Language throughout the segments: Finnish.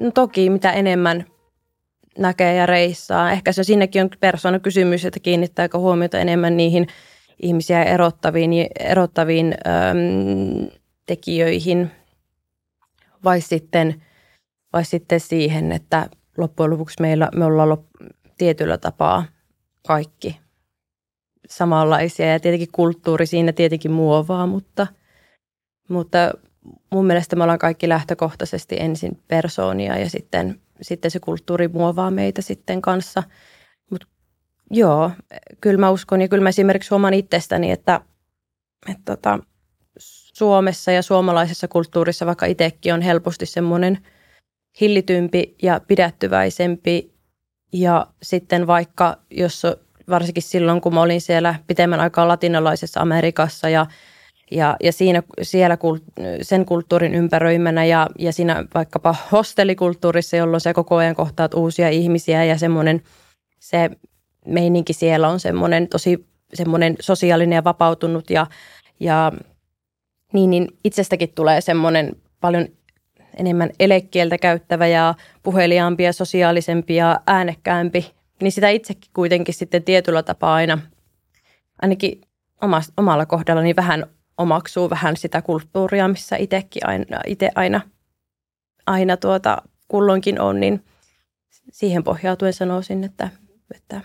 no toki mitä enemmän näkee ja reissaa. Ehkä se siinäkin on persoona kysymys, että kiinnittääkö huomiota enemmän niihin ihmisiä erottaviin, erottaviin äm, tekijöihin vai sitten, vai sitten siihen, että loppujen lopuksi meillä, me ollaan lop, tietyllä tapaa kaikki samanlaisia ja tietenkin kulttuuri siinä tietenkin muovaa, mutta, mutta mun mielestä me ollaan kaikki lähtökohtaisesti ensin persoonia ja sitten, sitten se kulttuuri muovaa meitä sitten kanssa. Mutta joo, kyllä mä uskon ja kyllä mä esimerkiksi huomaan itsestäni, että, että tota, Suomessa ja suomalaisessa kulttuurissa, vaikka itsekin on helposti semmoinen hillitympi ja pidättyväisempi ja sitten vaikka, jos varsinkin silloin, kun mä olin siellä pitemmän aikaa latinalaisessa Amerikassa ja ja, ja siinä, siellä sen kulttuurin ympäröimänä ja, ja siinä vaikkapa hostelikulttuurissa, jolloin se koko ajan kohtaat uusia ihmisiä ja semmoinen se meininki siellä on semmoinen tosi semmoinen sosiaalinen ja vapautunut ja, ja niin, niin itsestäkin tulee semmoinen paljon enemmän elekieltä käyttävä ja puheliaampi ja sosiaalisempi ja äänekkäämpi, niin sitä itsekin kuitenkin sitten tietyllä tapaa aina, ainakin omalla kohdallani vähän omaksuu vähän sitä kulttuuria, missä itsekin aina, itse aina, aina tuota kulloinkin on, niin siihen pohjautuen sanoisin, että, että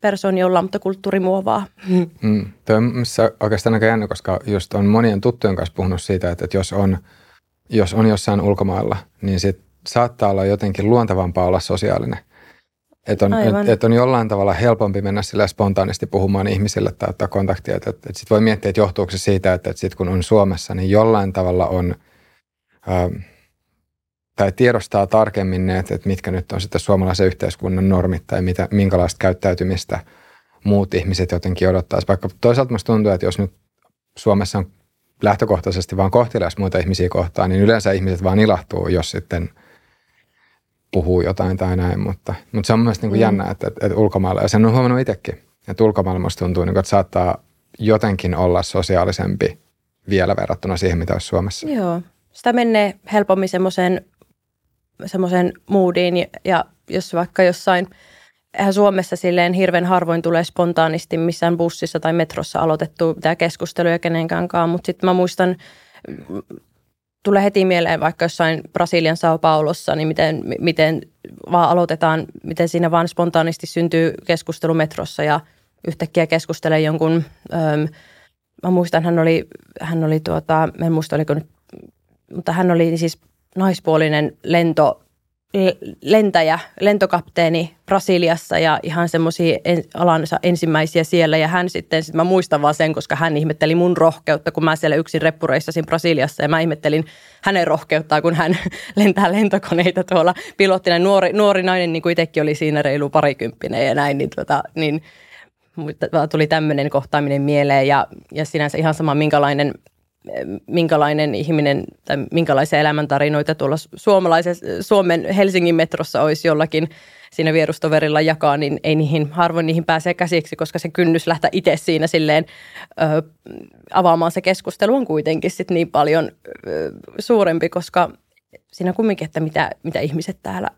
persooni ollaan, mutta kulttuuri muovaa. Mm. Tuo on oikeastaan aika jännä, koska just on monien tuttujen kanssa puhunut siitä, että, että jos, on, jos on jossain ulkomailla, niin sit saattaa olla jotenkin luontavampaa olla sosiaalinen – että on, et, et on jollain tavalla helpompi mennä sillä spontaanisti puhumaan ihmisille tai ottaa kontaktia. Että et, et sitten voi miettiä, että johtuuko se siitä, että et sit kun on Suomessa, niin jollain tavalla on, ää, tai tiedostaa tarkemmin ne, että et mitkä nyt on sitten suomalaisen yhteiskunnan normit tai mitä, minkälaista käyttäytymistä muut ihmiset jotenkin odottaisi. Vaikka toisaalta musta tuntuu, että jos nyt Suomessa on lähtökohtaisesti vaan kohtelias muita ihmisiä kohtaan, niin yleensä ihmiset vaan ilahtuu, jos sitten – puhuu jotain tai näin, mutta, mutta se on myös niin kuin mm. jännä, että, että, että ulkomailla, ja sen on huomannut itsekin, että ulkomailla musta tuntuu, niin kuin, että saattaa jotenkin olla sosiaalisempi vielä verrattuna siihen, mitä olisi Suomessa. Joo, sitä menee helpommin semmoiseen semmoisen moodiin ja, ja jos vaikka jossain, eihän Suomessa silleen hirveän harvoin tulee spontaanisti missään bussissa tai metrossa aloitettu tämä keskusteluja kenenkään kanssa, mutta sitten mä muistan tulee heti mieleen vaikka jossain Brasilian Sao Paulossa, niin miten, miten vaan aloitetaan, miten siinä vaan spontaanisti syntyy keskustelu metrossa ja yhtäkkiä keskustelee jonkun, öm, mä muistan, hän oli, hän oli tuota, en muista oliko nyt, mutta hän oli siis naispuolinen lento, lentäjä, lentokapteeni Brasiliassa ja ihan semmoisia alansa ensimmäisiä siellä. Ja hän sitten, sit mä muistan vaan sen, koska hän ihmetteli mun rohkeutta, kun mä siellä yksin reppureissasin Brasiliassa. Ja mä ihmettelin hänen rohkeuttaa, kun hän lentää lentokoneita tuolla pilottina. Nuori, nuori nainen, niin kuin itsekin oli siinä reilu parikymppinen ja näin, niin, tuota, niin tuli tämmöinen kohtaaminen mieleen. Ja, ja sinänsä ihan sama, minkälainen – minkälainen ihminen tai minkälaisia elämäntarinoita tuolla suomalaisessa, Suomen Helsingin metrossa olisi jollakin siinä vierustoverilla jakaa, niin ei niihin, harvoin niihin pääsee käsiksi, koska se kynnys lähteä itse siinä silleen ö, avaamaan se keskustelu on kuitenkin sit niin paljon ö, suurempi, koska siinä kumminkin, että mitä, mitä ihmiset täällä,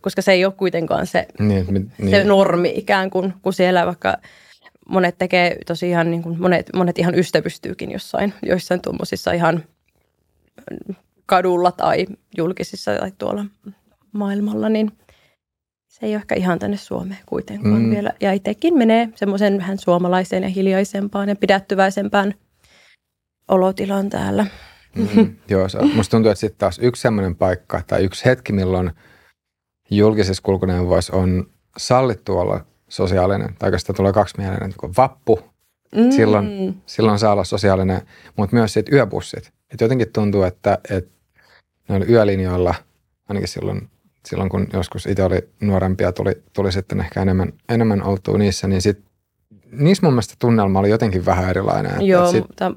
koska se ei ole kuitenkaan se, niin, niin. se normi ikään kuin, kun siellä vaikka – monet tekee tosiaan, niin kuin monet, monet ihan ystävystyykin jossain, joissain tuommoisissa ihan kadulla tai julkisissa tai tuolla maailmalla, niin se ei ole ehkä ihan tänne Suomeen kuitenkaan mm. vielä. Ja itsekin menee semmoisen vähän suomalaiseen ja hiljaisempaan ja pidättyväisempään olotilaan täällä. Mm, joo, se, musta tuntuu, että sitten taas yksi semmoinen paikka tai yksi hetki, milloin julkisessa kulkuneuvoissa on sallittu olla sosiaalinen, tai oikeastaan tulee kaksi mieleen, kun vappu, mm. silloin, silloin saa olla sosiaalinen, mutta myös sitten yöbussit. Et jotenkin tuntuu, että, että noilla yölinjoilla, ainakin silloin, silloin kun joskus itse oli nuorempia, tuli, tuli sitten ehkä enemmän, enemmän oltua niissä, niin sit, niissä mun mielestä tunnelma oli jotenkin vähän erilainen. Että Joo, sit, mutta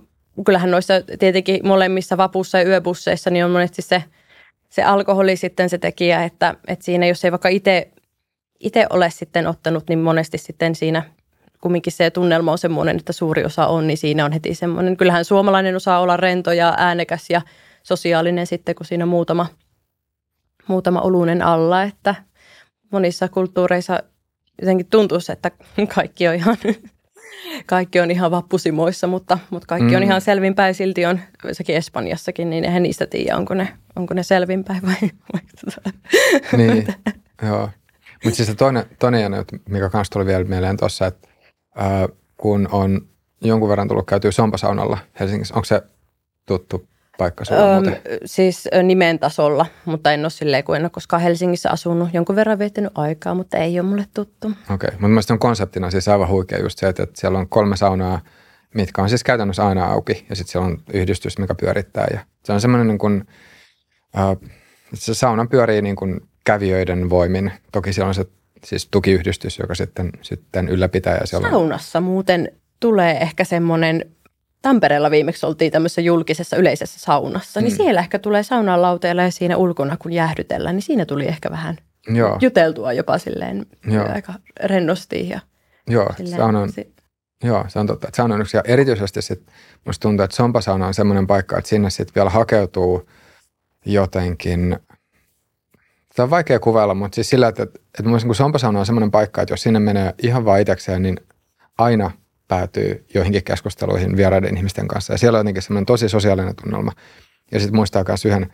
kyllähän noissa tietenkin molemmissa vapussa ja yöbusseissa niin on monesti se, se alkoholi sitten se tekijä, että, että siinä jos ei vaikka itse itse ole sitten ottanut, niin monesti sitten siinä kumminkin se tunnelma on semmoinen, että suuri osa on, niin siinä on heti semmoinen. Kyllähän suomalainen osaa olla rento ja äänekäs ja sosiaalinen sitten, kun siinä muutama, muutama olunen alla, että monissa kulttuureissa jotenkin tuntuu, että kaikki on ihan kaikki on ihan vappusimoissa, mutta, mutta kaikki mm. on ihan selvinpäin. Silti on sekin Espanjassakin, niin eihän niistä tiedä, onko ne, onko ne selvinpäin vai, vai tota. Niin, joo. Mutta siis se toinen, toinen juttu, mikä kanssa tuli vielä mieleen tuossa, että ää, kun on jonkun verran tullut käytyä sompasaunalla Helsingissä, onko se tuttu paikka sulla Öm, Siis nimen tasolla, mutta en ole silleen, kun en ole koskaan Helsingissä asunut. Jonkun verran viettänyt aikaa, mutta ei ole mulle tuttu. Okei, okay. mutta mielestäni on konseptina siis aivan huikea just se, että, että siellä on kolme saunaa, mitkä on siis käytännössä aina auki ja sitten siellä on yhdistys, mikä pyörittää. Ja se on semmoinen niin kuin, äh, se sauna pyörii niin kuin kävijöiden voimin. Toki siellä on se siis tukiyhdistys, joka sitten, sitten ylläpitää. Ja siellä Saunassa on... muuten tulee ehkä semmoinen Tampereella viimeksi oltiin tämmöisessä julkisessa yleisessä saunassa, niin mm. niin siellä ehkä tulee saunan lauteella ja siinä ulkona kun jäähdytellään, niin siinä tuli ehkä vähän Joo. juteltua jopa silleen Joo. aika rennosti. Ja Joo, saunan, Joo, se on totta. Että sauna on yksi, ja erityisesti sitten musta tuntuu, että sompasauna on semmoinen paikka, että sinne sitten vielä hakeutuu jotenkin, tämä on vaikea kuvailla, mutta siis sillä, että, että, että mun mielestä sompasauna on semmoinen paikka, että jos sinne menee ihan vaan niin aina päätyy joihinkin keskusteluihin vieraiden ihmisten kanssa. Ja siellä on jotenkin semmoinen tosi sosiaalinen tunnelma. Ja sitten muistaa myös yhden,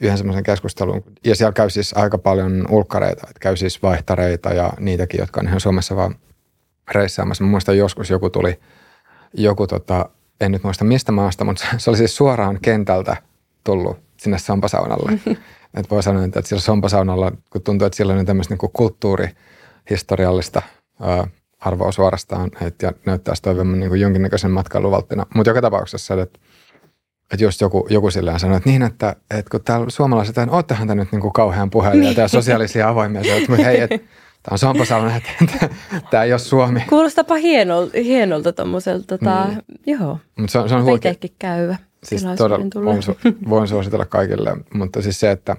yhden semmoisen keskustelun. Ja siellä käy siis aika paljon ulkkareita, että käy siis vaihtareita ja niitäkin, jotka on ihan Suomessa vaan reissaamassa. Mä muistan joskus joku tuli, joku tota, en nyt muista mistä maasta, mutta se oli siis suoraan kentältä tullut sinne sompasaunalle. että voi sanoa, että siellä sompasaunalla, kun tuntuu, että siellä on tämmöistä niin kulttuurihistoriallista arvoa suorastaan että ja näyttäisi toivon niin kuin jonkinnäköisen matkailuvalttina. Mutta joka tapauksessa, että, että just joku, joku silleen sanoo, että niin, että, että kun täällä suomalaiset, että oottehan te nyt niin kuin kauhean puhelia ja sosiaalisia avoimia, että hei, että tämä on Sompasalmen, että tämä ei ole Suomi. Kuulostapa hienolta, hienolta tuommoiselta, tota, mm. joo. Mutta se on, se on huikea. käyvä. Siis todella, voin, su- voin suositella kaikille, mutta siis se, että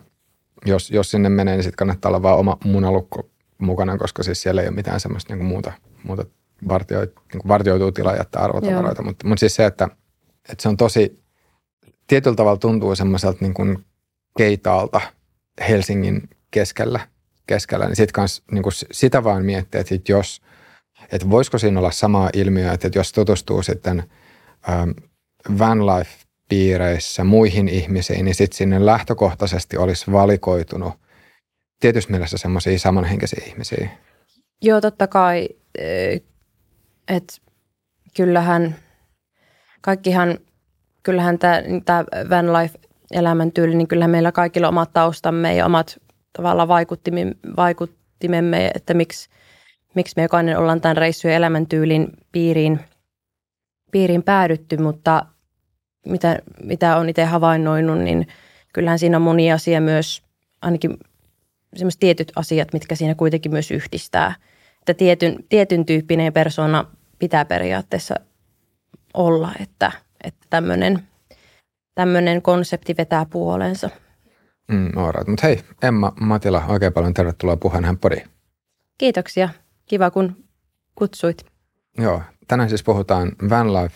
jos, jos sinne menee, niin sitten kannattaa olla vaan oma munalukko mukana, koska siis siellä ei ole mitään semmoista niin kuin muuta muuta vartio, niin vartioituu tila jättää arvotavaroita. Mutta, mutta siis se, että, että se on tosi, tietyllä tavalla tuntuu semmoiselta niin kuin keitaalta Helsingin keskellä, keskellä. Niin sit kans, niin kuin sitä vaan miettiä, että jos, että voisiko siinä olla samaa ilmiöä, että jos tutustuu sitten ähm, van life piireissä muihin ihmisiin, niin sitten sinne lähtökohtaisesti olisi valikoitunut tietysti mielessä semmoisia samanhenkisiä ihmisiä. Joo, totta kai että kyllähän kaikkihan, kyllähän tämä, van life elämäntyyli, niin kyllähän meillä kaikilla omat taustamme ja omat tavallaan vaikuttimemme, että miksi, miksi me jokainen ollaan tämän reissun ja elämäntyylin piiriin, piiriin päädytty, mutta mitä, mitä on itse havainnoinut, niin kyllähän siinä on moni asia myös, ainakin sellaiset tietyt asiat, mitkä siinä kuitenkin myös yhdistää – että tietyn, tietyn tyyppinen persona pitää periaatteessa olla, että, että tämmöinen, tämmöinen konsepti vetää puolensa. Mm, right. Mutta hei, Emma Matila, oikein paljon tervetuloa puheenhän podiin. Kiitoksia. Kiva, kun kutsuit. Joo, tänään siis puhutaan van life.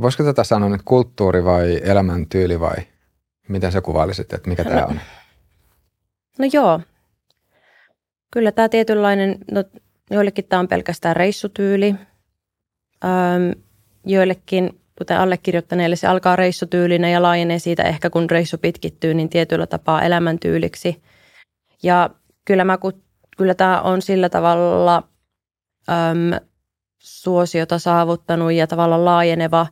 Voisiko tätä sanoa nyt kulttuuri vai elämäntyyli vai miten sä kuvailisit, että mikä tämä on? No joo, kyllä tämä tietynlainen, no Joillekin tämä on pelkästään reissutyyli. Öm, joillekin, kuten allekirjoittaneille, se alkaa reissutyylinä ja laajenee siitä ehkä, kun reissu pitkittyy, niin tietyllä tapaa elämäntyyliksi. Ja kyllä, mä, kyllä tämä on sillä tavalla öm, suosiota saavuttanut ja tavallaan laajeneva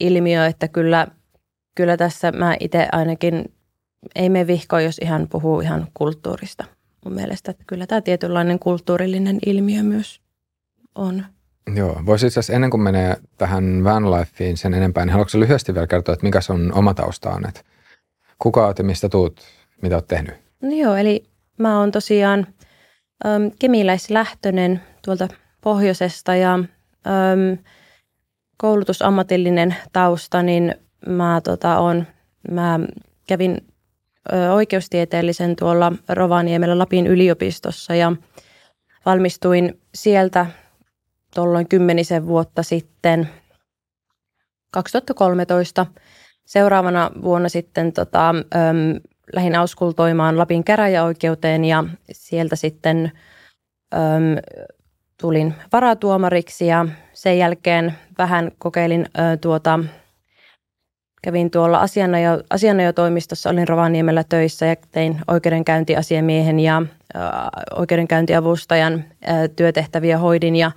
ilmiö, että kyllä, kyllä tässä mä itse ainakin ei me vihko, jos ihan puhuu ihan kulttuurista mun mielestä, että kyllä tämä tietynlainen kulttuurillinen ilmiö myös on. Joo, voisi itse asiassa ennen kuin menee tähän vanlifeen sen enempää, niin haluatko lyhyesti vielä kertoa, että mikä sun oma tausta on, että kuka olet ja mistä tuut, mitä olet tehnyt? No joo, eli mä oon tosiaan äm, kemiläislähtöinen tuolta pohjoisesta ja äm, koulutusammatillinen tausta, niin mä, tota, on, mä kävin oikeustieteellisen tuolla Rovaniemellä Lapin yliopistossa ja valmistuin sieltä tuolloin kymmenisen vuotta sitten 2013. Seuraavana vuonna sitten tota, lähdin auskultoimaan Lapin käräjäoikeuteen ja sieltä sitten tulin varatuomariksi ja sen jälkeen vähän kokeilin ä, tuota, kävin tuolla asianajo, asianajotoimistossa, olin Rovaniemellä töissä ja tein oikeudenkäyntiasiamiehen ja ä, oikeudenkäyntiavustajan ä, työtehtäviä hoidin. Ja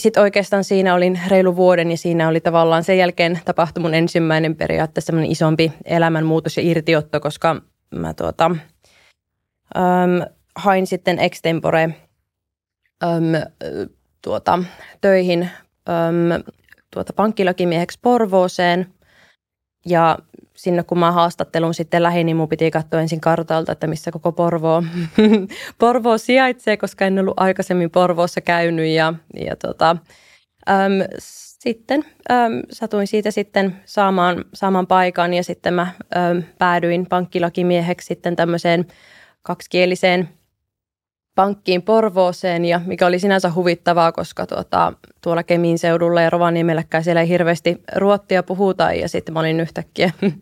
sitten oikeastaan siinä olin reilu vuoden ja siinä oli tavallaan sen jälkeen tapahtui mun ensimmäinen periaatteessa isompi elämänmuutos ja irtiotto, koska mä tuota, äm, hain sitten extempore äm, tuota, töihin äm, tuota, pankkilakimieheksi Porvooseen. Ja sinne kun mä haastattelun sitten lähin, niin mun piti katsoa ensin kartalta, että missä koko Porvoo, Porvoo sijaitsee, koska en ollut aikaisemmin Porvoossa käynyt. Ja, ja tota, äm, sitten äm, satuin siitä sitten saamaan, saamaan paikan ja sitten mä äm, päädyin pankkilakimieheksi sitten tämmöiseen kaksikieliseen – pankkiin Porvooseen, ja mikä oli sinänsä huvittavaa, koska tuota, tuolla Kemin seudulla ja Rovaniemelläkään siellä ei hirveästi ruottia puhuta, ja sitten mä olin yhtäkkiä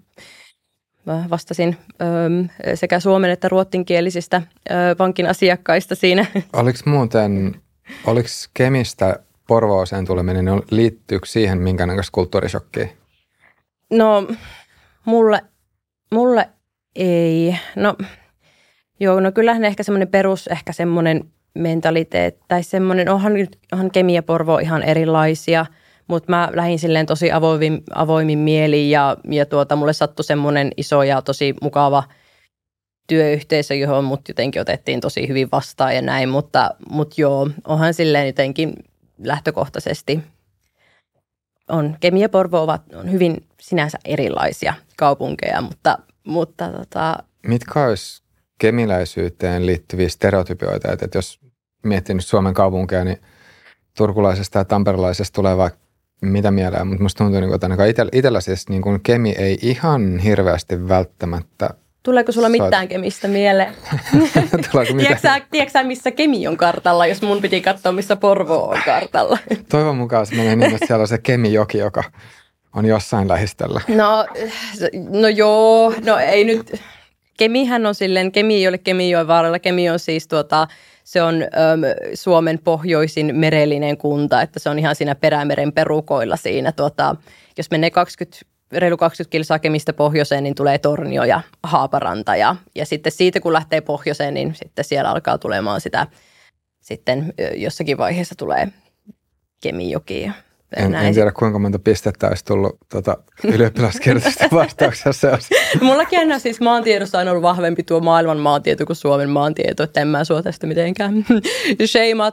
Mä vastasin ö, sekä suomen että ruottinkielisistä ö, pankin asiakkaista siinä. Oliko muuten, oliko Kemistä Porvooseen tuleminen, niin liittyykö siihen minkäännäköistä kulttuurishokkia? No, mulle, mulle ei. No, Joo, no kyllähän ehkä semmoinen perus, ehkä semmoinen mentaliteetti tai semmoinen, onhan, onhan Kemi ja Porvo ihan erilaisia, mutta mä lähdin silleen tosi avoimin, avoimin mieli ja, ja tuota, mulle sattui semmoinen iso ja tosi mukava työyhteisö, johon mut jotenkin otettiin tosi hyvin vastaan ja näin, mutta, mutta joo, onhan silleen jotenkin lähtökohtaisesti on, Kemi ja Porvo ovat on hyvin sinänsä erilaisia kaupunkeja, mutta, mutta tota, Mitkä olisi kemiläisyyteen liittyviä stereotypioita, että, että jos miettii nyt Suomen kaupunkeja, niin turkulaisesta ja tamperelaisesta tulee vaikka mitä mieleen, mutta musta tuntuu, niin että ainakaan itsellä, itsellä siis niin kuin kemi ei ihan hirveästi välttämättä Tuleeko sulla mitään Soit... kemistä mieleen? tiedätkö, tiedätkö missä kemi on kartalla, jos mun piti katsoa, missä Porvo on kartalla? Toivon mukaan se menee niin, että siellä on se kemijoki, joka on jossain lähistöllä. No, no joo, no ei nyt, Kemihän on silleen, Kemi ei ole Kemijoen vaaralla, Kemi on siis tuota, se on äm, Suomen pohjoisin merellinen kunta, että se on ihan siinä Perämeren perukoilla siinä. Tuota, jos menee 20, reilu 20 kilsaa Kemistä pohjoiseen, niin tulee Tornio ja Haaparanta. Ja, ja sitten siitä kun lähtee pohjoiseen, niin sitten siellä alkaa tulemaan sitä, sitten jossakin vaiheessa tulee Kemijoki en, en tiedä kuinka monta pistettä olisi tullut tuota, ylioppilaskirjoitusta vastauksessa. Mullakin aina siis maantiedossa on ollut vahvempi tuo maailman maantieto kuin Suomen maantieto, että en mä sua tästä mitenkään sheimaa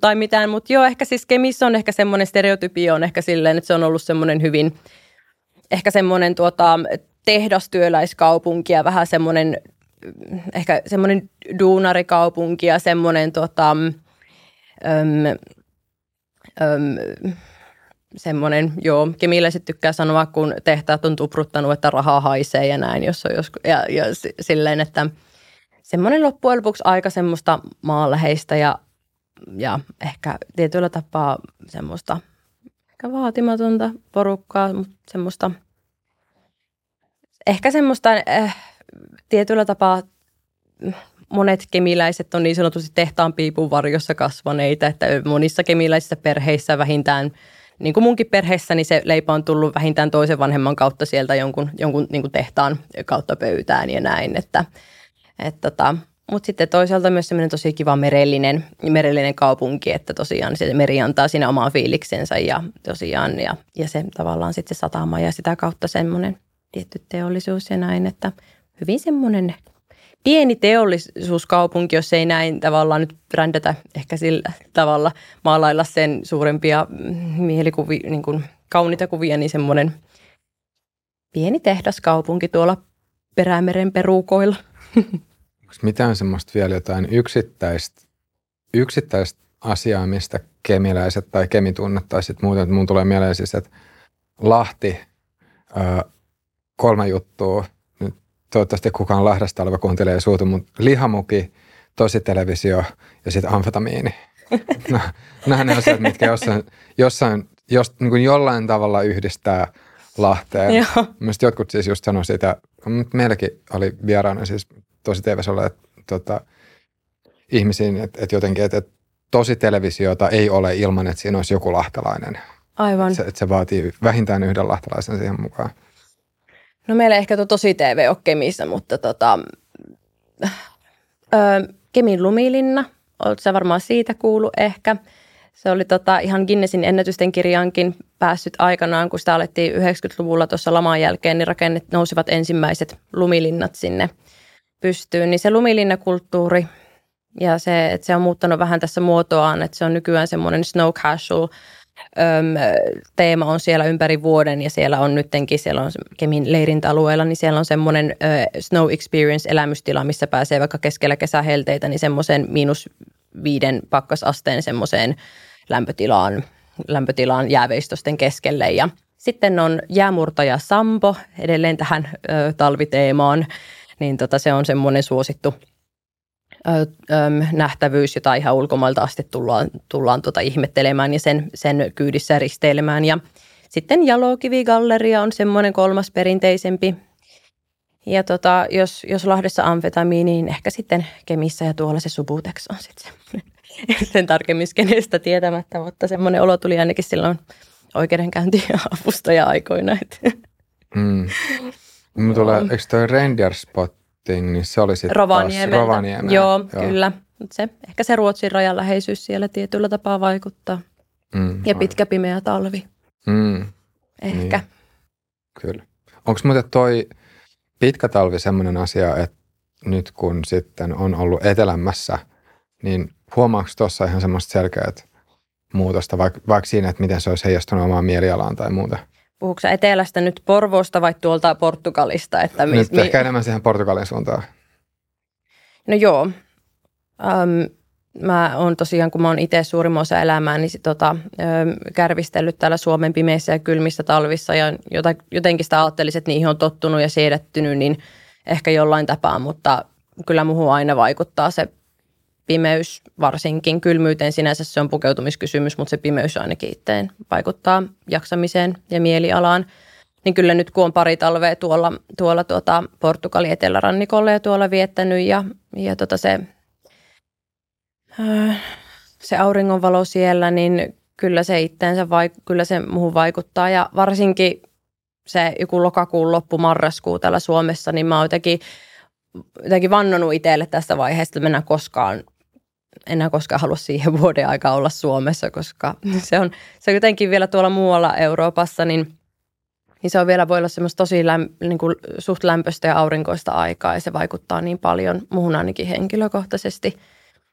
tai mitään. Mutta joo, ehkä siis Kemissä on ehkä semmoinen stereotypia on ehkä silleen, että se on ollut semmoinen hyvin, ehkä semmoinen tuota, tehdastyöläiskaupunki ja vähän semmoinen, ehkä semmoinen duunarikaupunki ja semmoinen tuota, öm, öm, semmoinen, joo, kemiläiset tykkää sanoa, kun tehtaat on tupruttanut, että rahaa haisee ja näin, jos on joskus, ja, ja silleen, että semmoinen loppujen lopuksi aika semmoista maanläheistä ja, ja ehkä tietyllä tapaa semmoista ehkä vaatimatonta porukkaa, mutta semmoista, ehkä semmoista äh, tietyllä tapaa monet kemiläiset on niin sanotusti tehtaan piipun varjossa kasvaneita, että monissa kemiläisissä perheissä vähintään – niin kuin munkin perheessä, niin se leipä on tullut vähintään toisen vanhemman kautta sieltä jonkun, jonkun niin kuin tehtaan kautta pöytään ja näin. Että, et tota, mutta sitten toisaalta myös semmoinen tosi kiva merellinen, merellinen kaupunki, että tosiaan se meri antaa siinä omaa fiiliksensä ja tosiaan ja, ja se tavallaan sitten se satama ja sitä kautta semmoinen tietty teollisuus ja näin, että hyvin semmoinen pieni teollisuuskaupunki, jos ei näin tavallaan nyt brändätä ehkä sillä tavalla maalailla sen suurempia mielikuvia, niin kuin kauniita kuvia, niin semmoinen pieni tehdaskaupunki tuolla Perämeren perukoilla. Onko mitään semmoista vielä jotain yksittäistä, yksittäistä asiaa, mistä kemiläiset tai kemi tunnettaisiin muuten? Mun tulee mieleen siis, että Lahti, kolme juttua – toivottavasti kukaan Lahdesta oleva kuuntelee ei suutu, mutta lihamuki, tositelevisio ja sitten amfetamiini. no, nämä ne asiat, mitkä jossain, jossain jos, niin kuin jollain tavalla yhdistää Lahteen. Mielestäni jotkut siis just sanoi sitä meilläkin oli vieraana siis tosi tv että tota, ihmisiin, että, että jotenkin, että, että tosi televisiota ei ole ilman, että siinä olisi joku lahtalainen. Aivan. Se, että se vaatii vähintään yhden lahtalaisen siihen mukaan. No meillä ehkä tuo tosi TV on Kemissä, mutta tota, ö, Kemin lumilinna, oletko varmaan siitä kuulu ehkä. Se oli tota, ihan Guinnessin ennätysten kirjaankin päässyt aikanaan, kun sitä alettiin 90-luvulla tuossa laman jälkeen, niin rakennet nousivat ensimmäiset lumilinnat sinne pystyyn. Niin se lumilinnakulttuuri ja se, että se on muuttanut vähän tässä muotoaan, että se on nykyään semmoinen snow casual – öm, teema on siellä ympäri vuoden ja siellä on nyttenkin, siellä on Kemin leirintäalueella, niin siellä on semmoinen ö, snow experience elämystila, missä pääsee vaikka keskellä kesähelteitä, niin semmoisen miinus viiden pakkasasteen semmoiseen lämpötilaan, lämpötilaan jääveistosten keskelle. Ja sitten on jäämurtaja Sampo edelleen tähän ö, talviteemaan, niin tota, se on semmoinen suosittu nähtävyys, jota ihan ulkomailta asti tullaan, tullaan tuota ihmettelemään ja sen, sen kyydissä risteilemään. Ja sitten Jalokivi-galleria on semmoinen kolmas perinteisempi. Ja tota, jos, jos Lahdessa amfetamiini, niin ehkä sitten Kemissä ja tuolla se Subutex on sitten sen tarkemmin kenestä tietämättä, mutta semmoinen olo tuli ainakin silloin oikeudenkäyntiavustaja aikoina. Mm. Mulla tulee, eikö toi Reindeer Spot Ting, niin se oli sitten Rovaniemeltä. Rovaniemeltä. Joo, Joo, kyllä. Se, ehkä se Ruotsin rajan läheisyys siellä tietyllä tapaa vaikuttaa. Mm, ja pitkä pimeä talvi. Mm, ehkä. Niin. Kyllä. Onko muuten toi pitkä talvi sellainen asia, että nyt kun sitten on ollut etelämässä, niin huomaako tuossa ihan semmoista selkeää muutosta, vaikka, vaikka siinä, että miten se olisi heijastunut omaan mielialaan tai muuta? Puhuuko etelästä nyt Porvoosta vai tuolta Portugalista? Että mi- nyt mi- ehkä enemmän siihen Portugalin suuntaan. No joo. Um, mä oon tosiaan, kun mä oon itse suurimman osa elämää, niin sit, tota, kärvistellyt täällä Suomen pimeissä ja kylmissä talvissa ja jota, jotenkin sitä ajattelisin, että niihin on tottunut ja siedättynyt, niin ehkä jollain tapaa, mutta kyllä muuhun aina vaikuttaa se pimeys, varsinkin kylmyyteen sinänsä se on pukeutumiskysymys, mutta se pimeys ainakin itteen vaikuttaa jaksamiseen ja mielialaan. Niin kyllä nyt kun on pari talvea tuolla, tuolla tuota Portugalin etelärannikolla ja tuolla viettänyt ja, ja tota se, äh, se auringonvalo siellä, niin kyllä se itteensä vaik- kyllä se muuhun vaikuttaa ja varsinkin se joku lokakuun loppu, marraskuu täällä Suomessa, niin mä oon jotenkin, jotenkin vannonut itselle tässä vaiheessa, että mennään koskaan enää koskaan halua siihen vuoden aikaa olla Suomessa, koska se on, se on jotenkin vielä tuolla muualla Euroopassa, niin, niin se on vielä voi olla semmoista tosi läm, niin kuin suht lämpöistä ja aurinkoista aikaa ja se vaikuttaa niin paljon muuhun ainakin henkilökohtaisesti.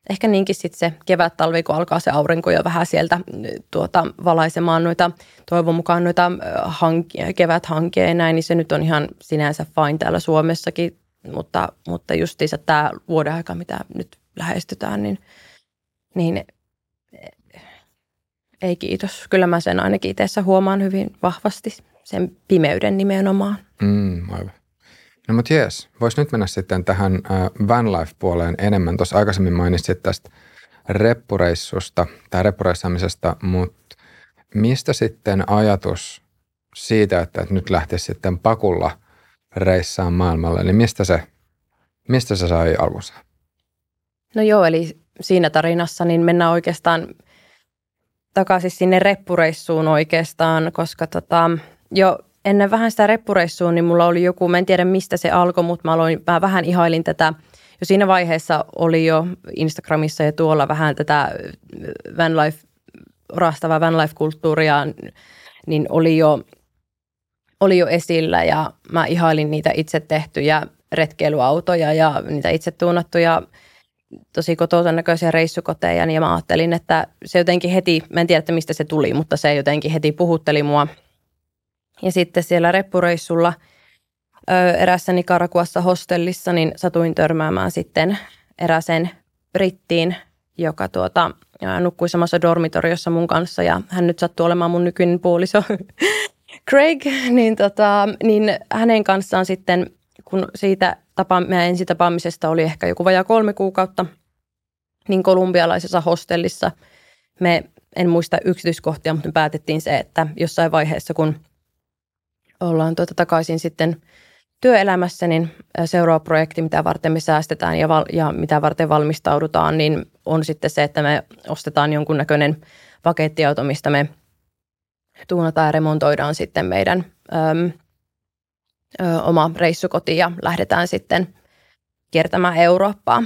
Ehkä niinkin sitten se kevät-talvi, kun alkaa se aurinko jo vähän sieltä tuota, valaisemaan noita, toivon mukaan noita hankia, keväthankia ja näin, niin se nyt on ihan sinänsä fine täällä Suomessakin, mutta, mutta justiinsa tämä vuoden aika, mitä nyt lähestytään, niin, niin ei kiitos. Kyllä mä sen ainakin itse huomaan hyvin vahvasti, sen pimeyden nimenomaan. Mm, aivan. No mutta jees, voisi nyt mennä sitten tähän äh, vanlife-puoleen enemmän. Tuossa aikaisemmin mainitsit tästä reppureissusta tai reppureissaamisesta, mutta mistä sitten ajatus siitä, että nyt lähtisi sitten pakulla reissaan maailmalle, niin mistä se, mistä se sai alkunsa? No joo, eli siinä tarinassa niin mennään oikeastaan takaisin sinne reppureissuun oikeastaan, koska tota, jo ennen vähän sitä reppureissuun, niin mulla oli joku, mä en tiedä mistä se alkoi, mutta mä, aloin, mä vähän ihailin tätä, jo siinä vaiheessa oli jo Instagramissa ja tuolla vähän tätä vanlife, orastavaa vanlife-kulttuuria, niin oli jo, oli jo esillä ja mä ihailin niitä itse tehtyjä retkeilyautoja ja niitä itse tuunattuja tosi kotoisen näköisiä reissukoteja, niin mä ajattelin, että se jotenkin heti, mä en tiedä, että mistä se tuli, mutta se jotenkin heti puhutteli mua. Ja sitten siellä reppureissulla erässä Nicaraguassa hostellissa, niin satuin törmäämään sitten eräsen brittiin, joka tuota, nukkui samassa dormitoriossa mun kanssa ja hän nyt sattuu olemaan mun nykyinen puoliso Craig, niin, tota, niin hänen kanssaan sitten, kun siitä tapa, meidän ensitapaamisesta oli ehkä joku vajaa kolme kuukautta, niin kolumbialaisessa hostellissa me, en muista yksityiskohtia, mutta me päätettiin se, että jossain vaiheessa, kun ollaan tuota takaisin sitten työelämässä, niin seuraava projekti, mitä varten me säästetään ja, val- ja mitä varten valmistaudutaan, niin on sitten se, että me ostetaan jonkunnäköinen pakettiauto, mistä me tuunataan ja remontoidaan sitten meidän äm, ö, oma reissukoti ja lähdetään sitten kiertämään Eurooppaa.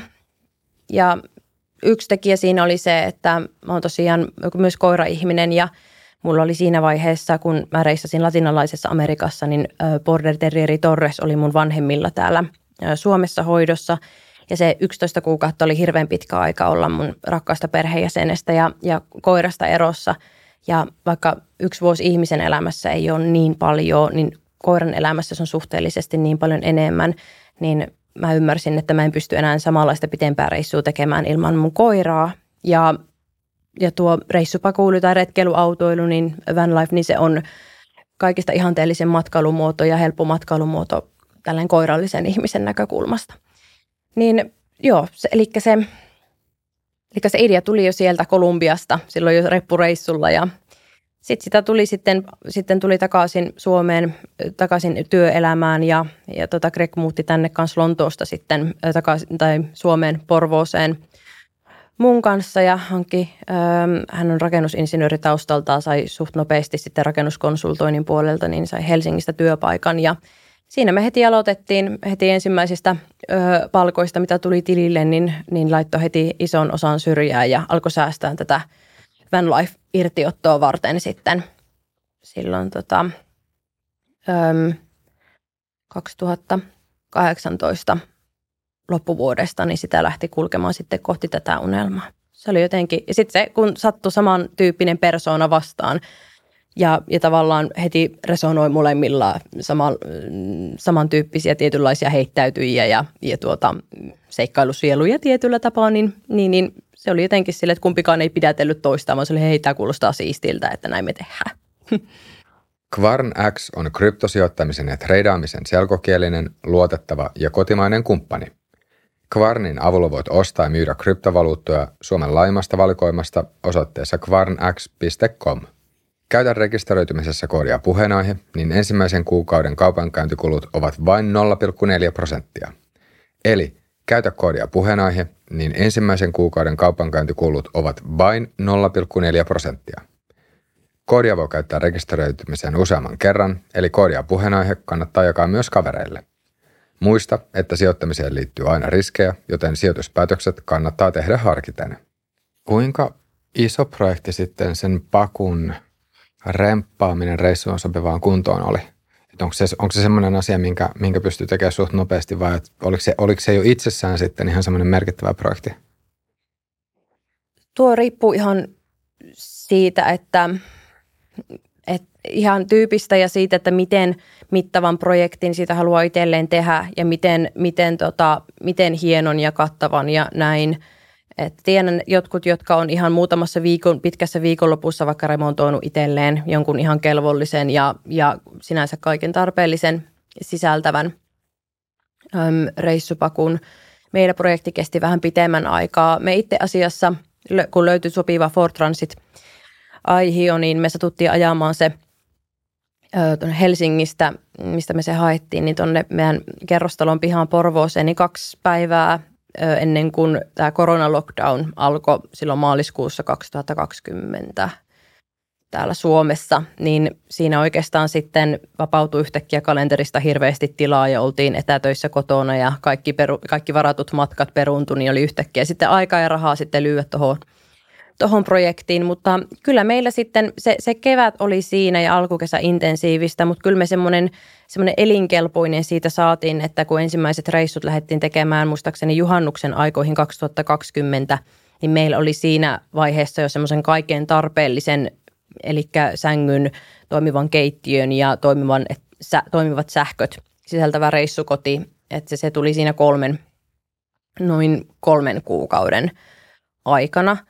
Ja yksi tekijä siinä oli se, että mä oon tosiaan myös koira-ihminen ja mulla oli siinä vaiheessa, kun mä reissasin latinalaisessa Amerikassa, niin Border Terrieri Torres oli mun vanhemmilla täällä Suomessa hoidossa. Ja se 11 kuukautta oli hirveän pitkä aika olla mun rakkaasta perheenjäsenestä ja, ja koirasta erossa. Ja vaikka yksi vuosi ihmisen elämässä ei ole niin paljon, niin koiran elämässä se on suhteellisesti niin paljon enemmän, niin mä ymmärsin, että mä en pysty enää samanlaista pitempää reissua tekemään ilman mun koiraa. Ja, ja tuo reissupakuulu tai retkeiluautoilu, niin van life, niin se on kaikista ihanteellisen matkailumuoto ja helppo matkailumuoto tällainen koirallisen ihmisen näkökulmasta. Niin joo, se, eli se, eli se idea tuli jo sieltä Kolumbiasta, silloin jo reppureissulla ja sitten sitä tuli sitten, sitten tuli takaisin Suomeen, takaisin työelämään ja, ja tota Greg muutti tänne kanssa Lontoosta sitten takaisin, tai Suomeen Porvooseen mun kanssa ja hankki, ähm, hän on rakennusinsinööri taustaltaan, sai suht nopeasti sitten rakennuskonsultoinnin puolelta, niin sai Helsingistä työpaikan ja siinä me heti aloitettiin, heti ensimmäisistä ö, palkoista, mitä tuli tilille, niin, niin laittoi heti ison osan syrjää ja alkoi säästää tätä – life irtiottoa varten sitten silloin tota, äm, 2018 loppuvuodesta, niin sitä lähti kulkemaan sitten kohti tätä unelmaa. Se oli jotenkin, ja sitten se, kun sattui samantyyppinen persoona vastaan, ja, ja tavallaan heti resonoi molemmilla sama, samantyyppisiä tietynlaisia heittäytyjiä ja, ja tuota, seikkailusieluja tietyllä tapaa, niin, niin, niin se oli jotenkin sille, että kumpikaan ei pidätellyt toistaan, vaan se oli hei, tämä kuulostaa siistiltä, että näin me tehdään. Kvarn X on kryptosijoittamisen ja treidaamisen selkokielinen, luotettava ja kotimainen kumppani. Kvarnin avulla voit ostaa ja myydä kryptovaluuttoja Suomen laimasta valikoimasta osoitteessa kvarnx.com. Käytä rekisteröitymisessä koodia puheenaihe, niin ensimmäisen kuukauden kaupankäyntikulut ovat vain 0,4 prosenttia. Eli käytä koodia puheenaihe, niin ensimmäisen kuukauden kaupankäyntikulut ovat vain 0,4 prosenttia. Koodia voi käyttää rekisteröitymiseen useamman kerran, eli koodia puheenaihe kannattaa jakaa myös kavereille. Muista, että sijoittamiseen liittyy aina riskejä, joten sijoituspäätökset kannattaa tehdä harkiten. Kuinka iso projekti sitten sen pakun remppaaminen reissuun sopivaan kuntoon oli? Että onko se, onko se semmoinen asia, minkä, minkä pystyy tekemään suht nopeasti vai oliko se, oliko se jo itsessään sitten ihan semmoinen merkittävä projekti? Tuo riippuu ihan siitä, että, että ihan tyypistä ja siitä, että miten mittavan projektin siitä haluaa itselleen tehdä ja miten, miten, tota, miten hienon ja kattavan ja näin – et tiedän jotkut, jotka on ihan muutamassa viikon, pitkässä viikonlopussa vaikka remontoinut itselleen jonkun ihan kelvollisen ja, ja sinänsä kaiken tarpeellisen sisältävän äm, reissupakun. Meillä projekti kesti vähän pitemmän aikaa. Me itse asiassa, kun löytyi sopiva Ford Transit aihio, niin me satuttiin ajamaan se tuonne Helsingistä, mistä me se haettiin, niin tuonne meidän kerrostalon pihaan Porvooseen, niin kaksi päivää ennen kuin tämä koronalockdown alkoi silloin maaliskuussa 2020 täällä Suomessa, niin siinä oikeastaan sitten vapautui yhtäkkiä kalenterista hirveästi tilaa ja oltiin etätöissä kotona ja kaikki, peru, kaikki varatut matkat peruuntui, niin oli yhtäkkiä sitten aikaa ja rahaa sitten lyödä tuohon tuohon projektiin, mutta kyllä meillä sitten se, se kevät oli siinä ja alkukesä intensiivistä, mutta kyllä me semmoinen, semmoinen elinkelpoinen siitä saatiin, että kun ensimmäiset reissut lähdettiin tekemään muistaakseni juhannuksen aikoihin 2020, niin meillä oli siinä vaiheessa jo semmoisen kaiken tarpeellisen, eli sängyn, toimivan keittiön ja toimivan, sä, toimivat sähköt sisältävä reissukoti, että se, se tuli siinä kolmen, noin kolmen kuukauden aikana –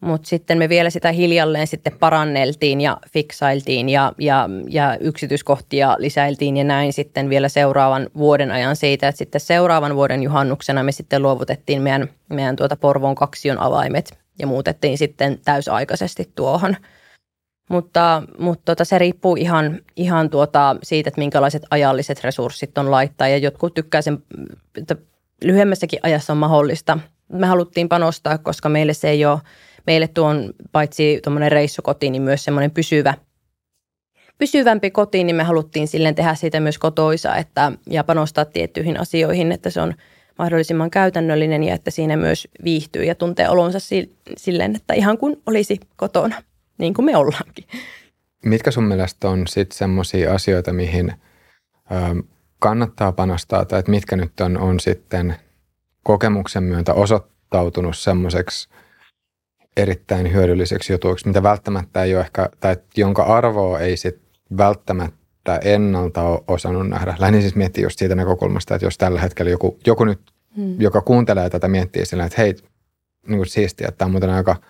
mutta sitten me vielä sitä hiljalleen sitten paranneltiin ja fiksailtiin ja, ja, ja yksityiskohtia lisäiltiin ja näin sitten vielä seuraavan vuoden ajan siitä, että sitten seuraavan vuoden juhannuksena me sitten luovutettiin meidän, meidän tuota Porvon kaksion avaimet ja muutettiin sitten täysaikaisesti tuohon. Mutta, mutta tota, se riippuu ihan, ihan tuota siitä, että minkälaiset ajalliset resurssit on laittaa. Ja jotkut tykkää sen, että lyhyemmässäkin ajassa on mahdollista. Me haluttiin panostaa, koska meille se ei ole, meille tuon paitsi tuommoinen reissukoti, niin myös semmoinen pysyvä, pysyvämpi koti, niin me haluttiin silleen tehdä siitä myös kotoisa että, ja panostaa tiettyihin asioihin, että se on mahdollisimman käytännöllinen ja että siinä myös viihtyy ja tuntee olonsa silleen, että ihan kuin olisi kotona niin kuin me ollaankin. Mitkä sun mielestä on sitten semmoisia asioita, mihin ö, kannattaa panostaa tai että mitkä nyt on, on sitten kokemuksen myöntä osoittautunut semmoiseksi erittäin hyödylliseksi jutuiksi, mitä välttämättä ei ole ehkä, tai jonka arvoa ei sitten välttämättä ennalta ole osannut nähdä. Lähdin siis miettiä just siitä näkökulmasta, että jos tällä hetkellä joku, joku nyt, hmm. joka kuuntelee tätä, miettii sillä, että hei, niin kuin siistiä, että tämä on muuten aika –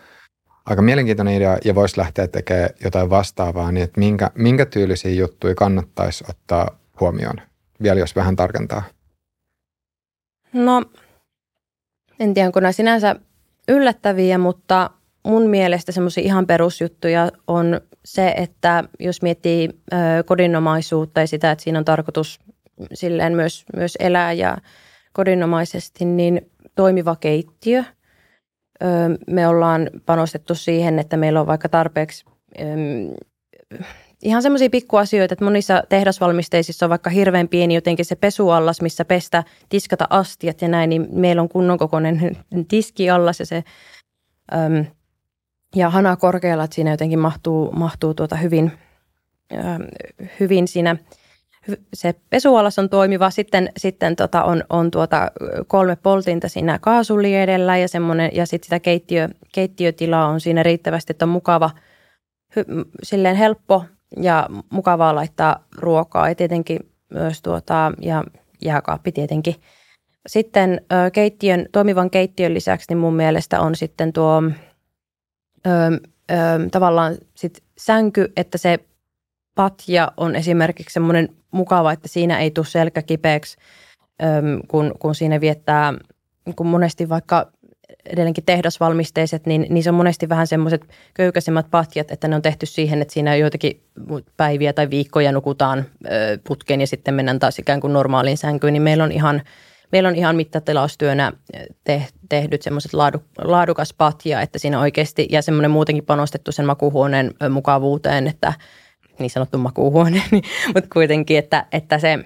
aika mielenkiintoinen idea ja voisi lähteä tekemään jotain vastaavaa, niin että minkä, minkä tyylisiä juttuja kannattaisi ottaa huomioon, vielä jos vähän tarkentaa? No, en tiedä, kun nämä sinänsä yllättäviä, mutta mun mielestä semmoisia ihan perusjuttuja on se, että jos miettii kodinomaisuutta ja sitä, että siinä on tarkoitus silleen myös, myös elää ja kodinomaisesti, niin toimiva keittiö – me ollaan panostettu siihen, että meillä on vaikka tarpeeksi ihan semmoisia pikkuasioita, että monissa tehdasvalmisteisissa on vaikka hirveän pieni jotenkin se pesuallas, missä pestä, tiskata astiat ja näin, niin meillä on kunnon kokoinen tiskiallas ja se äm, ja hana korkealla, että siinä jotenkin mahtuu, mahtuu tuota hyvin, äm, hyvin siinä – se pesualas on toimiva. Sitten, sitten tota on, on tuota kolme poltinta siinä kaasuli edellä ja, ja sitten sitä keittiö, keittiötilaa on siinä riittävästi, että on mukava, hy, silleen helppo ja mukavaa laittaa ruokaa ja tietenkin myös tuota, ja jääkaappi tietenkin. Sitten keittiön, toimivan keittiön lisäksi niin mun mielestä on sitten tuo ö, ö, tavallaan sit sänky, että se patja on esimerkiksi semmoinen mukava, että siinä ei tule selkä kipeäksi, kun, kun siinä viettää, kun monesti vaikka edelleenkin tehdasvalmisteiset, niin, se on monesti vähän semmoiset köykäisemmät patjat, että ne on tehty siihen, että siinä joitakin päiviä tai viikkoja nukutaan putkeen ja sitten mennään taas ikään kuin normaaliin sänkyyn, niin meillä on ihan, meillä on ihan mittatilaustyönä te, tehdyt semmoiset laadu, laadukas patja, että siinä oikeasti ja semmoinen muutenkin panostettu sen makuhuoneen mukavuuteen, että – niin sanottu makuuhuone, niin, mutta kuitenkin, että, että se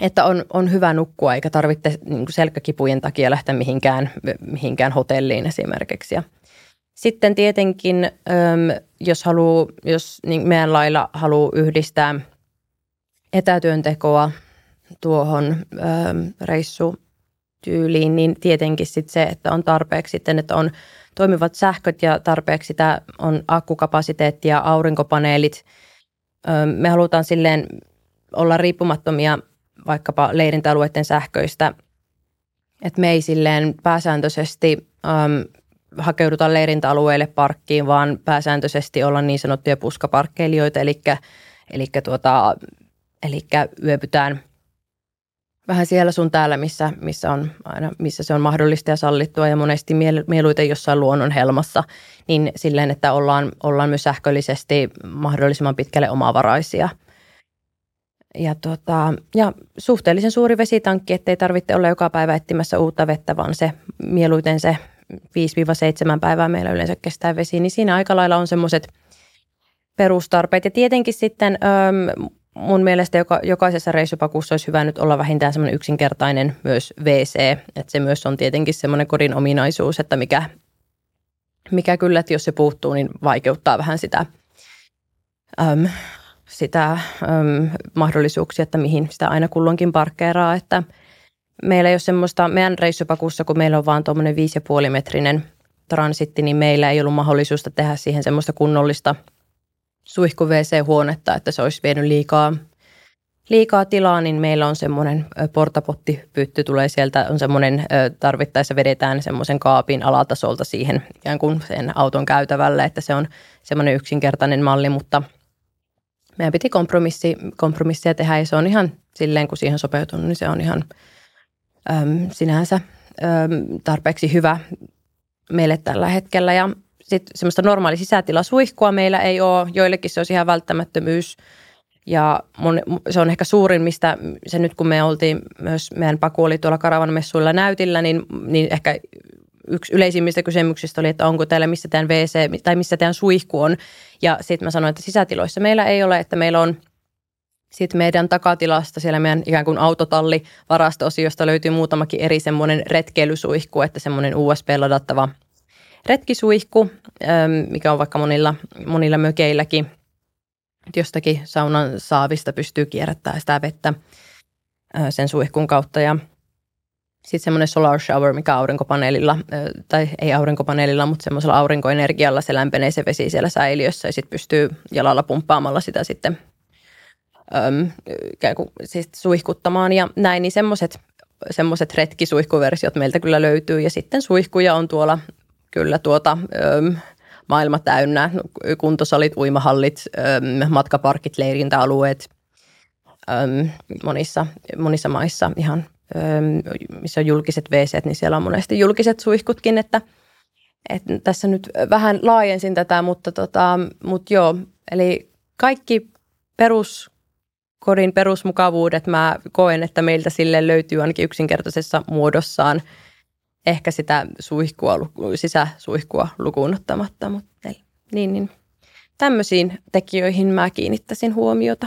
että on, on hyvä nukkua eikä tarvitse niin selkäkipujen takia lähteä mihinkään, mihinkään hotelliin esimerkiksi. Ja sitten tietenkin, jos, haluu, jos niin meidän lailla haluaa yhdistää etätyöntekoa tuohon reissutyyliin, niin tietenkin sit se, että on tarpeeksi sitten, että on toimivat sähköt ja tarpeeksi sitä on akkukapasiteettia, aurinkopaneelit – me halutaan silleen olla riippumattomia vaikkapa leirintäalueiden sähköistä, että me ei silleen pääsääntöisesti äm, hakeuduta leirintäalueelle parkkiin, vaan pääsääntöisesti olla niin sanottuja puskaparkkeilijoita, eli, eli, tuota, eli yöpytään – vähän siellä sun täällä, missä, missä, on aina, missä se on mahdollista ja sallittua ja monesti mieluiten jossain luonnon helmassa, niin silleen, että ollaan, ollaan myös sähköllisesti mahdollisimman pitkälle omavaraisia. Ja, tota, ja suhteellisen suuri vesitankki, ettei tarvitse olla joka päivä etsimässä uutta vettä, vaan se mieluiten se 5-7 päivää meillä yleensä kestää vesi, niin siinä aika lailla on semmoiset perustarpeet. Ja tietenkin sitten mun mielestä joka, jokaisessa reissupakussa olisi hyvä nyt olla vähintään semmoinen yksinkertainen myös WC, että se myös on tietenkin semmoinen kodin ominaisuus, että mikä, mikä kyllä, että jos se puuttuu, niin vaikeuttaa vähän sitä, äm, sitä äm, mahdollisuuksia, että mihin sitä aina kulloinkin parkkeeraa, että meillä ei ole semmoista, meidän reissupakussa, kun meillä on vaan tuommoinen 5,5 metrinen transitti, niin meillä ei ollut mahdollisuutta tehdä siihen semmoista kunnollista – suihku WC-huonetta, että se olisi vienyt liikaa, liikaa tilaa, niin meillä on semmoinen portapottipytty tulee sieltä, on semmoinen tarvittaessa vedetään semmoisen kaapin alatasolta siihen ikään kuin sen auton käytävälle, että se on semmoinen yksinkertainen malli, mutta meidän piti kompromissi, kompromissia tehdä ja se on ihan silleen, kun siihen sopeutunut, niin se on ihan äm, sinänsä äm, tarpeeksi hyvä meille tällä hetkellä ja sitten semmoista normaali sisätilasuihkua meillä ei ole, joillekin se olisi ihan välttämättömyys. Ja mun, se on ehkä suurin, mistä se nyt kun me oltiin myös, meidän Paku oli tuolla Karavan näytillä, niin, niin ehkä yksi yleisimmistä kysymyksistä oli, että onko täällä missä tämän WC tai missä tämän suihku on. Ja sitten mä sanoin, että sisätiloissa meillä ei ole, että meillä on sitten meidän takatilasta, siellä meidän ikään kuin autotalli varasto-osiosta löytyy muutamakin eri semmoinen retkeilysuihku, että semmoinen USB-ladattava retkisuihku, mikä on vaikka monilla, monilla mökeilläkin. Jostakin saunan saavista pystyy kierrättämään sitä vettä sen suihkun kautta. Ja sitten semmoinen solar shower, mikä aurinkopaneelilla, tai ei aurinkopaneelilla, mutta semmoisella aurinkoenergialla se lämpenee se vesi siellä säiliössä ja sitten pystyy jalalla pumppaamalla sitä sitten äm, kuin, siis suihkuttamaan. Ja näin, niin semmoiset semmoiset retkisuihkuversiot meiltä kyllä löytyy. Ja sitten suihkuja on tuolla kyllä tuota äm, maailma täynnä, kuntosalit, uimahallit, äm, matkaparkit, leirintäalueet, monissa, monissa maissa ihan missä on julkiset wc niin siellä on monesti julkiset suihkutkin, että, että tässä nyt vähän laajensin tätä, mutta, tota, mutta joo, eli kaikki perus kodin perusmukavuudet mä koen, että meiltä sille löytyy ainakin yksinkertaisessa muodossaan ehkä sitä suihkua, sisäsuihkua lukuun ottamatta, mutta niin, niin tämmöisiin tekijöihin mä kiinnittäisin huomiota.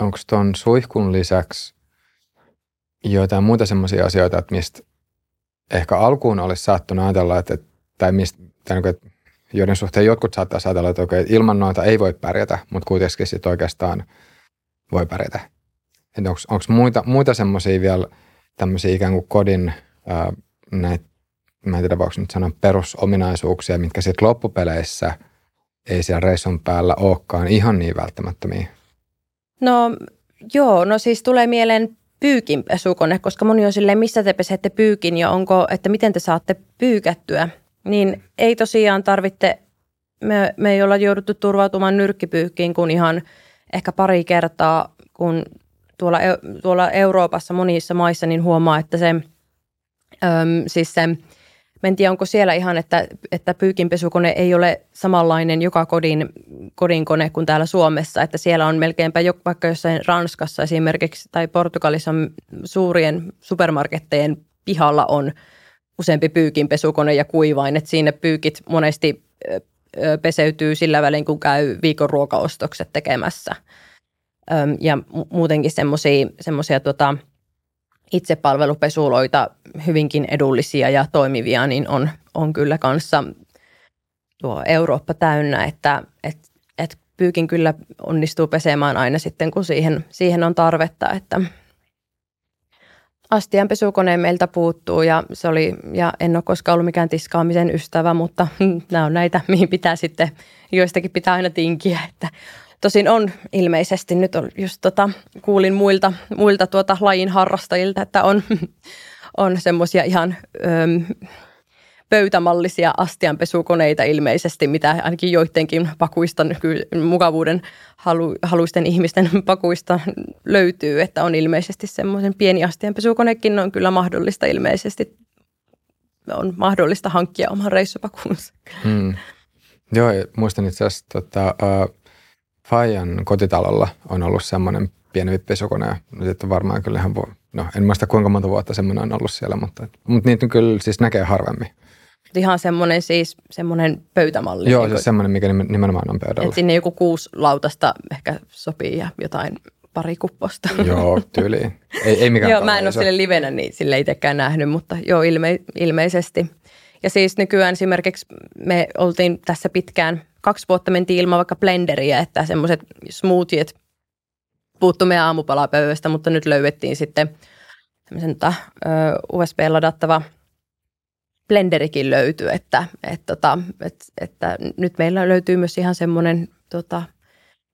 Onko tuon suihkun lisäksi joitain muita semmoisia asioita, että mistä ehkä alkuun olisi saattanut ajatella, että, tai mistä, tai niin joiden suhteen jotkut saattaa ajatella, että okei, ilman noita ei voi pärjätä, mutta kuitenkin sitten oikeastaan voi pärjätä. Onko muita, muita semmoisia vielä tämmöisiä ikään kuin kodin ää, näitä, mä en tiedä voiko nyt sanoa perusominaisuuksia, mitkä sitten loppupeleissä ei siellä reissun päällä olekaan ihan niin välttämättömiä? No joo, no siis tulee mieleen pyykinpesukone, koska moni on silleen, missä te pesette pyykin ja onko, että miten te saatte pyykättyä. Niin ei tosiaan tarvitse, me, me ei olla jouduttu turvautumaan nyrkkipyykkiin kuin ihan ehkä pari kertaa, kun tuolla, tuolla Euroopassa monissa maissa niin huomaa, että se, äm, siis se en tiedä, onko siellä ihan, että, että pyykinpesukone ei ole samanlainen joka kodin, kodin kone kuin täällä Suomessa, että siellä on melkeinpä jo, vaikka jossain Ranskassa esimerkiksi tai Portugalissa suurien supermarkettejen pihalla on useampi pyykinpesukone ja kuivain, että siinä pyykit monesti peseytyy sillä välin, kun käy viikon ruokaostokset tekemässä. Ja muutenkin semmoisia tota, itsepalvelupesuloita hyvinkin edullisia ja toimivia, niin on, on kyllä kanssa tuo Eurooppa täynnä, että et, et pyykin kyllä onnistuu pesemään aina sitten, kun siihen, siihen on tarvetta, että astianpesukone meiltä puuttuu ja, se oli, ja en ole koskaan ollut mikään tiskaamisen ystävä, mutta nämä on näitä, mihin pitää sitten, joistakin pitää aina tinkiä, että Tosin on ilmeisesti, nyt on just tota, kuulin muilta, muilta tuota lajin harrastajilta, että on, on semmoisia ihan öm, pöytämallisia astianpesukoneita ilmeisesti, mitä ainakin joidenkin pakuista, mukavuuden halu, haluisten ihmisten pakuista löytyy, että on ilmeisesti semmoisen pieni astianpesukonekin on kyllä mahdollista ilmeisesti, on mahdollista hankkia oman reissupakuunsa. Hmm. Joo, muistan itse asiassa tota, uh, Fajan kotitalolla on ollut semmoinen pieni pesukone. No sitten varmaan kyllä ihan voi, no en muista kuinka monta vuotta semmoinen on ollut siellä, mutta, mutta niitä kyllä siis näkee harvemmin. Ihan semmoinen siis semmoinen pöytämalli. Joo, niin siis semmoinen, mikä nimenomaan on pöydällä. Että sinne joku kuusi lautasta ehkä sopii ja jotain pari kupposta. Joo, tyyliin. Ei, ei mikään Joo, mä en ole sille livenä niin sille itsekään nähnyt, mutta joo, ilme, ilmeisesti. Ja siis nykyään esimerkiksi me oltiin tässä pitkään – kaksi vuotta mentiin ilman vaikka blenderiä, että semmoiset smoothiet puuttu meidän aamupalapöydästä, mutta nyt löydettiin sitten tota, USB-ladattava blenderikin löytyy, että, että, että, että, että nyt meillä löytyy myös ihan semmoinen tota,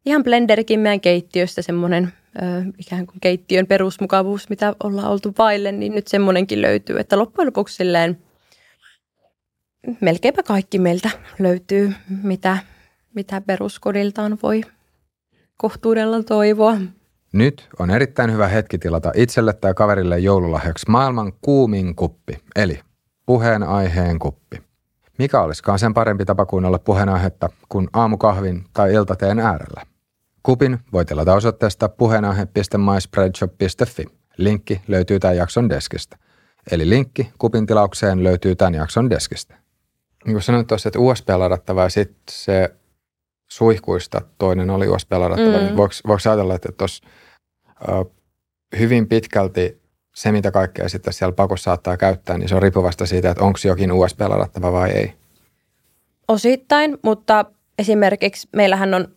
ihan blenderikin meidän keittiöstä semmoinen ö, ikään kuin keittiön perusmukavuus, mitä ollaan oltu vaille, niin nyt semmoinenkin löytyy, että loppujen lopuksi silleen – melkeinpä kaikki meiltä löytyy, mitä, mitä peruskodiltaan voi kohtuudella toivoa. Nyt on erittäin hyvä hetki tilata itselle tai kaverille joululahjaksi maailman kuumin kuppi, eli puheenaiheen kuppi. Mikä olisikaan sen parempi tapa kuunnella puheenaihetta kuin aamukahvin tai iltateen äärellä? Kupin voi tilata osoitteesta puheenaihe.myspreadshop.fi. Linkki löytyy tämän jakson deskistä. Eli linkki kupin tilaukseen löytyy tämän jakson deskistä. Niin kuin sanoit tuossa, että USB-ladattava ja sitten se suihkuista toinen oli USB-ladattava, mm. niin voiko, voiko ajatella, että tuossa hyvin pitkälti se, mitä kaikkea sitten siellä pakossa saattaa käyttää, niin se on riippuvasta siitä, että onko jokin USB-ladattava vai ei. Osittain, mutta esimerkiksi meillähän on,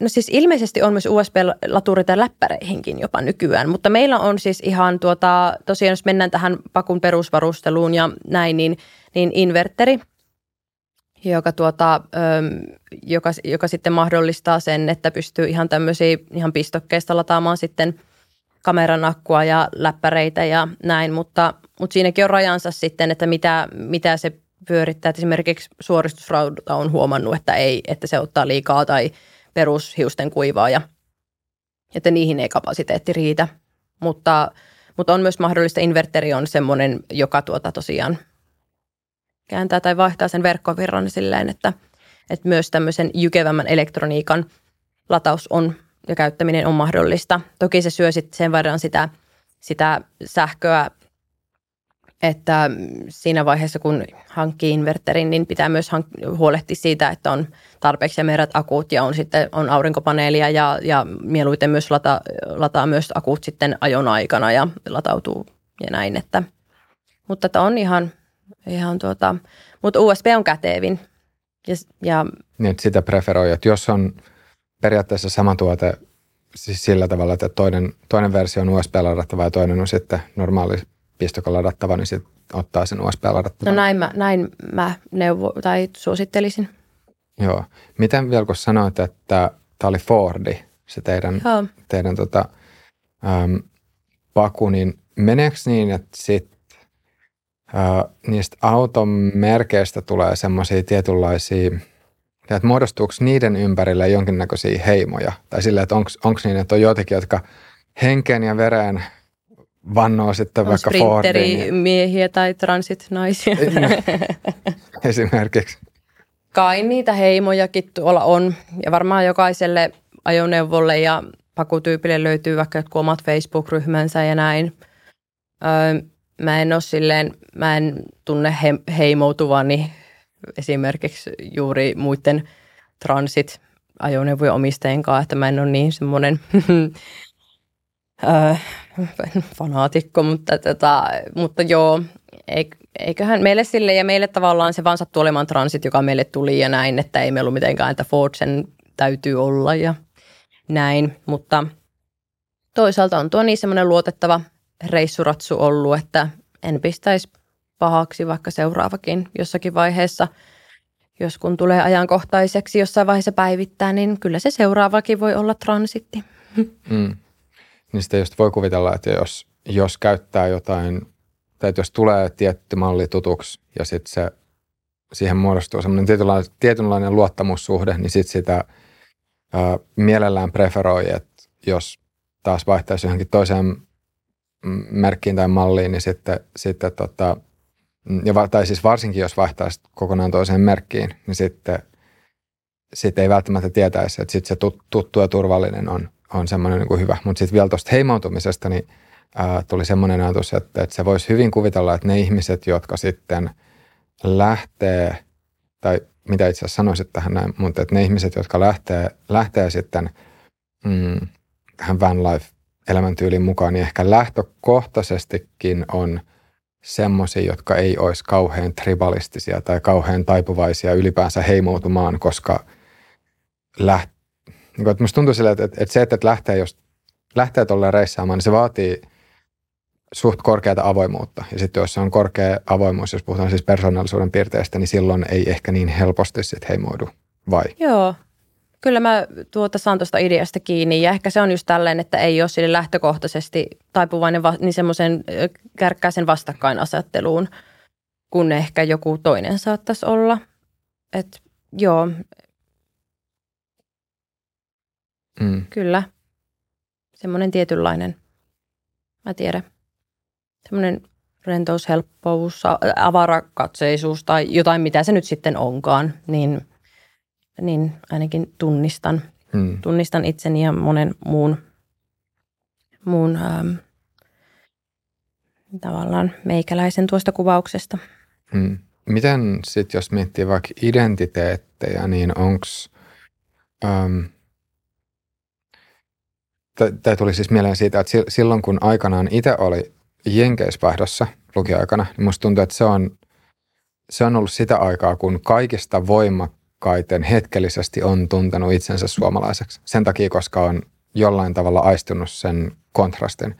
no siis ilmeisesti on myös USB-latureita läppäreihinkin jopa nykyään, mutta meillä on siis ihan tuota, tosiaan jos mennään tähän pakun perusvarusteluun ja näin, niin, niin inverteri, joka, tuota, joka, joka sitten mahdollistaa sen, että pystyy ihan tämmöisiä ihan pistokkeista lataamaan sitten – kameran akkua ja läppäreitä ja näin, mutta, mutta siinäkin on rajansa sitten, että mitä, mitä se pyörittää. Että esimerkiksi suoristusrauta on huomannut, että, ei, että se ottaa liikaa tai perushiusten kuivaa ja että niihin ei kapasiteetti riitä. Mutta, mutta on myös mahdollista, inverteri on semmoinen, joka tuota tosiaan kääntää tai vaihtaa sen verkkovirran silleen, että, että myös tämmöisen jykevämmän elektroniikan lataus on ja käyttäminen on mahdollista. Toki se syö sitten sen verran sitä, sitä sähköä, että siinä vaiheessa, kun hankkii inverterin, niin pitää myös hank- huolehtia siitä, että on tarpeeksi ja merät akut ja on sitten on aurinkopaneelia ja, ja mieluiten myös lata, lataa myös akut sitten ajon aikana ja latautuu ja näin. Että, mutta että on ihan, ihan tuota, mutta USB on kätevin. Ja, ja, niin, sitä preferoi, että jos on periaatteessa sama tuote siis sillä tavalla, että toinen, toinen versio on USB-ladattava ja toinen on sitten normaali pistokolla ladattava, niin sitten ottaa sen USB-ladattavan. No näin mä, näin mä neuvo, tai suosittelisin. Joo. Miten vielä kun sanoit, että tämä oli Fordi, se teidän, Joo. teidän tota, äm, paku, niin meneekö niin, että sit, niistä auton merkeistä tulee semmoisia tietynlaisia – että muodostuuko niiden ympärille jonkinnäköisiä heimoja? Tai silleen, että onko niin, että on joitakin, jotka henkeen ja vereen vannoo sitten on vaikka Fordiin. miehiä tai transit-naisia. Esimerkiksi. Kai niitä heimojakin tuolla on. Ja varmaan jokaiselle ajoneuvolle ja pakutyypille löytyy vaikka jotkut omat Facebook-ryhmänsä ja näin. Öö, mä en ole silleen, mä en tunne he, heimoutuvani esimerkiksi juuri muiden transit ajoneuvojen omistajien kanssa, että mä en ole niin semmoinen äh, fanaatikko, mutta, tota, mutta joo, eiköhän meille sille ja meille tavallaan se vaan sattuu olemaan transit, joka meille tuli ja näin, että ei me ollut mitenkään, että Ford sen täytyy olla ja näin, mutta toisaalta on tuo niin semmoinen luotettava reissuratsu ollut, että en pistäisi pahaksi vaikka seuraavakin jossakin vaiheessa. Jos kun tulee ajankohtaiseksi jossain vaiheessa päivittää, niin kyllä se seuraavakin voi olla transitti. Mm. Niin sitten just voi kuvitella, että jos, jos käyttää jotain, tai jos tulee tietty malli tutuksi ja sitten se, siihen muodostuu semmoinen tietynlainen, tietynlainen luottamussuhde, niin sitten sitä ää, mielellään preferoi, että jos taas vaihtaisi johonkin toiseen merkkiin tai malliin, niin sitten, sitten tota, ja, tai siis varsinkin jos vaihtaisi kokonaan toiseen merkkiin, niin sitten, sitten ei välttämättä tietäisi, että sitten se tuttu ja turvallinen on, on semmoinen niin kuin hyvä. Mutta sitten vielä tuosta heimautumisesta, niin ää, tuli semmoinen ajatus, että, että se voisi hyvin kuvitella, että ne ihmiset, jotka sitten lähtee, tai mitä itse asiassa sanoisit tähän näin, mutta että ne ihmiset, jotka lähtee, lähtee sitten mm, tähän van life elämäntyylin mukaan, niin ehkä lähtökohtaisestikin on – semmoisia, jotka ei olisi kauhean tribalistisia tai kauhean taipuvaisia ylipäänsä heimoutumaan, koska läht, niin kuin, musta tuntuu sille, että, että, että se, että lähtee, jos lähtee tuolle reissaamaan, niin se vaatii suht korkeata avoimuutta. Ja sitten jos se on korkea avoimuus, jos puhutaan siis persoonallisuuden piirteistä, niin silloin ei ehkä niin helposti sitten heimoidu, vai? Joo, Kyllä mä tuota saan tuosta ideasta kiinni ja ehkä se on just tällainen, että ei ole sille lähtökohtaisesti taipuvainen va- niin semmoisen kärkkäisen vastakkainasetteluun, kun ehkä joku toinen saattaisi olla. että joo, mm. kyllä, semmoinen tietynlainen, mä tiedän, semmoinen rentous, helppous, avarakatseisuus tai jotain, mitä se nyt sitten onkaan, niin, niin ainakin tunnistan, hmm. tunnistan itseni ja monen muun, muun ähm, tavallaan meikäläisen tuosta kuvauksesta. Hmm. Miten sitten, jos miettii vaikka identiteettejä, niin onko, ähm, tämä tuli siis mieleen siitä, että silloin kun aikanaan itse oli Jenkeispähdössä lukioaikana, niin musta tuntuu, että se on, se on ollut sitä aikaa, kun kaikista voimakkaiten hetkellisesti on tuntenut itsensä suomalaiseksi. Sen takia, koska on jollain tavalla aistunut sen kontrastin.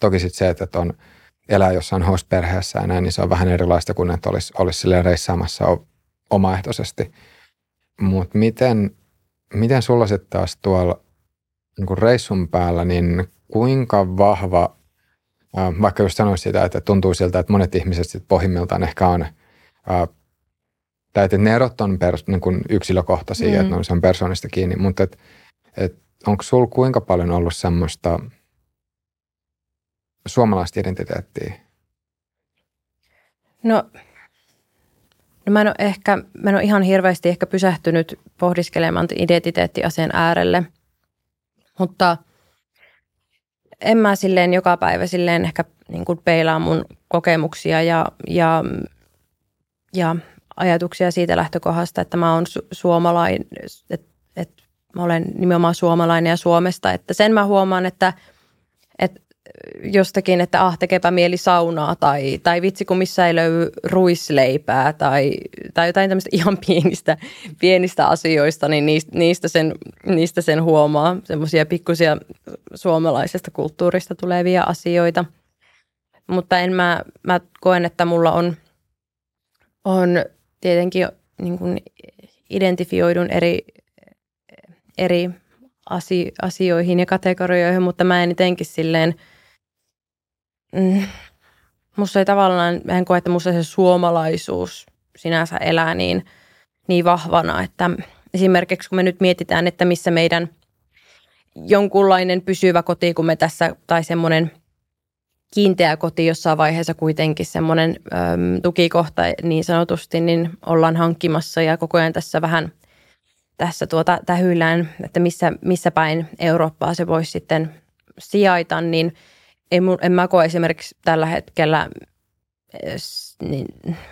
Toki sitten se, että on elää jossain host-perheessä ja näin, niin se on vähän erilaista kuin, että olisi, olisi reissaamassa omaehtoisesti. Mutta miten, miten sulla sitten taas tuolla niin reissun päällä, niin kuinka vahva vaikka just sanoisi sitä, että tuntuu siltä, että monet ihmiset sit pohjimmiltaan ehkä on, tai että ne erot on pers, niin kuin yksilökohtaisia, mm. että ne on, se on persoonista kiinni, mutta et, et onko sulla kuinka paljon ollut semmoista suomalaista identiteettiä? No, no mä en ole ehkä, mä en ole ihan hirveästi ehkä pysähtynyt pohdiskelemaan identiteettiasian äärelle, mutta – en mä silleen joka päivä silleen ehkä niin kuin peilaa mun kokemuksia ja, ja, ja ajatuksia siitä lähtökohdasta, että mä oon su- suomalainen, että, että mä olen nimenomaan suomalainen ja Suomesta. Että sen mä huomaan, että, että jostakin, että ah, tekepä mieli saunaa tai, tai vitsi kun missä ei löydy ruisleipää tai, tai jotain tämmöistä ihan pienistä, pienistä asioista, niin niistä, niistä, sen, niistä sen huomaa. Semmoisia pikkusia suomalaisesta kulttuurista tulevia asioita. Mutta en mä, mä koen, että mulla on, on tietenkin niin kuin identifioidun eri, eri asioihin ja kategorioihin, mutta mä en jotenkin silleen – mm, musta ei tavallaan, mä en koe, että musta se suomalaisuus sinänsä elää niin, niin vahvana, että esimerkiksi kun me nyt mietitään, että missä meidän jonkunlainen pysyvä koti, kun me tässä, tai semmoinen kiinteä koti jossain vaiheessa kuitenkin semmoinen tukikohta niin sanotusti, niin ollaan hankkimassa ja koko ajan tässä vähän tässä tuota tähyillään, että missä, missä päin Eurooppaa se voisi sitten sijaita, niin – mun, en mä koe esimerkiksi tällä hetkellä niin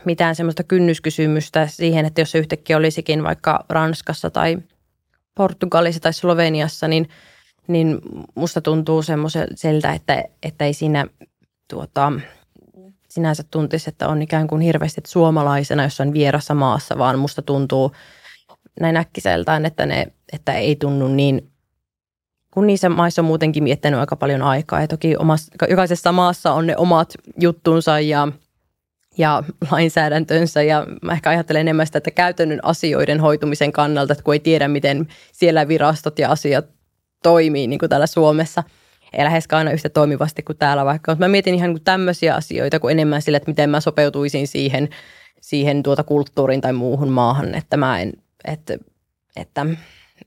mitään semmoista kynnyskysymystä siihen, että jos se yhtäkkiä olisikin vaikka Ranskassa tai Portugalissa tai Sloveniassa, niin, niin musta tuntuu semmoiselta, että, että ei siinä tuota, sinänsä tuntisi, että on ikään kuin hirveästi suomalaisena jossain vierassa maassa, vaan musta tuntuu näin äkkiseltään, että, ne, että ei tunnu niin kun niissä maissa on muutenkin miettinyt aika paljon aikaa. Ja toki omassa, jokaisessa maassa on ne omat juttunsa ja, ja lainsäädäntönsä. Ja mä ehkä ajattelen enemmän sitä, että käytännön asioiden hoitumisen kannalta, että kun ei tiedä, miten siellä virastot ja asiat toimii, niin kuin täällä Suomessa. Ei läheskään aina yhtä toimivasti kuin täällä vaikka. Mutta mä mietin ihan niin tämmöisiä asioita kuin enemmän sille, että miten mä sopeutuisin siihen, siihen tuota kulttuuriin tai muuhun maahan. Että mä en, että, että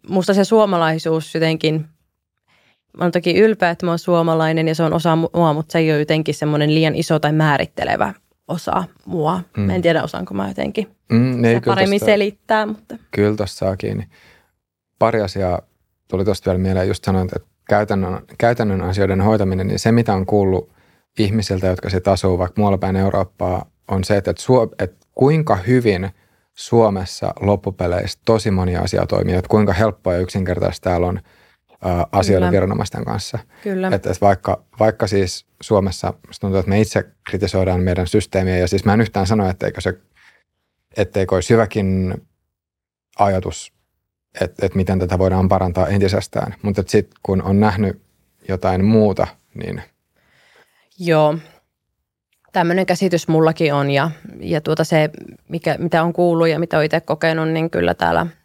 musta se suomalaisuus jotenkin mä oon toki ylpeä, että mä oon suomalainen ja se on osa mua, mutta se ei ole jotenkin semmoinen liian iso tai määrittelevä osa mua. Mm. Mä en tiedä, osaanko mä jotenkin mm, niin, paremmin tosta, selittää. Mutta. Kyllä tuossa saa kiinni. Pari asiaa tuli tuosta vielä mieleen. Just sanoin, että käytännön, käytännön asioiden hoitaminen, niin se mitä on kuullut ihmisiltä, jotka sitten asuu vaikka muualla päin Eurooppaa, on se, että, suo, että kuinka hyvin Suomessa loppupeleissä tosi monia asiaa toimii, että kuinka helppoa ja yksinkertaista täällä on – asioiden Kyllä. viranomaisten kanssa. Kyllä. Että, että vaikka, vaikka siis Suomessa tuntuu, että me itse kritisoidaan meidän systeemiä, ja siis mä en yhtään sano, etteikö se, etteikö olisi hyväkin ajatus, että, että miten tätä voidaan parantaa entisestään. Mutta sitten kun on nähnyt jotain muuta, niin... Joo, tämmöinen käsitys mullakin on ja, ja tuota se, mikä, mitä on kuullut ja mitä olen itse kokenut, niin kyllä täällä –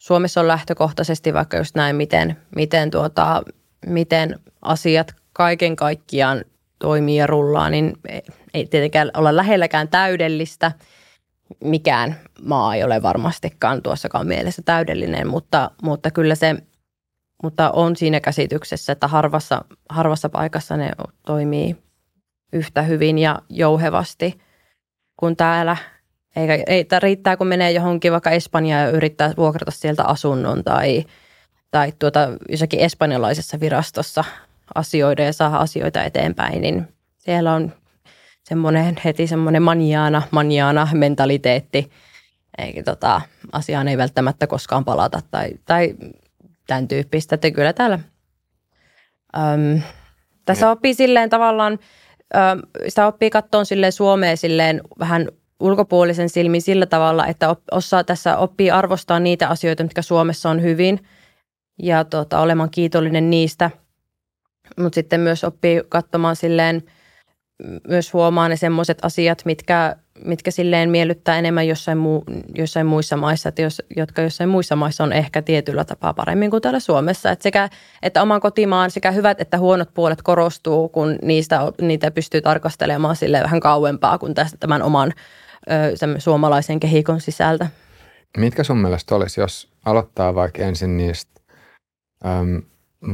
Suomessa on lähtökohtaisesti vaikka just näin, miten, miten, tuota, miten asiat kaiken kaikkiaan toimii ja rullaa, niin ei tietenkään olla lähelläkään täydellistä. Mikään maa ei ole varmastikaan tuossakaan mielessä täydellinen, mutta, mutta kyllä se, mutta on siinä käsityksessä, että harvassa, harvassa paikassa ne toimii, yhtä hyvin ja jouhevasti kuin täällä. Eikä, ei, riittää, kun menee johonkin vaikka Espanjaan ja yrittää vuokrata sieltä asunnon tai, tai tuota, jossakin espanjalaisessa virastossa asioida ja saada asioita eteenpäin, niin siellä on semmoinen heti semmoinen manjaana, manjaana mentaliteetti, eikä tota, asiaan ei välttämättä koskaan palata tai, tai tämän tyyppistä, että kyllä täällä äm, tässä ja. oppii silleen tavallaan, äm, sitä oppii kattoon silleen Suomeen silleen vähän ulkopuolisen silmin sillä tavalla, että osaa tässä oppii arvostaa niitä asioita, mitkä Suomessa on hyvin ja tota, olemaan kiitollinen niistä. Mutta sitten myös oppii katsomaan silleen, myös huomaa ne semmoiset asiat, mitkä, mitkä silleen miellyttää enemmän jossain, muu, jossain muissa maissa, että jos, jotka jossain muissa maissa on ehkä tietyllä tapaa paremmin kuin täällä Suomessa. Että sekä, että oman kotimaan sekä hyvät että huonot puolet korostuu, kun niistä, niitä pystyy tarkastelemaan sille vähän kauempaa kuin tästä tämän oman ö, suomalaisen kehikon sisältä. Mitkä sun mielestä olisi, jos aloittaa vaikka ensin niistä,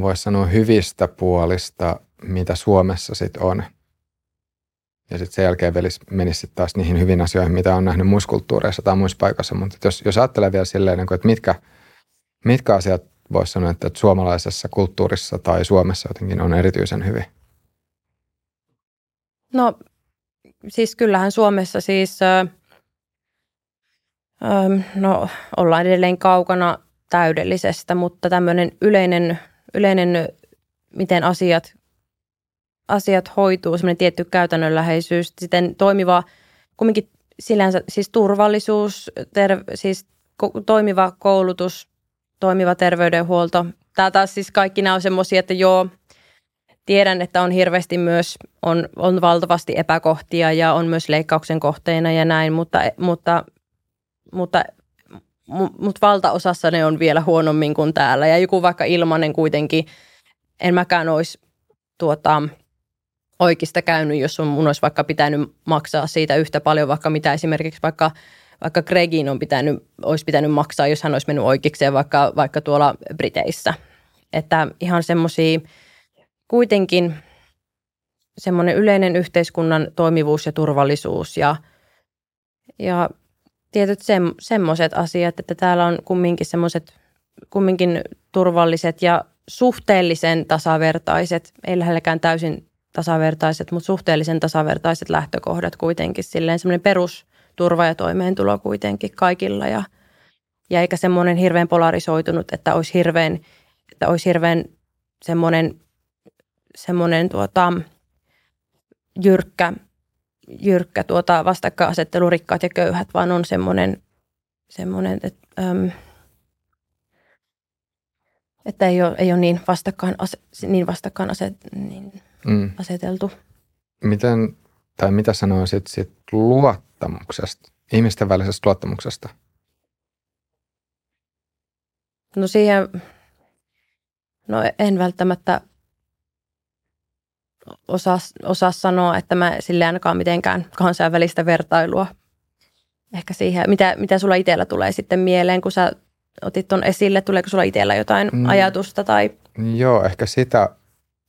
voisi sanoa hyvistä puolista, mitä Suomessa sitten on – ja sitten sen jälkeen velis, menisi sit taas niihin hyvin asioihin, mitä on nähnyt muissa kulttuureissa tai muissa paikoissa. Mutta jos, jos ajattelee vielä silleen, niin että mitkä, mitkä asiat voisi sanoa, että, että suomalaisessa kulttuurissa tai Suomessa jotenkin on erityisen hyvin? No siis kyllähän Suomessa siis, äh, no ollaan edelleen kaukana täydellisestä, mutta tämmöinen yleinen, yleinen, miten asiat asiat hoituu, semmoinen tietty käytännönläheisyys, sitten toimiva, kumminkin sillänsä siis turvallisuus, ter, siis ko, toimiva koulutus, toimiva terveydenhuolto. Tämä taas siis kaikki nämä on semmoisia, että joo, tiedän, että on hirveästi myös, on, on valtavasti epäkohtia ja on myös leikkauksen kohteena ja näin, mutta, mutta, mutta, mutta valtaosassa ne on vielä huonommin kuin täällä. Ja joku vaikka ilmanen kuitenkin, en mäkään olisi tuota, oikeista käynyt, jos on, mun olisi vaikka pitänyt maksaa siitä yhtä paljon, vaikka mitä esimerkiksi vaikka vaikka Gregin on pitänyt, olisi pitänyt maksaa, jos hän olisi mennyt oikeikseen vaikka, vaikka tuolla Briteissä. Että ihan semmoisia kuitenkin semmoinen yleinen yhteiskunnan toimivuus ja turvallisuus ja, ja tietyt sem, semmoiset asiat, että täällä on kumminkin semmoiset kumminkin turvalliset ja suhteellisen tasavertaiset, ei lähelläkään täysin tasavertaiset, mutta suhteellisen tasavertaiset lähtökohdat kuitenkin. Silleen semmoinen perusturva ja toimeentulo kuitenkin kaikilla ja, ja eikä semmoinen hirveän polarisoitunut, että olisi hirveän, että olisi hirveän semmoinen, semmoinen tuota, jyrkkä, jyrkkä tuota vastakkainasettelu rikkaat ja köyhät, vaan on semmoinen, semmoinen että, äm, että ei ole, ei ole niin vastakkain, niin vastakkain aset, niin mm. aseteltu. Miten, tai mitä sanoisit sit luottamuksesta, ihmisten välisestä luottamuksesta? No siihen, no en välttämättä osaa, osaa sanoa, että mä sille ainakaan mitenkään kansainvälistä vertailua ehkä siihen. Mitä, mitä sulla itsellä tulee sitten mieleen, kun sä otit ton esille? Tuleeko sulla itsellä jotain mm. ajatusta? Tai? Joo, ehkä sitä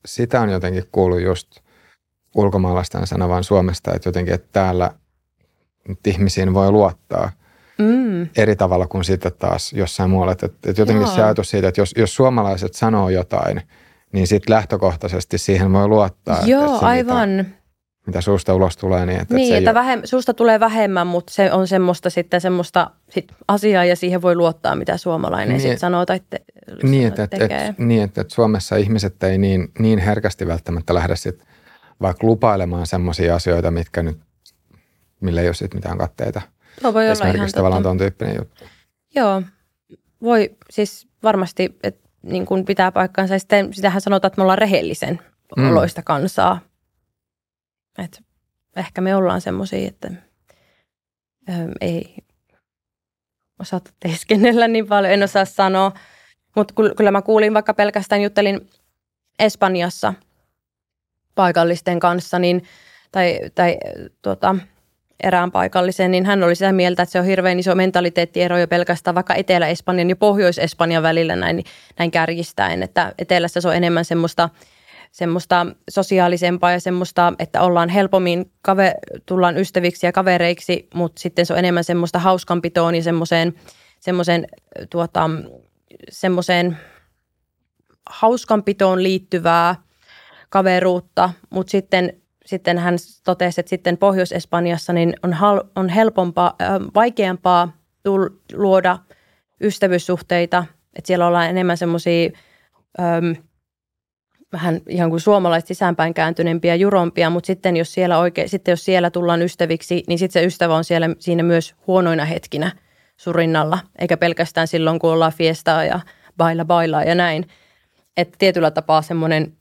sitä on jotenkin kuullut just ulkomaalaisten sanavan Suomesta, että jotenkin, että täällä ihmisiin voi luottaa mm. eri tavalla kuin sitten taas jossain muualla. Että, että jotenkin Joo. se ajatus siitä, että jos, jos suomalaiset sanoo jotain, niin sitten lähtökohtaisesti siihen voi luottaa. Joo, että se, aivan. Mitä, mitä suusta ulos tulee. Niin, että, niin, että, että vähem, suusta tulee vähemmän, mutta se on semmoista sitten semmoista sit asiaa ja siihen voi luottaa, mitä suomalainen niin, sitten sanoo tai te, niin, että, tekee. Et, niin, että, että Suomessa ihmiset ei niin, niin herkästi välttämättä lähde sitten vaikka lupailemaan semmoisia asioita, mitkä nyt, millä ei ole sitten mitään katteita. Tuo voi olla ihan tavallaan tuon tyyppinen juttu. Joo, voi siis varmasti, että niin kuin pitää paikkansa. Ja sitten sitähän sanotaan, että me ollaan rehellisen mm. oloista kansaa. Et ehkä me ollaan semmoisia, että ö, ei osata teeskennellä niin paljon, en osaa sanoa. Mutta kyllä mä kuulin, vaikka pelkästään juttelin Espanjassa paikallisten kanssa, niin, tai, tai tuota, erään paikallisen, niin hän oli sitä mieltä, että se on hirveän iso mentaliteettiero jo pelkästään vaikka Etelä-Espanjan ja Pohjois-Espanjan välillä näin, näin kärjistäen, että etelässä se on enemmän semmoista semmoista sosiaalisempaa ja semmoista, että ollaan helpommin, kave, tullaan ystäviksi ja kavereiksi, mutta sitten se on enemmän semmoista hauskanpitoon ja semmoiseen, semmoiseen, tuota, semmoiseen hauskanpitoon liittyvää kaveruutta, mutta sitten, sitten hän totesi, että sitten Pohjois-Espanjassa niin on, hal, on helpompaa, äh, vaikeampaa tul, luoda ystävyyssuhteita, että siellä ollaan enemmän semmoisia vähän ihan kuin suomalaiset sisäänpäin kääntyneempiä, jurompia, mutta sitten jos siellä, oikein, sitten jos siellä tullaan ystäviksi, niin sitten se ystävä on siellä siinä myös huonoina hetkinä surinnalla, eikä pelkästään silloin, kun ollaan fiestaa ja baila baila ja näin. Että tietyllä tapaa semmoinen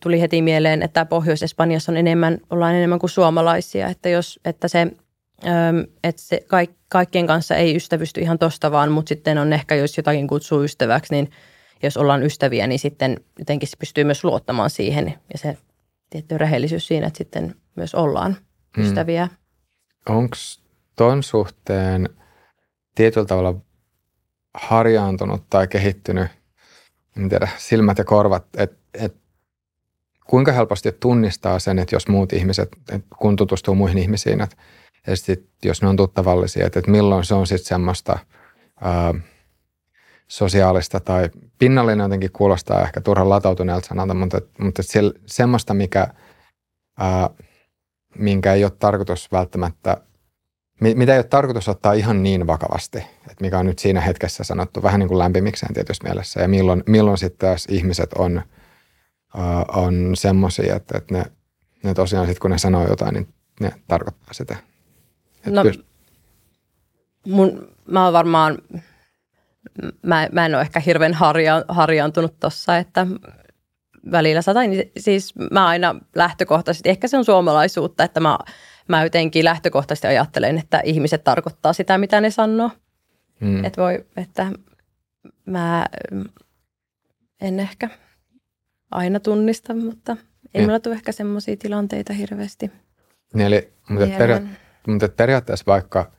tuli heti mieleen, että Pohjois-Espanjassa on enemmän, ollaan enemmän kuin suomalaisia, että jos, että se, että se kaik, kaikkien kanssa ei ystävysty ihan tosta vaan, mutta sitten on ehkä, jos jotakin kutsuu ystäväksi, niin – jos ollaan ystäviä, niin sitten jotenkin se pystyy myös luottamaan siihen ja se tietty rehellisyys siinä, että sitten myös ollaan mm. ystäviä. Onko ton suhteen tietyllä tavalla harjaantunut tai kehittynyt, en tiedä, silmät ja korvat, että et, kuinka helposti tunnistaa sen, että jos muut ihmiset, että kun tutustuu muihin ihmisiin, että, sit, jos ne on tuttavallisia, että, että milloin se on sitten semmoista ää, sosiaalista tai pinnallinen jotenkin kuulostaa ehkä turhan latautuneelta sanalta, mutta, mutta se, semmoista, mikä, ää, minkä ei ole tarkoitus välttämättä, mitä ei ole tarkoitus ottaa ihan niin vakavasti, että mikä on nyt siinä hetkessä sanottu vähän niin kuin lämpimikseen tietysti mielessä ja milloin, milloin sitten taas ihmiset on, ää, on semmoisia, että, että ne, ne tosiaan sitten kun ne sanoo jotain, niin ne tarkoittaa sitä. no, pyst- mun, mä oon varmaan mä, mä en ole ehkä hirveän harja, harjaantunut tuossa, että välillä satain, siis mä aina lähtökohtaisesti, ehkä se on suomalaisuutta, että mä, mä jotenkin lähtökohtaisesti ajattelen, että ihmiset tarkoittaa sitä, mitä ne sanoo. Hmm. Että voi, että mä en ehkä aina tunnista, mutta ei mulla tule ehkä semmoisia tilanteita hirveästi. Niin eli, mutta, peria- mutta periaatteessa vaikka –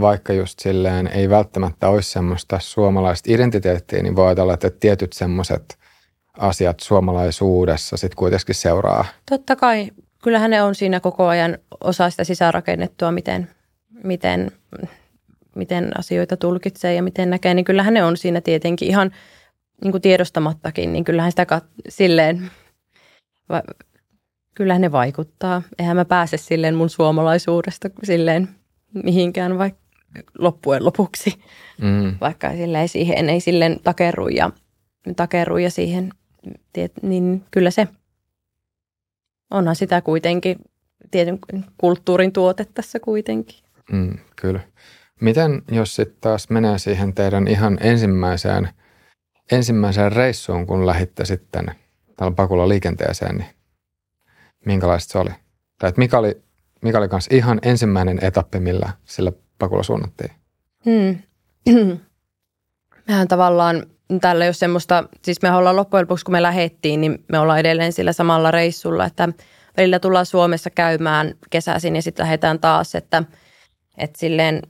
vaikka just silleen ei välttämättä olisi semmoista suomalaista identiteettiä, niin voi ajatella, että tietyt semmoiset asiat suomalaisuudessa sitten kuitenkin seuraa. Totta kai. Kyllähän ne on siinä koko ajan osa sitä sisäänrakennettua, miten, miten, miten asioita tulkitsee ja miten näkee, niin kyllähän ne on siinä tietenkin ihan niin kuin tiedostamattakin, niin kyllähän sitä kat- silleen, va- kyllähän ne vaikuttaa. Eihän mä pääse silleen mun suomalaisuudesta silleen mihinkään, vaikka loppujen lopuksi, mm. vaikka silleen siihen ei silleen takerru ja, takerru ja siihen, niin kyllä se onhan sitä kuitenkin tietyn kulttuurin tuote tässä kuitenkin. Mm, kyllä. Miten jos sitten taas menee siihen teidän ihan ensimmäiseen, ensimmäiseen reissuun, kun lähditte sitten täällä pakulla liikenteeseen, niin minkälaista se oli? Tai mikä oli, mikä oli kanssa ihan ensimmäinen etappi, millä sillä pakulla suunnattiin? Hmm. Mehän tavallaan tällä jos semmoista, siis me ollaan loppujen lopuksi, kun me lähettiin, niin me ollaan edelleen sillä samalla reissulla, että välillä tullaan Suomessa käymään kesäisin ja sitten lähdetään taas, että, että silleen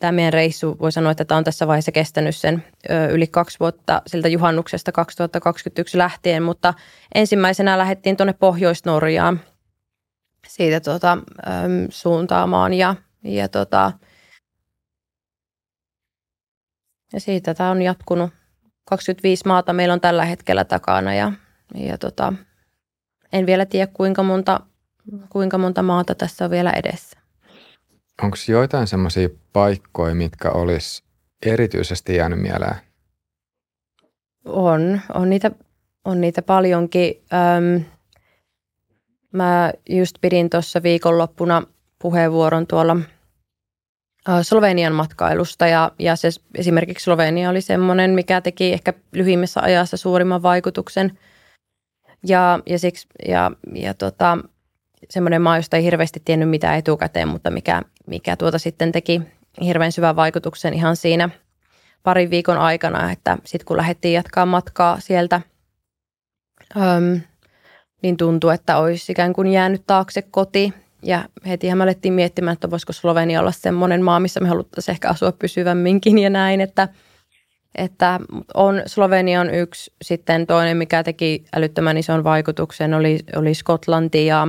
tämä meidän reissu, voi sanoa, että tämä on tässä vaiheessa kestänyt sen yli kaksi vuotta siltä juhannuksesta 2021 lähtien, mutta ensimmäisenä lähdettiin tuonne Pohjois-Norjaan siitä tuota, suuntaamaan ja ja, tota, ja siitä tämä on jatkunut. 25 maata meillä on tällä hetkellä takana ja, ja tota, en vielä tiedä kuinka monta, kuinka monta maata tässä on vielä edessä. Onko joitain semmoisia paikkoja, mitkä olisi erityisesti jäänyt mieleen? On, on niitä, on niitä paljonkin. Öm, mä just pidin tuossa viikonloppuna puheenvuoron tuolla Slovenian matkailusta. Ja, ja se esimerkiksi Slovenia oli semmoinen, mikä teki ehkä lyhimmässä ajassa suurimman vaikutuksen. Ja, ja, siksi, ja, ja tota, semmoinen maa, josta ei hirveästi tiennyt mitään etukäteen, mutta mikä, mikä tuota sitten teki hirveän syvän vaikutuksen ihan siinä parin viikon aikana, että sitten kun lähdettiin jatkaa matkaa sieltä, öm, niin tuntui, että olisi ikään kuin jäänyt taakse koti ja heti me alettiin miettimään, että voisiko Slovenia olla semmoinen maa, missä me haluttaisiin ehkä asua pysyvämminkin ja näin, että, että on, Slovenia on yksi, sitten toinen, mikä teki älyttömän ison vaikutuksen, oli, oli Skotlanti ja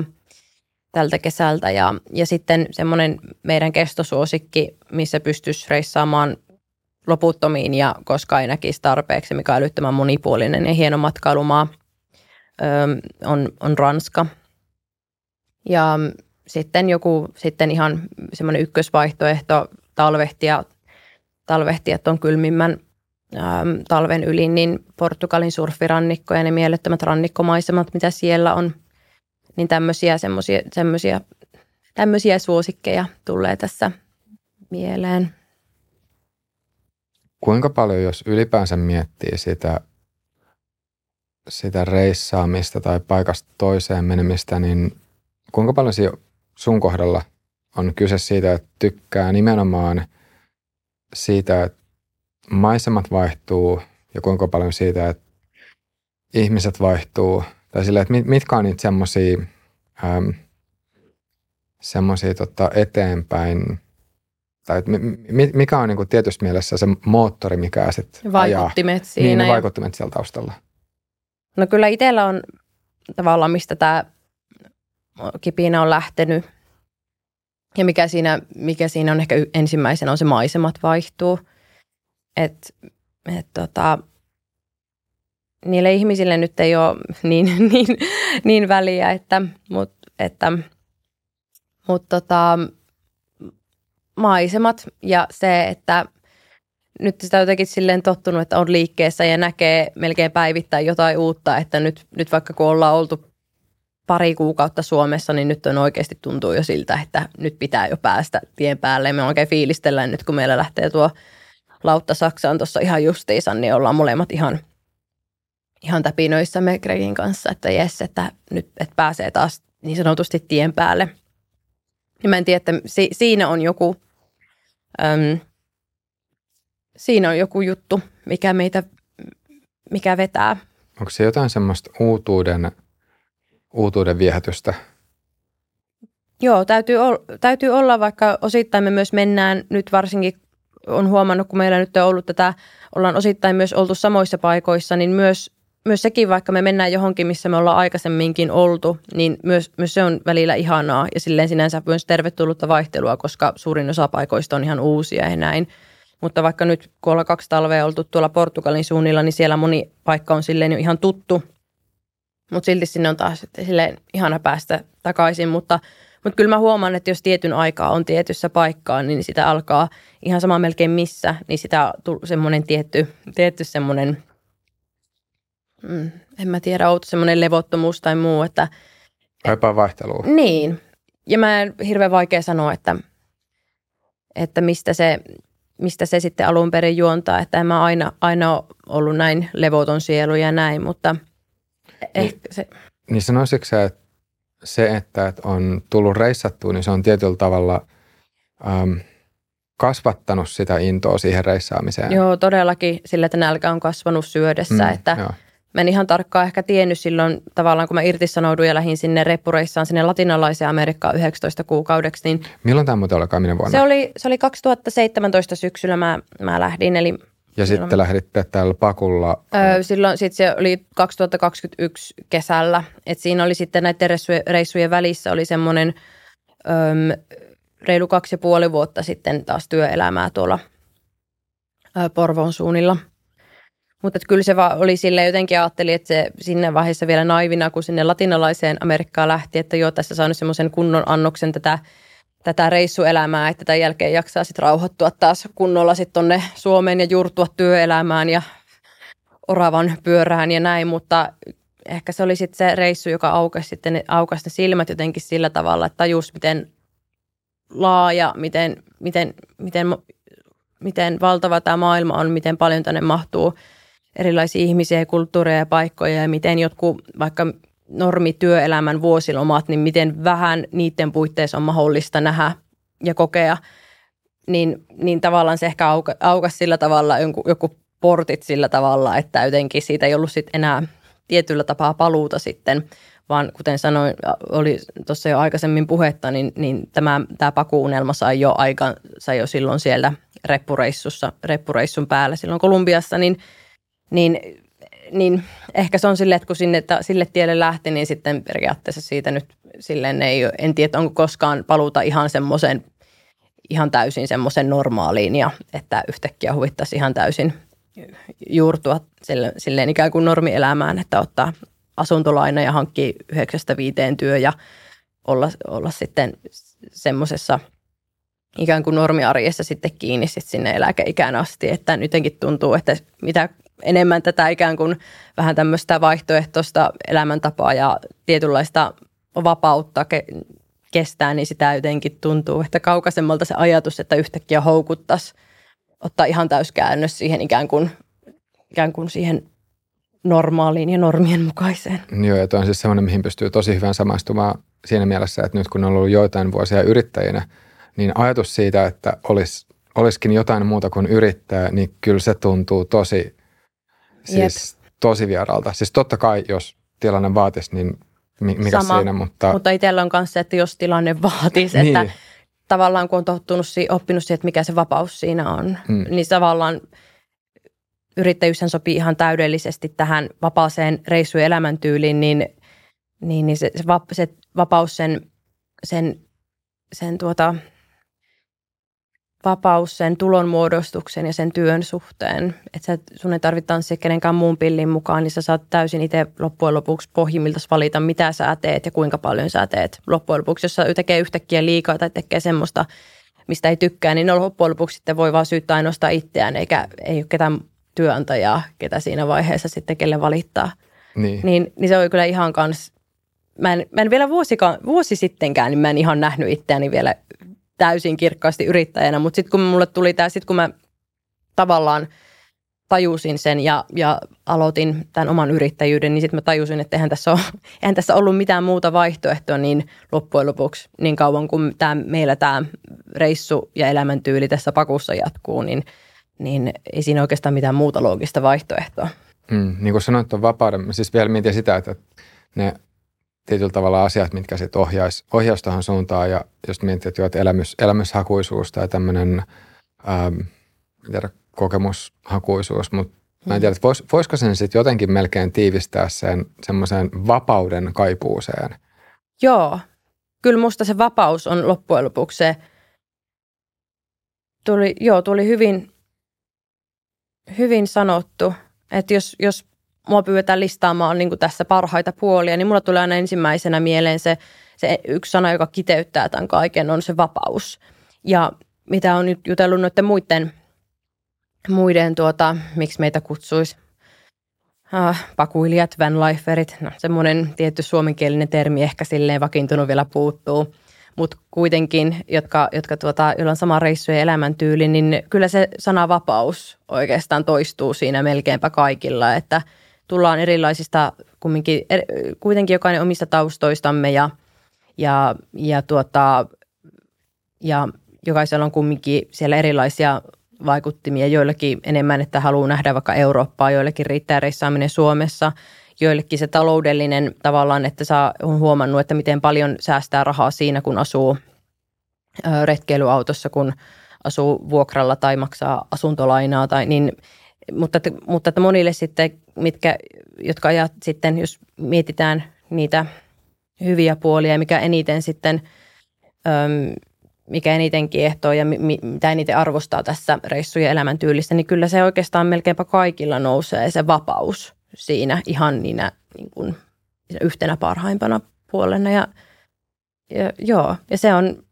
tältä kesältä. Ja, ja sitten semmoinen meidän kestosuosikki, missä pystyisi reissaamaan loputtomiin ja koska ei näkisi tarpeeksi, mikä on älyttömän monipuolinen ja hieno matkailumaa, on, on Ranska. Ja sitten joku sitten ihan semmoinen ykkösvaihtoehto talvehtia, talvehtia tuon kylmimmän äm, talven yli, niin Portugalin surfirannikko ja ne mielettömät rannikkomaisemat, mitä siellä on, niin tämmöisiä, semmosia, semmosia, tämmöisiä suosikkeja tulee tässä mieleen. Kuinka paljon, jos ylipäänsä miettii sitä, sitä reissaamista tai paikasta toiseen menemistä, niin kuinka paljon sun kohdalla on kyse siitä, että tykkää nimenomaan siitä, että maisemat vaihtuu ja kuinka paljon siitä, että ihmiset vaihtuu. Tai sille, että mitkä on niitä semmoisia semmoisia tota, eteenpäin, tai että mikä on niin kuin tietyssä mielessä se moottori, mikä sitten Vaikuttimet ajaa. siinä. Niin, ne vaikuttimet siellä taustalla. No kyllä itsellä on tavallaan, mistä tämä kipinä on lähtenyt. Ja mikä siinä, mikä siinä on ehkä ensimmäisenä on se maisemat vaihtuu. Että et tota, niille ihmisille nyt ei ole niin, niin, niin väliä, että, mut, että, mut tota, maisemat ja se, että nyt sitä jotenkin silleen tottunut, että on liikkeessä ja näkee melkein päivittäin jotain uutta, että nyt, nyt vaikka kun ollaan oltu pari kuukautta Suomessa, niin nyt on oikeasti tuntuu jo siltä, että nyt pitää jo päästä tien päälle. Me oikein fiilistellään nyt, kun meillä lähtee tuo lautta Saksaan tuossa ihan justiinsa, niin ollaan molemmat ihan, ihan täpinöissämme Gregin kanssa, että jes, että nyt että pääsee taas niin sanotusti tien päälle. Ja mä en tiedä, että si, siinä on joku, äm, siinä on joku juttu, mikä meitä, mikä vetää. Onko se jotain semmoista uutuuden – uutuuden viehätystä? Joo, täytyy, olla, täytyy olla, vaikka osittain me myös mennään nyt varsinkin, on huomannut, kun meillä nyt on ollut tätä, ollaan osittain myös oltu samoissa paikoissa, niin myös, myös sekin, vaikka me mennään johonkin, missä me ollaan aikaisemminkin oltu, niin myös, myös se on välillä ihanaa ja silleen sinänsä myös tervetullutta vaihtelua, koska suurin osa paikoista on ihan uusia ja näin. Mutta vaikka nyt, kun ollaan kaksi talvea oltu tuolla Portugalin suunnilla, niin siellä moni paikka on silleen jo ihan tuttu mutta silti sinne on taas silleen ihana päästä takaisin, mutta, mutta kyllä mä huomaan, että jos tietyn aikaa on tietyssä paikkaa, niin sitä alkaa ihan sama melkein missä, niin sitä semmoinen tietty, tietty semmoinen, mm, en mä tiedä, outo semmoinen levottomuus tai muu, että Kaipaa vaihtelua. Niin, ja mä en hirveän vaikea sanoa, että, että mistä se, mistä se sitten alun perin juontaa, että en mä aina, aina ollut näin levoton sielu ja näin, mutta – Ehkä se. Niin sanoisitko sä, että se, että on tullut reissattua, niin se on tietyllä tavalla äm, kasvattanut sitä intoa siihen reissaamiseen? Joo, todellakin sillä, että nälkä on kasvanut syödessä, mm, että joo. Mä en ihan tarkkaan ehkä tiennyt silloin tavallaan, kun mä irtisanouduin ja lähdin sinne reppureissaan sinne latinalaiseen Amerikkaan 19 kuukaudeksi. Niin Milloin tämä muuten olikaan, minä vuonna? Se oli, se oli 2017 syksyllä mä, mä lähdin, eli ja silloin, sitten lähditte tällä pakulla? Öö, silloin sit se oli 2021 kesällä. Et siinä oli sitten näiden reissujen välissä oli semmoinen reilu kaksi ja puoli vuotta sitten taas työelämää tuolla ö, Porvoon suunnilla. Mutta kyllä se vaan oli sille jotenkin ajattelin, että se sinne vaiheessa vielä naivina, kun sinne latinalaiseen Amerikkaan lähti, että joo, tässä saanut semmoisen kunnon annoksen tätä – tätä reissuelämää, että tämän jälkeen jaksaa sitten rauhoittua taas kunnolla sitten tonne Suomeen ja juurtua työelämään ja oravan pyörään ja näin, mutta ehkä se oli sitten se reissu, joka aukasi sitten aukasi ne silmät jotenkin sillä tavalla, että tajus miten laaja, miten, miten, miten, miten valtava tämä maailma on, miten paljon tänne mahtuu erilaisia ihmisiä, kulttuureja ja paikkoja ja miten jotkut vaikka normityöelämän vuosilomat, niin miten vähän niiden puitteissa on mahdollista nähdä ja kokea, niin, niin tavallaan se ehkä auka, aukasi sillä tavalla joku, joku portit sillä tavalla, että jotenkin siitä ei ollut sit enää tietyllä tapaa paluuta sitten, vaan kuten sanoin, oli tuossa jo aikaisemmin puhetta, niin, niin tämä, tämä pakuunelma sai jo, aika, sai jo silloin siellä reppureissussa, reppureissun päällä silloin Kolumbiassa, niin, niin, niin ehkä se on sille, että kun sinne, että sille tielle lähti, niin sitten periaatteessa siitä nyt silleen ei, en tiedä, onko koskaan paluuta ihan semmoisen ihan täysin semmoisen normaaliin ja että yhtäkkiä huvittaisi ihan täysin juurtua silleen ikään kuin normielämään, että ottaa asuntolaina ja hankkii yhdeksästä viiteen työ ja olla, olla sitten semmoisessa ikään kuin normiarjessa sitten kiinni sitten sinne eläkeikään asti, että jotenkin tuntuu, että mitä enemmän tätä ikään kuin vähän tämmöistä vaihtoehtoista elämäntapaa ja tietynlaista vapautta kestää, niin sitä jotenkin tuntuu, että kaukaisemmalta se ajatus, että yhtäkkiä houkuttaisi ottaa ihan täyskäännös siihen ikään kuin, ikään kuin siihen normaaliin ja normien mukaiseen. Joo, ja on siis semmoinen, mihin pystyy tosi hyvän samaistumaan siinä mielessä, että nyt kun on ollut joitain vuosia yrittäjinä, niin ajatus siitä, että olisi, olisikin jotain muuta kuin yrittää, niin kyllä se tuntuu tosi, siis tosi vieralta. Siis totta kai, jos tilanne vaatisi, niin mikä Sama, siinä, mutta... Mutta itsellä on kanssa se, että jos tilanne vaatisi, niin. että tavallaan kun on tottunut, oppinut siihen, että mikä se vapaus siinä on, mm. niin tavallaan yrittäjyyshän sopii ihan täydellisesti tähän vapaaseen reissu- ja elämäntyyliin, niin, niin, niin se, se, se vapaus sen, sen, sen tuota, vapaus sen tulonmuodostuksen ja sen työn suhteen. Että sun ei tarvitse tanssia kenenkään muun pillin mukaan, niin sä saat täysin itse loppujen lopuksi pohjimmilta valita, mitä sä teet ja kuinka paljon sä teet. Loppujen lopuksi, jos sä tekee yhtäkkiä liikaa tai tekee semmoista, mistä ei tykkää, niin loppujen lopuksi sitten voi vaan syyttää ainoastaan itseään, eikä ei ole ketään työnantajaa, ketä siinä vaiheessa sitten kelle valittaa. Niin. Niin, niin se oli kyllä ihan kans, mä en, mä en vielä vuosika, vuosi sittenkään, niin mä en ihan nähnyt itseäni vielä täysin kirkkaasti yrittäjänä, mutta sitten kun mulle tuli tämä, sitten kun mä tavallaan tajusin sen ja, ja aloitin tämän oman yrittäjyyden, niin sitten mä tajusin, että eihän tässä, ole, eihän tässä ollut mitään muuta vaihtoehtoa niin loppujen lopuksi niin kauan kuin tämä, meillä tämä reissu ja elämäntyyli tässä pakussa jatkuu, niin, niin ei siinä oikeastaan mitään muuta loogista vaihtoehtoa. Mm, niin kuin sanoit, on vapauden. Siis vielä mietin sitä, että ne tietyllä tavalla asiat, mitkä sitten ohjaisi, ohjaus tuohon suuntaan. Ja just mietin, että, jo, että elämys, elämyshakuisuus tai tämmöinen ähm, tiedä, kokemushakuisuus, mutta mä en tiedä, että vois, voisiko sen sitten jotenkin melkein tiivistää sen semmoiseen vapauden kaipuuseen? Joo, kyllä musta se vapaus on loppujen lopuksi se, tuli, joo, tuli hyvin, hyvin sanottu, että jos, jos mua pyydetään listaamaan niin kuin tässä parhaita puolia, niin mulla tulee aina ensimmäisenä mieleen se, se yksi sana, joka kiteyttää tämän kaiken, on se vapaus. Ja mitä on nyt jutellut noiden muiden, muiden tuota, miksi meitä kutsuisi, äh, pakuilijat, vanliferit, no semmoinen tietty suomenkielinen termi ehkä silleen vakiintunut vielä puuttuu, mutta kuitenkin, jotka, jotka tuota, joilla on sama reissu ja elämäntyyli, niin kyllä se sana vapaus oikeastaan toistuu siinä melkeinpä kaikilla, että – tullaan erilaisista, kumminkin, er, kuitenkin jokainen omista taustoistamme ja, ja, ja, tuota, ja jokaisella on kumminkin siellä erilaisia vaikuttimia, joillekin enemmän, että haluaa nähdä vaikka Eurooppaa, joillekin riittää reissaaminen Suomessa, joillekin se taloudellinen tavallaan, että saa, on huomannut, että miten paljon säästää rahaa siinä, kun asuu retkeilyautossa, kun asuu vuokralla tai maksaa asuntolainaa, tai niin mutta, mutta että monille sitten, mitkä, jotka ajat sitten, jos mietitään niitä hyviä puolia, mikä eniten sitten, äm, mikä eniten kiehtoo ja mi, mitä eniten arvostaa tässä reissu- ja elämäntyylissä, niin kyllä se oikeastaan melkeinpä kaikilla nousee se vapaus siinä ihan niinä niin kuin, yhtenä parhaimpana puolena. Ja, ja, joo, ja se on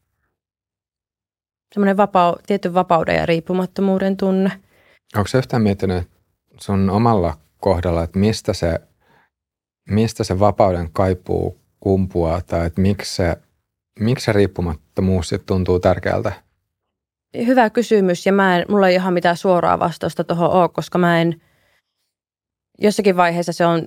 semmoinen vapau, tietyn vapauden ja riippumattomuuden tunne – Onko se yhtään miettinyt sun omalla kohdalla, että mistä se, mistä se vapauden kaipuu kumpuaa tai että miksi se, miksi se riippumattomuus sitten tuntuu tärkeältä? Hyvä kysymys ja mä en, mulla ei ihan mitään suoraa vastausta tuohon ole, koska mä en, jossakin vaiheessa se on,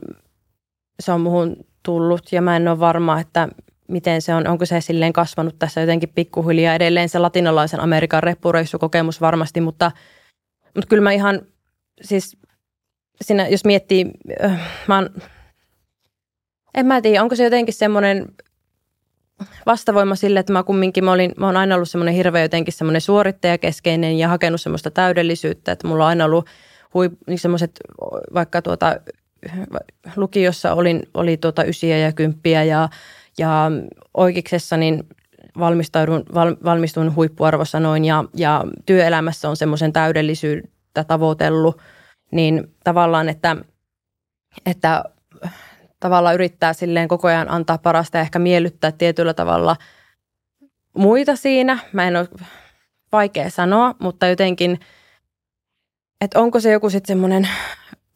se on muhun tullut ja mä en ole varma, että miten se on, onko se silleen kasvanut tässä jotenkin pikkuhiljaa. Edelleen se latinalaisen Amerikan reppureissukokemus varmasti, mutta – mutta kyllä mä ihan, siis siinä, jos miettii, äh, mä oon, en mä tiedä, onko se jotenkin semmoinen, vastavoima sille, että mä kumminkin, mä, olin, mä oon aina ollut semmoinen hirveä jotenkin semmoinen suorittajakeskeinen ja hakenut semmoista täydellisyyttä, että mulla on aina ollut hui, niin semmoiset, vaikka tuota, lukiossa olin, oli tuota ysiä ja kymppiä ja, ja oikeiksessa niin valmistaudun, val, valmistuin huippuarvosanoin ja, ja työelämässä on semmoisen täydellisyyttä tavoitellut, niin tavallaan, että, että tavallaan yrittää silleen koko ajan antaa parasta ja ehkä miellyttää tietyllä tavalla muita siinä. Mä en ole vaikea sanoa, mutta jotenkin, että onko se joku sitten semmoinen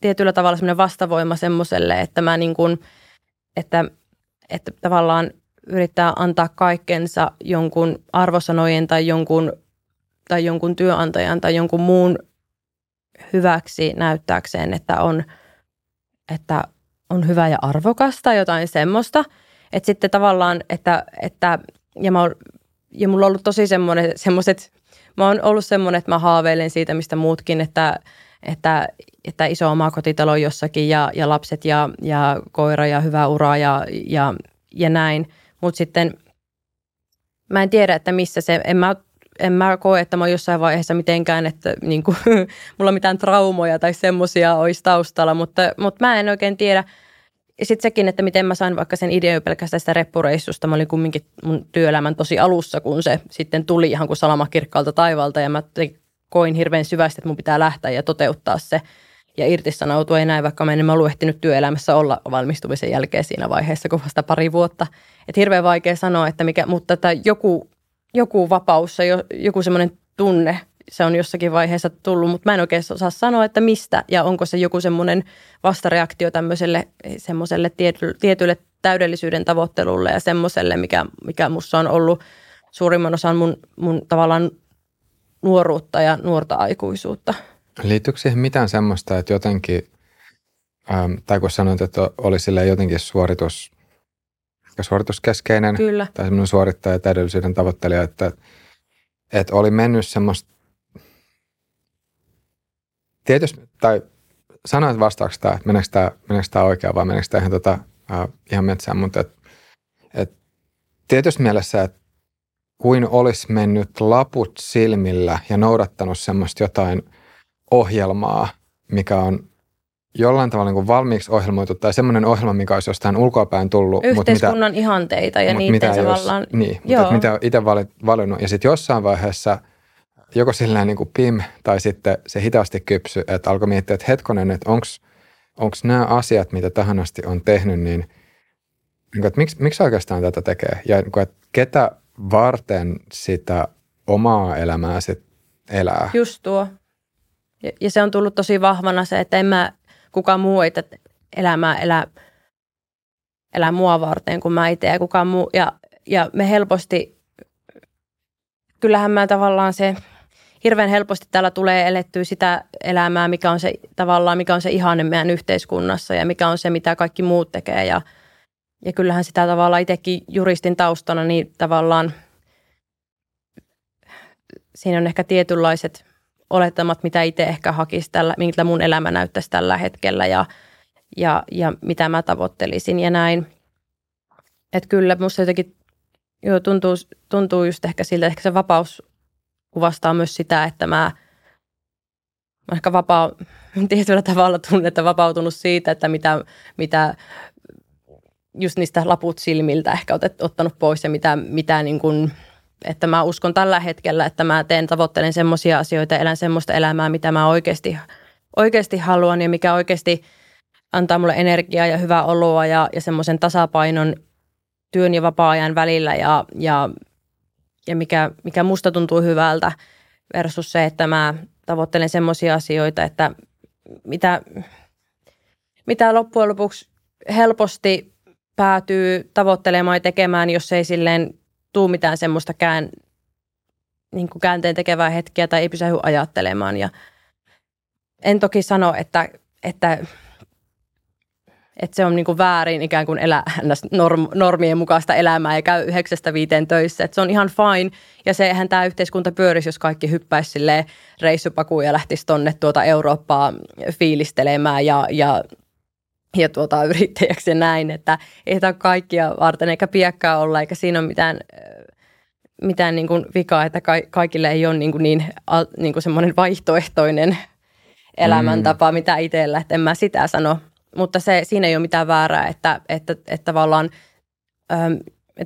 tietyllä tavalla semmoinen vastavoima semmoiselle, että mä niin kuin, että, että tavallaan yrittää antaa kaikkensa jonkun arvosanojen tai jonkun, tai jonkun työnantajan tai jonkun muun hyväksi näyttääkseen, että on, että on hyvä ja arvokasta, jotain semmoista. Että sitten tavallaan, että, että ja, mä oon, ja mulla on ollut tosi semmoinen, semmoiset, mä oon ollut semmoinen, että mä haaveilen siitä, mistä muutkin, että, että, että iso oma kotitalo jossakin ja, ja lapset ja, ja koira ja hyvä ura ja, ja, ja näin. Mutta sitten mä en tiedä, että missä se, en mä en mä koe, että mä oon jossain vaiheessa mitenkään, että niin kuin, mulla mitään traumoja tai semmoisia olisi taustalla, mutta, mutta mä en oikein tiedä. Sitten sekin, että miten mä sain vaikka sen idean pelkästään sitä reppureissusta. Mä olin kumminkin mun työelämän tosi alussa, kun se sitten tuli ihan kuin salama kirkkaalta taivalta ja mä koin hirveän syvästi, että mun pitää lähteä ja toteuttaa se ja irtisanoutua ja näin, vaikka mä en ollut ehtinyt työelämässä olla valmistumisen jälkeen siinä vaiheessa, kun vasta pari vuotta. Että hirveän vaikea sanoa, että mikä, mutta että joku joku vapaus, joku semmoinen tunne, se on jossakin vaiheessa tullut, mutta mä en oikein osaa sanoa, että mistä ja onko se joku semmoinen vastareaktio tämmöiselle semmoiselle tiety, tietylle täydellisyyden tavoittelulle ja semmoiselle, mikä, mikä musta on ollut suurimman osan mun, mun tavallaan nuoruutta ja nuorta aikuisuutta. Liittyykö siihen mitään semmoista, että jotenkin, ähm, tai kun sanoit, että oli sille jotenkin suoritus, ehkä suorituskeskeinen Kyllä. tai semmoinen suorittaja täydellisyyden tavoittelija, että, että oli mennyt semmoista, tietysti, tai sanoit vastaaksi tämä, että meneekö tämä, meneekö tämä oikein vai meneekö tämä ihan, tota, äh, ihan metsään, mutta et, et tietysti mielessä, että kuin olisi mennyt laput silmillä ja noudattanut semmoista jotain ohjelmaa, mikä on jollain tavalla niin valmiiksi ohjelmoitu tai semmoinen ohjelma, mikä olisi jostain ulkoapäin tullut. Yhteiskunnan mitä, ihanteita ja niitä mitä tavallaan. Jos, niin, Joo. mutta mitä itse valinnut. Ja sitten jossain vaiheessa joko silleen niin kuin pim tai sitten se hitaasti kypsy, että alkoi miettiä, että hetkonen, että onko nämä asiat, mitä tähän asti on tehnyt, niin, niin että miksi, miksi oikeastaan tätä tekee? Ja niin kuin, että ketä varten sitä omaa elämää sitten elää? Just tuo. Ja, ja se on tullut tosi vahvana se, että en mä kukaan muu ei tätä elämää elä, elä mua varten kuin mä itse ja kukaan muu. Ja, ja me helposti, kyllähän mä tavallaan se, hirveän helposti täällä tulee elettyä sitä elämää, mikä on se tavallaan, mikä on se ihanne meidän yhteiskunnassa ja mikä on se, mitä kaikki muut tekee. Ja, ja kyllähän sitä tavallaan itsekin juristin taustana, niin tavallaan siinä on ehkä tietynlaiset olettamat, mitä itse ehkä hakisi tällä, miltä mun elämä näyttäisi tällä hetkellä ja, ja, ja mitä mä tavoittelisin ja näin. Että kyllä musta jotenkin joo, tuntuu, tuntuu just ehkä siltä, että ehkä se vapaus kuvastaa myös sitä, että mä, mä ehkä vapaa, tietyllä tavalla tunnetta vapautunut siitä, että mitä, mitä just niistä laput silmiltä ehkä otet, ottanut pois ja mitä, mitä niin kuin – että mä uskon tällä hetkellä, että mä teen, tavoittelen semmoisia asioita, elän semmoista elämää, mitä mä oikeasti, oikeasti haluan ja mikä oikeasti antaa mulle energiaa ja hyvää oloa ja, ja semmoisen tasapainon työn ja vapaa-ajan välillä ja, ja, ja mikä, mikä musta tuntuu hyvältä versus se, että mä tavoittelen semmoisia asioita, että mitä, mitä loppujen lopuksi helposti päätyy tavoittelemaan ja tekemään, jos ei silleen tuu mitään semmoista kään, niin kuin käänteen tekevää hetkeä tai ei pysähdy ajattelemaan. Ja en toki sano, että, että, että se on niin kuin väärin ikään kuin elää norm, normien mukaista elämää ja käy yhdeksästä viiteen töissä. Että se on ihan fine ja sehän tämä yhteiskunta pyörisi, jos kaikki hyppäisi reissupakuun ja lähtisi tonne tuota Eurooppaa fiilistelemään ja, ja ja tuota, yrittäjäksi ja näin, että ei tämä kaikkia varten eikä piekkaa olla, eikä siinä ole mitään, mitään niin kuin vikaa, että ka- kaikille ei ole niin, kuin niin, niin kuin semmoinen vaihtoehtoinen elämäntapa, mm. mitä itsellä, että en mä sitä sano. Mutta se, siinä ei ole mitään väärää, että, että, että tavallaan ähm,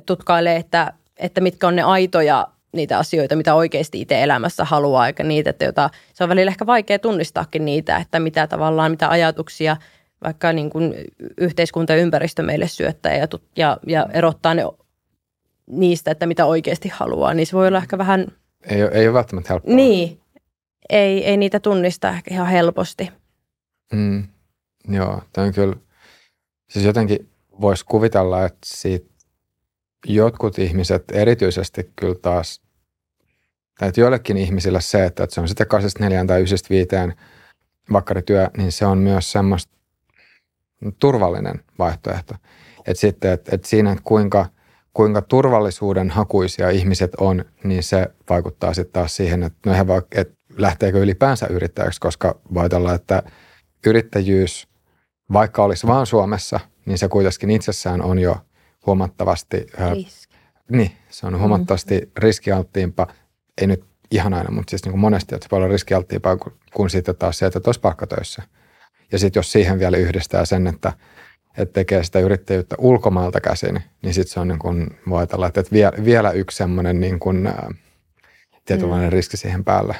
tutkailee, että, että mitkä on ne aitoja niitä asioita, mitä oikeasti itse elämässä haluaa, eikä niitä, että jota, se on välillä ehkä vaikea tunnistaakin niitä, että mitä tavallaan, mitä ajatuksia vaikka niin kuin yhteiskunta ja ympäristö meille syöttää ja, ja, ja erottaa ne niistä, että mitä oikeasti haluaa, niin se voi olla ehkä vähän... Ei ole, ei ole välttämättä helppoa. Niin, ei, ei niitä tunnista ehkä ihan helposti. Mm, joo, tämä on kyllä, siis jotenkin voisi kuvitella, että siitä jotkut ihmiset erityisesti kyllä taas, tai että joillekin ihmisille se, että, että se on sitten 8 tai 9 viiteen vakkarityö, niin se on myös semmoista turvallinen vaihtoehto. Että sitten, että, että siinä, kuinka, kuinka turvallisuuden hakuisia ihmiset on, niin se vaikuttaa sitten taas siihen, että, no he, että lähteekö ylipäänsä yrittäjäksi, koska voi olla, että yrittäjyys, vaikka olisi vaan Suomessa, niin se kuitenkin itsessään on jo huomattavasti... Riski. Niin, se on huomattavasti mm. riskialttiimpaa. Ei nyt ihan aina, mutta siis niin kuin monesti, että se voi olla riskialttiimpaa kuin, kuin sitten taas se, että olisi palkkatöissä. Ja sitten jos siihen vielä yhdistää sen, että, että tekee sitä yrittäjyyttä ulkomailta käsin, niin sitten se on niin kuin, voi ajatella, että vielä, vielä yksi semmoinen niin kuin, ää, tietynlainen mm. riski siihen päälle.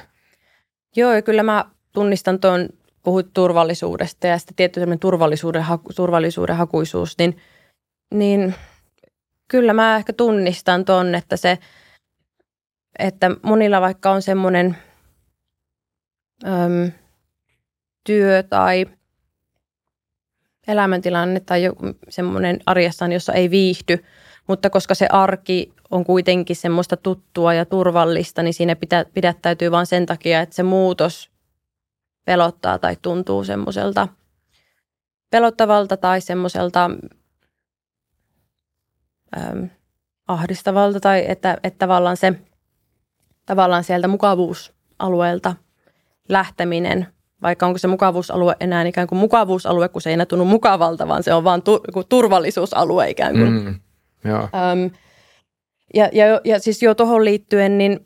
Joo, ja kyllä mä tunnistan tuon, puhut turvallisuudesta ja sitten tietty turvallisuuden, turvallisuuden hakuisuus, niin, niin kyllä mä ehkä tunnistan tuon, että se, että monilla vaikka on semmoinen äm, työ tai elämäntilanne tai joku semmoinen arjessaan, jossa ei viihdy, mutta koska se arki on kuitenkin semmoista tuttua ja turvallista, niin siinä pitä, pidättäytyy vain sen takia, että se muutos pelottaa tai tuntuu semmoiselta pelottavalta tai semmoiselta ähm, ahdistavalta tai että, että tavallaan se tavallaan sieltä mukavuusalueelta lähteminen, vaikka onko se mukavuusalue enää ikään kuin mukavuusalue, kun se ei enää tunnu mukavalta, vaan se on vaan tu- turvallisuusalue ikään kuin. Mm, joo. Ähm, ja, ja, ja siis jo tuohon liittyen, niin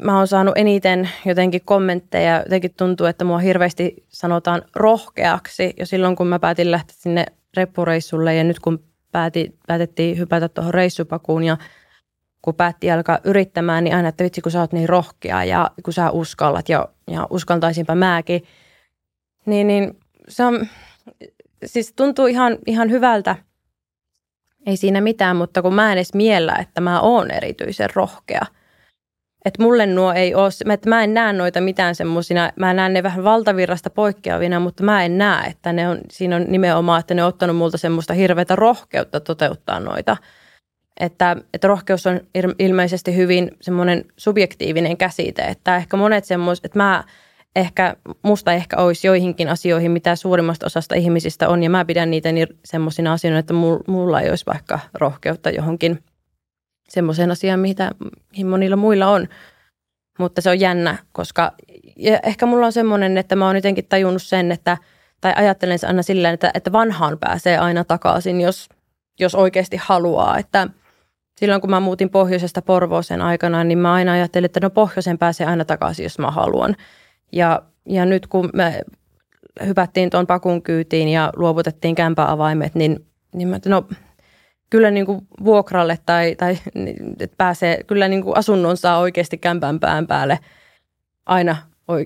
mä oon saanut eniten jotenkin kommentteja. Jotenkin tuntuu, että mua hirveästi sanotaan rohkeaksi jo silloin, kun mä päätin lähteä sinne reppureissulle ja nyt kun pääti, päätettiin hypätä tuohon reissupakuun ja kun päätti alkaa yrittämään, niin aina, että vitsi kun sä oot niin rohkea ja kun sä uskallat ja, ja uskaltaisinpä mäkin. Niin, niin se on, siis tuntuu ihan, ihan hyvältä – ei siinä mitään, mutta kun mä en edes miellä, että mä oon erityisen rohkea. Että mulle nuo ei ole, että mä en näe noita mitään semmoisina, mä näen ne vähän valtavirrasta poikkeavina, mutta mä en näe, että ne on, siinä on nimenomaan, että ne on ottanut multa semmoista hirveätä rohkeutta toteuttaa noita. Että, että rohkeus on ilmeisesti hyvin semmoinen subjektiivinen käsite, että ehkä monet semmoiset, että mä ehkä, musta ehkä olisi joihinkin asioihin, mitä suurimmasta osasta ihmisistä on, ja mä pidän niitä niin semmoisina asioina, että mulla ei olisi vaikka rohkeutta johonkin semmoiseen asiaan, mitä, mihin monilla muilla on. Mutta se on jännä, koska ja ehkä mulla on semmoinen, että mä oon jotenkin tajunnut sen, että, tai ajattelen se aina sillä, että, että vanhaan pääsee aina takaisin, jos, jos oikeasti haluaa, että Silloin kun mä muutin pohjoisesta Porvooseen aikana, niin mä aina ajattelin, että no pohjoisen pääsee aina takaisin, jos mä haluan. Ja, ja nyt kun me hypättiin tuon pakun kyytiin ja luovutettiin kämpäavaimet, niin, niin mä no kyllä niin kuin vuokralle tai, tai että pääsee, kyllä niin kuin asunnon saa oikeasti kämpän pään päälle aina,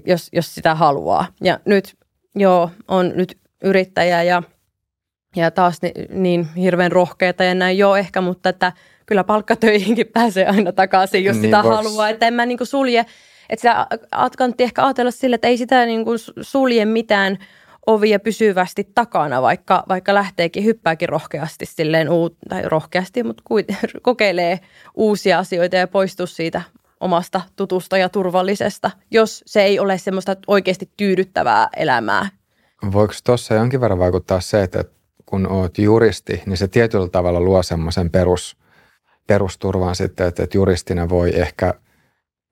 jos, jos sitä haluaa. Ja nyt joo, on nyt yrittäjä ja, ja taas niin, niin hirveän rohkeita ja näin joo ehkä, mutta että kyllä palkkatöihinkin pääsee aina takaisin, jos niin sitä voisi. haluaa. Että en mä niin kuin sulje että sitä kannatti ehkä ajatella sille, että ei sitä niin kuin sulje mitään ovia pysyvästi takana, vaikka, vaikka lähteekin, hyppääkin rohkeasti silleen, uu, tai rohkeasti, mutta kokeilee uusia asioita ja poistuu siitä omasta tutusta ja turvallisesta, jos se ei ole semmoista oikeasti tyydyttävää elämää. Voiko tuossa jonkin verran vaikuttaa se, että kun oot juristi, niin se tietyllä tavalla luo semmoisen perus, perusturvan sitten, että juristina voi ehkä –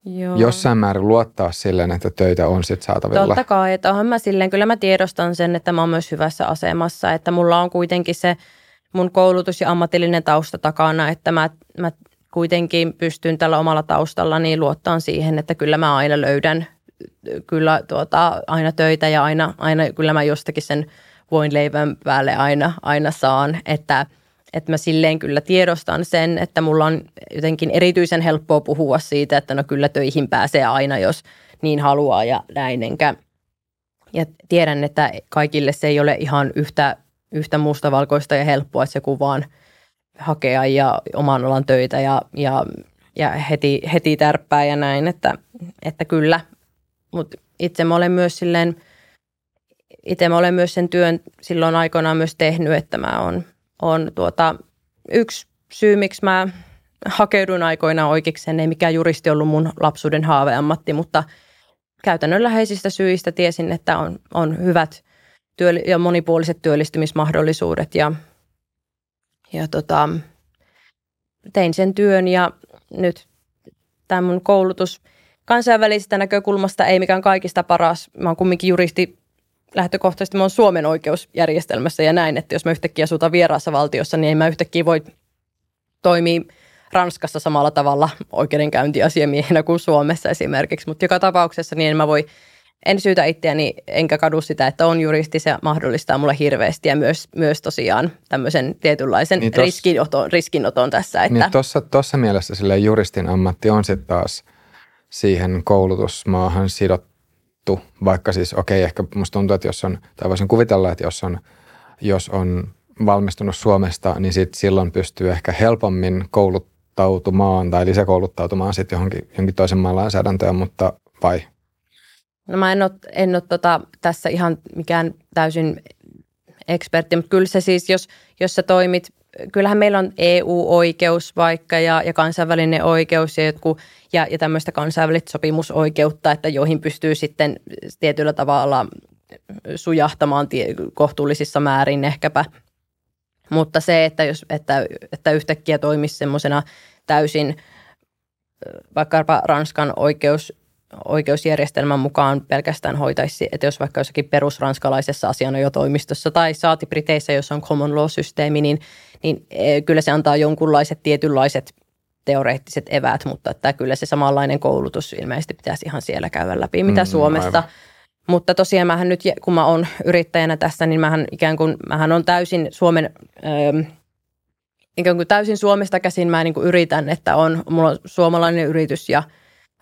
Joo. jossain määrin luottaa silleen, että töitä on sitten saatavilla. Totta kai, että onhan mä silleen, kyllä mä tiedostan sen, että mä oon myös hyvässä asemassa, että mulla on kuitenkin se mun koulutus ja ammatillinen tausta takana, että mä, mä kuitenkin pystyn tällä omalla taustalla niin luottaa siihen, että kyllä mä aina löydän kyllä tuota, aina töitä ja aina, aina kyllä mä jostakin sen voin leivän päälle aina, aina saan, että, että mä silleen kyllä tiedostan sen, että mulla on jotenkin erityisen helppoa puhua siitä, että no kyllä töihin pääsee aina, jos niin haluaa ja näin, enkä ja tiedän, että kaikille se ei ole ihan yhtä, yhtä mustavalkoista ja helppoa, että se kuvaan hakea ja oman alan töitä ja, ja, ja heti, heti tärppää ja näin, että, että kyllä. Mutta itse mä olen myös silleen, itse mä olen myös sen työn silloin aikoinaan myös tehnyt, että mä on, on tuota, yksi syy, miksi mä hakeudun aikoinaan oikeikseen, ei mikään juristi ollut mun lapsuuden haaveammatti, mutta käytännönläheisistä syistä tiesin, että on, on hyvät työli- ja monipuoliset työllistymismahdollisuudet ja, ja tota, tein sen työn ja nyt tämä mun koulutus kansainvälisestä näkökulmasta ei mikään kaikista paras. Mä oon kumminkin juristi lähtökohtaisesti mä oon Suomen oikeusjärjestelmässä ja näin, että jos mä yhtäkkiä asutan vieraassa valtiossa, niin en mä yhtäkkiä voi toimia Ranskassa samalla tavalla oikeudenkäyntiasiamiehenä kuin Suomessa esimerkiksi, mutta joka tapauksessa niin en mä voi, en syytä itseäni enkä kadu sitä, että on juristi, se mahdollistaa mulle hirveästi ja myös, myös tosiaan tämmöisen tietynlaisen niin tos, riskinoton, riskinoton tässä. Että. Niin tuossa mielessä sille juristin ammatti on sitten taas siihen koulutusmaahan sidottu juttu, vaikka siis okei, okay, ehkä musta tuntuu, että jos on, tai voisin kuvitella, että jos on, jos on valmistunut Suomesta, niin sit silloin pystyy ehkä helpommin kouluttautumaan tai lisäkouluttautumaan sitten johonkin, johonkin toisen maan lainsäädäntöön, mutta vai? No mä en ole, en ole tota, tässä ihan mikään täysin ekspertti, mutta kyllä se siis, jos, jos sä toimit kyllähän meillä on EU-oikeus vaikka ja, ja kansainvälinen oikeus ja, jotkut, ja, ja tämmöistä kansainvälistä sopimusoikeutta, että joihin pystyy sitten tietyllä tavalla sujahtamaan tie, kohtuullisissa määrin ehkäpä. Mutta se, että, jos, että, että yhtäkkiä toimisi semmoisena täysin vaikkapa Ranskan oikeus oikeusjärjestelmän mukaan pelkästään hoitaisi, että jos vaikka jossakin perusranskalaisessa asianajotoimistossa tai saati Briteissä, jos on common law-systeemi, niin, niin e, kyllä se antaa jonkunlaiset tietynlaiset teoreettiset eväät, mutta että kyllä se samanlainen koulutus ilmeisesti pitäisi ihan siellä käydä läpi, mitä mm, Suomessa. Aivan. Mutta tosiaan mähän nyt, kun mä oon yrittäjänä tässä, niin mähän ikään kuin, mähän on täysin Suomen, öö, ikään kuin täysin Suomesta käsin mä niin kuin yritän, että on, mulla on suomalainen yritys ja –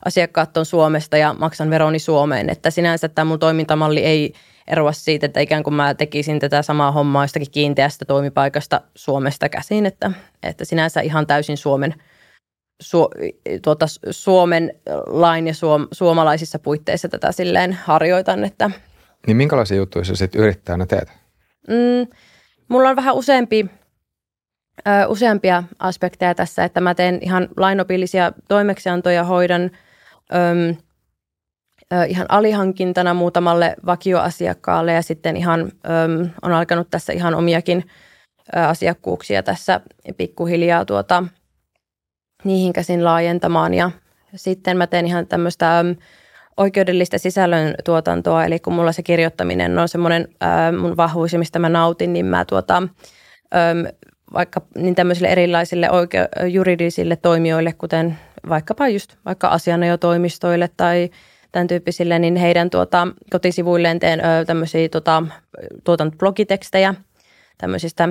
asiakkaat on Suomesta ja maksan veroni Suomeen. Että sinänsä tämä mun toimintamalli ei eroa siitä, että ikään kuin mä tekisin tätä samaa hommaa jostakin kiinteästä toimipaikasta Suomesta käsin. Että, että sinänsä ihan täysin Suomen, su, tuota, Suomen lain ja suom, suomalaisissa puitteissa tätä silleen harjoitan. Että. Niin minkälaisia juttuja sä sitten yrittäjänä teet? Mm, mulla on vähän useampi ö, useampia aspekteja tässä, että mä teen ihan lainopillisia toimeksiantoja, hoidan – ö, ihan alihankintana muutamalle vakioasiakkaalle ja sitten ihan öm, on alkanut tässä ihan omiakin ö, asiakkuuksia tässä pikkuhiljaa tuota, niihin käsin laajentamaan. Ja sitten mä teen ihan tämmöistä oikeudellista sisällön tuotantoa, eli kun mulla se kirjoittaminen on semmoinen mun vahvuus, mistä mä nautin, niin mä tuota, öm, vaikka niin tämmöisille erilaisille oike- juridisille toimijoille, kuten vaikkapa just vaikka asianajotoimistoille tai tämän tyyppisille, niin heidän tuota, kotisivuilleen teen ö, tämmöisiä tuota, tuotan blogitekstejä tämmöisistä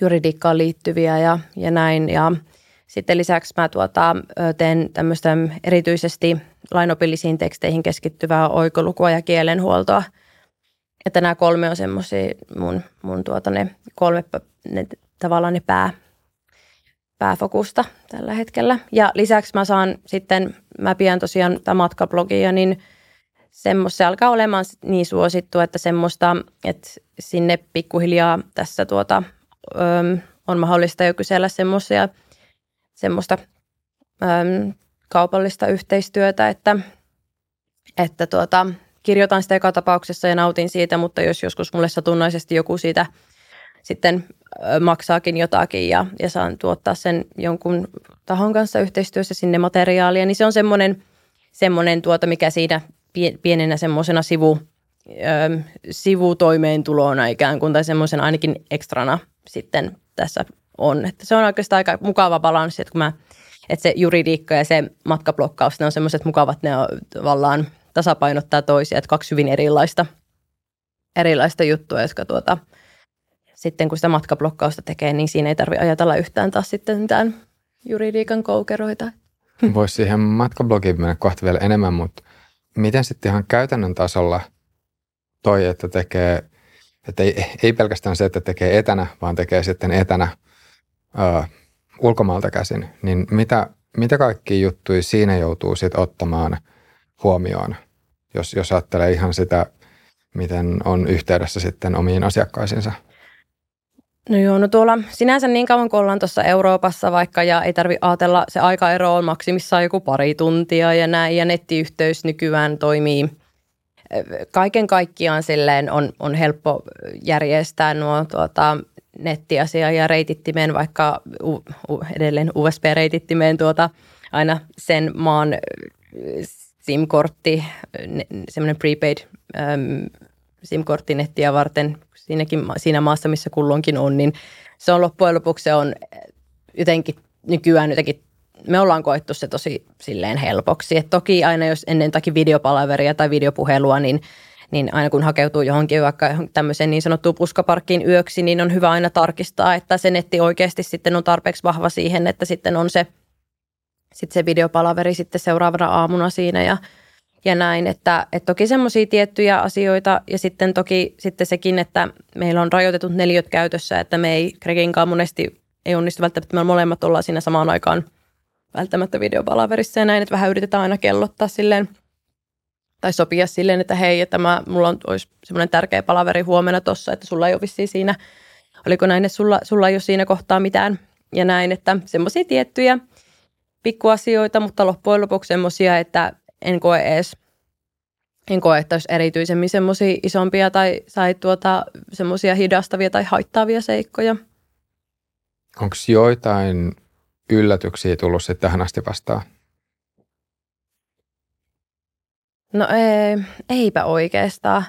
juridiikkaan liittyviä ja, ja näin. Ja sitten lisäksi mä tuota, teen tämmöistä erityisesti lainopillisiin teksteihin keskittyvää oikolukua ja kielenhuoltoa. Että nämä kolme on semmoisia mun, mun tuota, ne kolme ne, tavallaan ne pää, pääfokusta tällä hetkellä. Ja lisäksi mä saan sitten, mä pian tosiaan tämä matkablogia, niin semmoista, se alkaa olemaan niin suosittu, että semmoista, että sinne pikkuhiljaa tässä tuota, ö, on mahdollista jo kysellä semmoisia, semmoista ö, kaupallista yhteistyötä, että, että tuota, kirjoitan sitä joka tapauksessa ja nautin siitä, mutta jos joskus mulle satunnaisesti joku siitä – sitten maksaakin jotakin ja, ja saan tuottaa sen jonkun tahon kanssa yhteistyössä sinne materiaalia, niin se on semmoinen, semmoinen tuota, mikä siinä pienenä semmoisena sivu, ö, sivutoimeentulona ikään kuin tai semmoisen ainakin ekstrana sitten tässä on. Että se on oikeastaan aika mukava balanssi, että kun mä, että se juridiikka ja se matkablokkaus, ne on semmoiset mukavat, ne on tavallaan tasapainottaa toisia, että kaksi hyvin erilaista, erilaista juttua, jotka tuota, sitten kun sitä matkablokkausta tekee, niin siinä ei tarvitse ajatella yhtään taas sitten mitään juridiikan koukeroita. Voisi siihen matkablogiin mennä kohta vielä enemmän, mutta miten sitten ihan käytännön tasolla toi, että tekee, että ei, ei pelkästään se, että tekee etänä, vaan tekee sitten etänä ö, ulkomaalta käsin, niin mitä, mitä kaikki juttuja siinä joutuu sitten ottamaan huomioon, jos, jos ajattelee ihan sitä, miten on yhteydessä sitten omiin asiakkaisinsa? No joo, no tuolla sinänsä niin kauan kuin ollaan tuossa Euroopassa vaikka ja ei tarvi ajatella, se aikaero on maksimissaan joku pari tuntia ja näin. Ja nettiyhteys nykyään toimii kaiken kaikkiaan silleen on, on helppo järjestää nuo tuota, nettiasia ja reitittimeen, vaikka u, u, edelleen USB-reitittimeen tuota, aina sen maan SIM-kortti, semmoinen prepaid äm, SIM-kortti nettiä varten siinäkin, siinä maassa, missä kulloinkin on, niin se on loppujen lopuksi se on jotenkin nykyään jotenkin me ollaan koettu se tosi silleen helpoksi. Et toki aina jos ennen jotakin videopalaveria tai videopuhelua, niin, niin aina kun hakeutuu johonkin vaikka tämmöiseen niin sanottuun puskaparkkiin yöksi, niin on hyvä aina tarkistaa, että se netti oikeasti sitten on tarpeeksi vahva siihen, että sitten on se, sitten se videopalaveri sitten seuraavana aamuna siinä ja, ja näin. Että, että toki semmoisia tiettyjä asioita ja sitten toki sitten sekin, että meillä on rajoitetut neliöt käytössä, että me ei Greginkaan monesti ei onnistu välttämättä, me molemmat ollaan siinä samaan aikaan välttämättä videopalaverissa ja näin, että vähän yritetään aina kellottaa silleen tai sopia silleen, että hei, että mä, mulla on, olisi semmoinen tärkeä palaveri huomenna tossa, että sulla ei ole vissiin siinä, oliko näin, että sulla, sulla ei ole siinä kohtaa mitään ja näin, että semmoisia tiettyjä pikkuasioita, mutta loppujen lopuksi semmoisia, että en koe edes en koe, että olisi erityisemmin semmoisia isompia tai, tai tuota, semmoisia hidastavia tai haittaavia seikkoja. Onko joitain yllätyksiä tullut sitten tähän asti vastaan? No ei, eipä oikeastaan.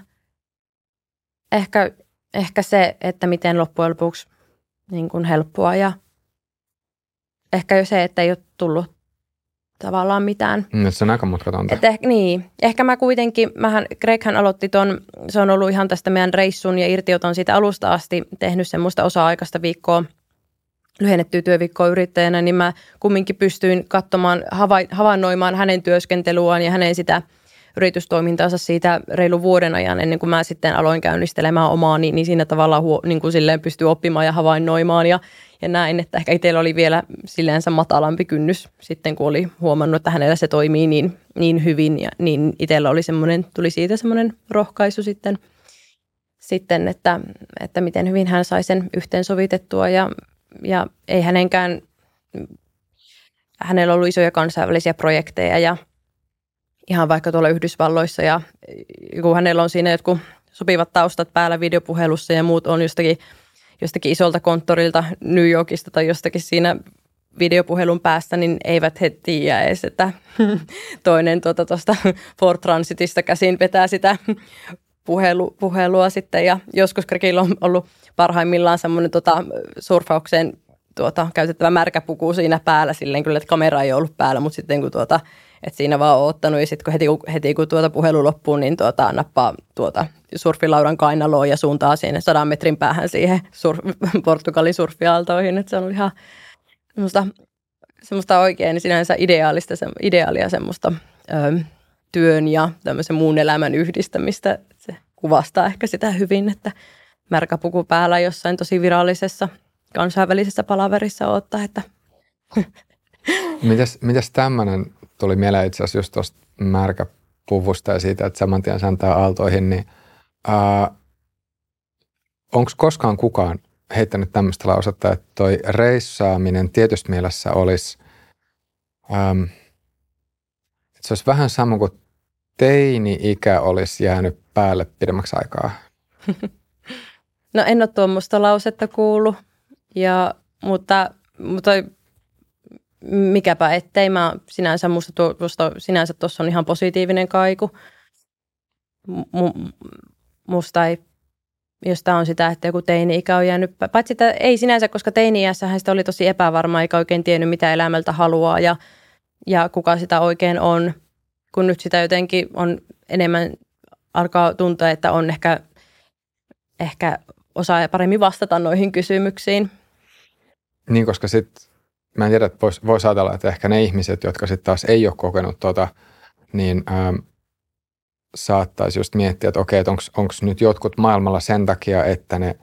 Ehkä, ehkä se, että miten loppujen lopuksi niin kuin helppoa ja ehkä jo se, että ei ole tullut tavallaan mitään. Mm, se on aika mutkatonta. Et ehkä, niin. Ehkä mä kuitenkin, mähän, Greghän aloitti ton, se on ollut ihan tästä meidän reissun ja irtioton siitä alusta asti tehnyt semmoista osa-aikaista viikkoa lyhennettyä työviikkoa yrittäjänä, niin mä kumminkin pystyin katsomaan, havainnoimaan hänen työskentelyään ja hänen sitä yritystoimintaansa siitä reilu vuoden ajan ennen kuin mä sitten aloin käynnistelemään omaa, niin, niin siinä tavalla huo, niin kuin silleen pystyy oppimaan ja havainnoimaan ja, ja näin, että ehkä itsellä oli vielä silleensä matalampi kynnys sitten, kun oli huomannut, että hänellä se toimii niin, niin hyvin ja niin itsellä oli semmoinen, tuli siitä semmoinen rohkaisu sitten, sitten että, että miten hyvin hän sai sen yhteensovitettua ja ja ei hänenkään, hänellä ollut isoja kansainvälisiä projekteja ja ihan vaikka tuolla Yhdysvalloissa ja kun hänellä on siinä jotkut sopivat taustat päällä videopuhelussa ja muut on jostakin, jostakin isolta konttorilta New Yorkista tai jostakin siinä videopuhelun päästä, niin eivät he tiedä edes, että toinen tuota tuosta Ford Transitista käsin vetää sitä puhelu, puhelua sitten. Ja joskus Gregillä on ollut parhaimmillaan semmoinen tota, surfaukseen tuota, käytettävä märkäpuku siinä päällä silleen kyllä, että kamera ei ollut päällä, mutta sitten kun tuota, että siinä vaan on ottanut ja sitten kun heti, heti kun tuota puhelu loppuu, niin tuota, nappaa tuota surfilaudan kainaloon ja suuntaa sinne sadan metrin päähän siihen surf, Portugalin surfiaaltoihin, että se on ihan semmoista, semmoista oikein sinänsä ideaalista, se, ideaalia semmoista ö, työn ja tämmöisen muun elämän yhdistämistä. Se kuvastaa ehkä sitä hyvin, että märkä puku päällä jossain tosi virallisessa kansainvälisessä palaverissa ottaa, että Mitäs, mitäs tämmöinen tuli mieleen itse asiassa just tuosta märkäpuvusta ja siitä, että saman tien säntää aaltoihin, niin onko koskaan kukaan heittänyt tämmöistä lausetta, että toi reissaaminen tietysti mielessä olisi, äm, että se olisi vähän sama kuin teini-ikä olisi jäänyt päälle pidemmäksi aikaa? No en ole tuommoista lausetta kuullut, ja, mutta, mutta mikäpä ettei. Mä sinänsä, musta tuosta, sinänsä tuossa on ihan positiivinen kaiku. M- musta ei, jos tämä on sitä, että joku teini-ikä on jäänyt, paitsi että ei sinänsä, koska teini-iässähän sitä oli tosi epävarma, eikä oikein tiennyt, mitä elämältä haluaa ja, ja kuka sitä oikein on, kun nyt sitä jotenkin on enemmän alkaa tuntua, että on ehkä, ehkä osaa paremmin vastata noihin kysymyksiin. Niin, koska sitten mä en tiedä, että voisi vois ajatella, että ehkä ne ihmiset, jotka sitten taas ei ole kokenut tota, niin ähm, saattaisi just miettiä, että okei, että onko nyt jotkut maailmalla sen takia, että ne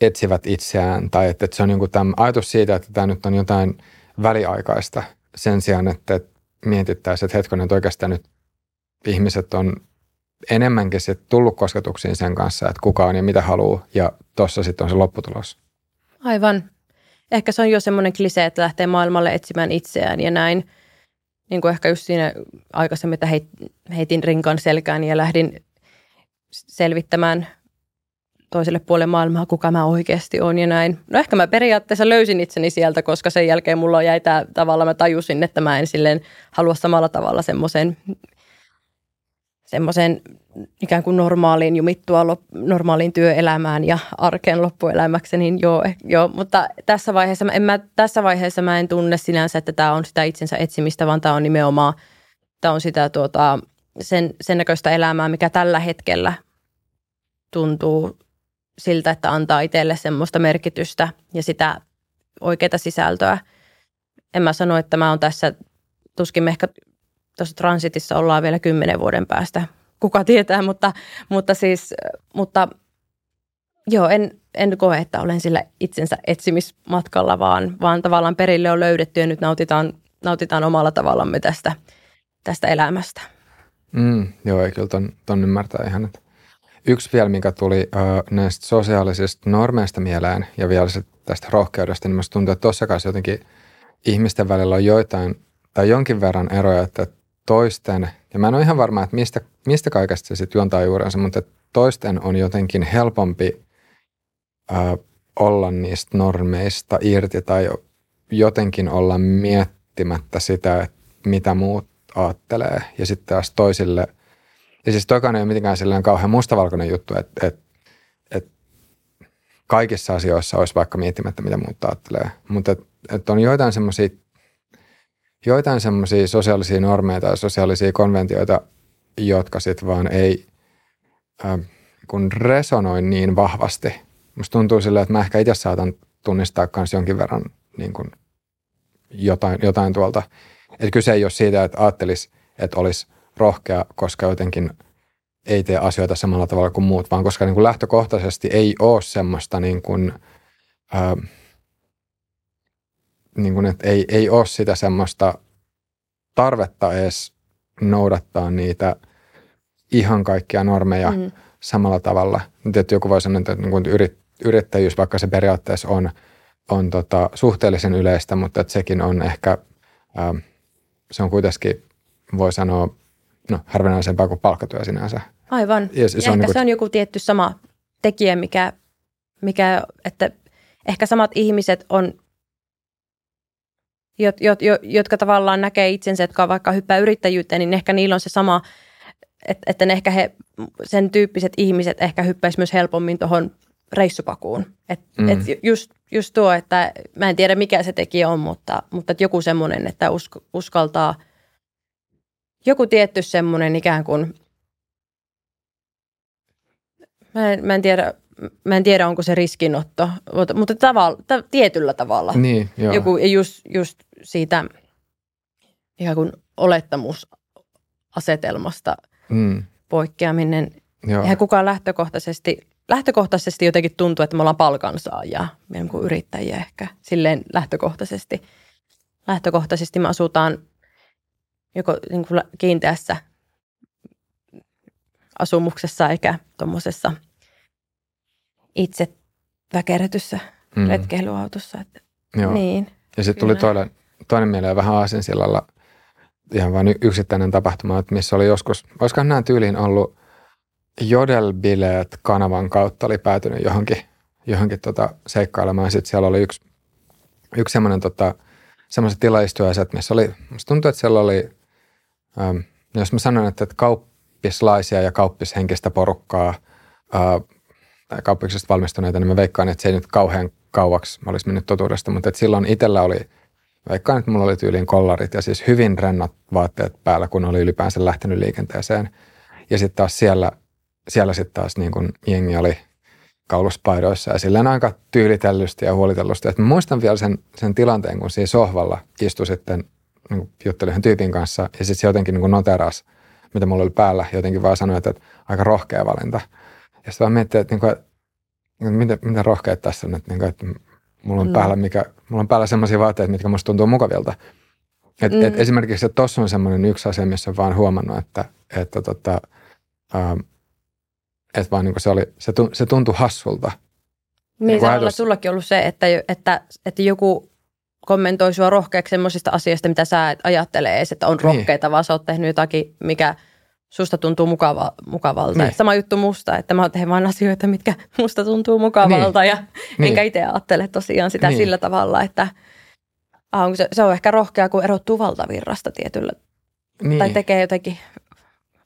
etsivät itseään, tai että, että se on niin tämä ajatus siitä, että tämä nyt on jotain väliaikaista sen sijaan, että mietittäisiin, että hetkonen, että oikeastaan nyt ihmiset on enemmänkin sit tullut kosketuksiin sen kanssa, että kuka on ja mitä haluaa, ja tuossa sitten on se lopputulos. Aivan. Ehkä se on jo semmoinen klise, että lähtee maailmalle etsimään itseään ja näin. Niin kuin ehkä just siinä aikaisemmin, että heitin rinkan selkään ja lähdin selvittämään toiselle puolelle maailmaa, kuka mä oikeasti on ja näin. No ehkä mä periaatteessa löysin itseni sieltä, koska sen jälkeen mulla jäi tämä tavalla, mä tajusin, että mä en silleen halua samalla tavalla semmoisen semmoisen ikään kuin normaaliin jumittua normaaliin työelämään ja arkeen loppuelämäksi, niin joo, eh, joo, mutta tässä vaiheessa, en mä, tässä vaiheessa mä en tunne sinänsä, että tämä on sitä itsensä etsimistä, vaan tämä on nimenomaan, tämä on sitä tuota, sen, sen näköistä elämää, mikä tällä hetkellä tuntuu siltä, että antaa itselle semmoista merkitystä ja sitä oikeaa sisältöä. En mä sano, että mä oon tässä, tuskin me ehkä tuossa transitissa ollaan vielä kymmenen vuoden päästä. Kuka tietää, mutta, mutta siis, mutta joo, en, en koe, että olen sillä itsensä etsimismatkalla, vaan, vaan tavallaan perille on löydetty ja nyt nautitaan, nautitaan omalla tavallamme tästä, tästä elämästä. Mm, joo, ei kyllä ton, ton ymmärtää ihan. Että yksi vielä, mikä tuli ö, näistä sosiaalisista normeista mieleen ja vielä tästä rohkeudesta, niin minusta tuntuu, että tuossa kanssa jotenkin ihmisten välillä on joitain tai jonkin verran eroja, että toisten, ja mä en ole ihan varma, että mistä, mistä kaikesta se sitten juontaa juurensa, mutta toisten on jotenkin helpompi ää, olla niistä normeista irti tai jotenkin olla miettimättä sitä, että mitä muut ajattelee. Ja sitten taas toisille, ja siis tokaan ei ole mitenkään silleen kauhean mustavalkoinen juttu, että, että, että kaikissa asioissa olisi vaikka miettimättä, mitä muut ajattelee. Mutta että, että on joitain semmoisia joitain semmoisia sosiaalisia normeja tai sosiaalisia konventioita, jotka sitten vaan ei äh, kun resonoi niin vahvasti. Musta tuntuu silleen, että mä ehkä itse saatan tunnistaa myös jonkin verran niin kuin jotain, jotain tuolta. Että kyse ei ole siitä, että ajattelisi, että olisi rohkea, koska jotenkin ei tee asioita samalla tavalla kuin muut, vaan koska niin kuin lähtökohtaisesti ei ole semmoista niin kuin, äh, niin kuin, että ei, ei ole sitä semmoista tarvetta edes noudattaa niitä ihan kaikkia normeja mm. samalla tavalla. Nyt, että joku voi sanoa, että niin kuin yrittäjyys, vaikka se periaatteessa on, on tota, suhteellisen yleistä, mutta että sekin on ehkä, ää, se on kuitenkin, voi sanoa, no, harvinaisempaa kuin palkkatyö sinänsä. Aivan. Ja, se, ja on ehkä niin kuin, se on joku tietty sama tekijä, mikä, mikä, että ehkä samat ihmiset on jot, jot, jot, jotka tavallaan näkee itsensä, jotka vaikka hyppää yrittäjyyteen, niin ehkä niillä on se sama, että, että ne ehkä he, sen tyyppiset ihmiset ehkä hyppäisivät myös helpommin tuohon reissupakuun. Et, mm. et just, just tuo, että mä en tiedä mikä se tekijä on, mutta, mutta että joku semmoinen, että usk, uskaltaa, joku tietty semmoinen ikään kuin, mä en, mä en tiedä, mä en tiedä, onko se riskinotto, mutta, mutta tavalla, ta, tietyllä tavalla. Niin, joo. Joku just, just siitä ikään kuin olettamusasetelmasta mm. poikkeaminen. Joo. Eihän kukaan lähtökohtaisesti, lähtökohtaisesti jotenkin tuntuu, että me ollaan palkansaajia, meidän kuin yrittäjiä ehkä, silleen lähtökohtaisesti. Lähtökohtaisesti me asutaan joko niin kuin kiinteässä asumuksessa eikä tuommoisessa – itse väkerretyssä mm. retkeilyautossa. Että, Joo. Niin, ja sitten tuli toinen, toinen mieleen vähän aasinsillalla ihan vain yksittäinen tapahtuma, että missä oli joskus, olisikohan nämä tyyliin ollut jodelbileet kanavan kautta oli päätynyt johonkin johonkin tota seikkailemaan. Sitten siellä oli yksi, yksi semmoinen tota, semmoiset tilaistuajaiset, missä oli, musta tuntuu, että siellä oli, ähm, jos mä sanon, että, että kauppislaisia ja kauppishenkistä porukkaa äh, tai kauppiksesta valmistuneita, niin mä veikkaan, että se ei nyt kauhean kauaksi olisi mennyt totuudesta, mutta että silloin itsellä oli, veikkaan, että mulla oli tyyliin kollarit ja siis hyvin rennat vaatteet päällä, kun oli ylipäänsä lähtenyt liikenteeseen. Ja sitten taas siellä, siellä sitten taas niin kun jengi oli kauluspaidoissa ja silleen aika tyylitellysti ja huolitellusti. Et mä muistan vielä sen, sen tilanteen, kun siinä sohvalla istui sitten, niin juttelin yhden tyypin kanssa ja sitten se jotenkin niin noterasi, mitä mulla oli päällä, jotenkin vaan sanoi, että, että aika rohkea valinta. Ja sitten vaan miettii, että, niin kuin, että miten, miten rohkeat tässä on, että, niin kuin, että mulla on, no. päällä, mikä, mulla on päällä sellaisia vaatteita, mitkä musta tuntuu mukavilta. Et, mm. et esimerkiksi, että tuossa on semmoinen yksi asia, missä on vaan huomannut, että, että tota, ähm, että vaan niin se, oli, se, se tuntui hassulta. Niin, niin se on sullakin ollut se, että, että, että joku kommentoi sua rohkeaksi semmoisista asioista, mitä sä et ajattele edes, että on niin. rohkeita, niin. vaan sä oot tehnyt jotakin, mikä susta tuntuu mukava, mukavalta. Niin. Sama juttu musta, että mä teen vain asioita, mitkä musta tuntuu mukavalta niin. ja niin. enkä itse ajattele tosiaan sitä niin. sillä tavalla, että ah, se, se on ehkä rohkea, kun erottuu valtavirrasta tietyllä niin. tai tekee jotenkin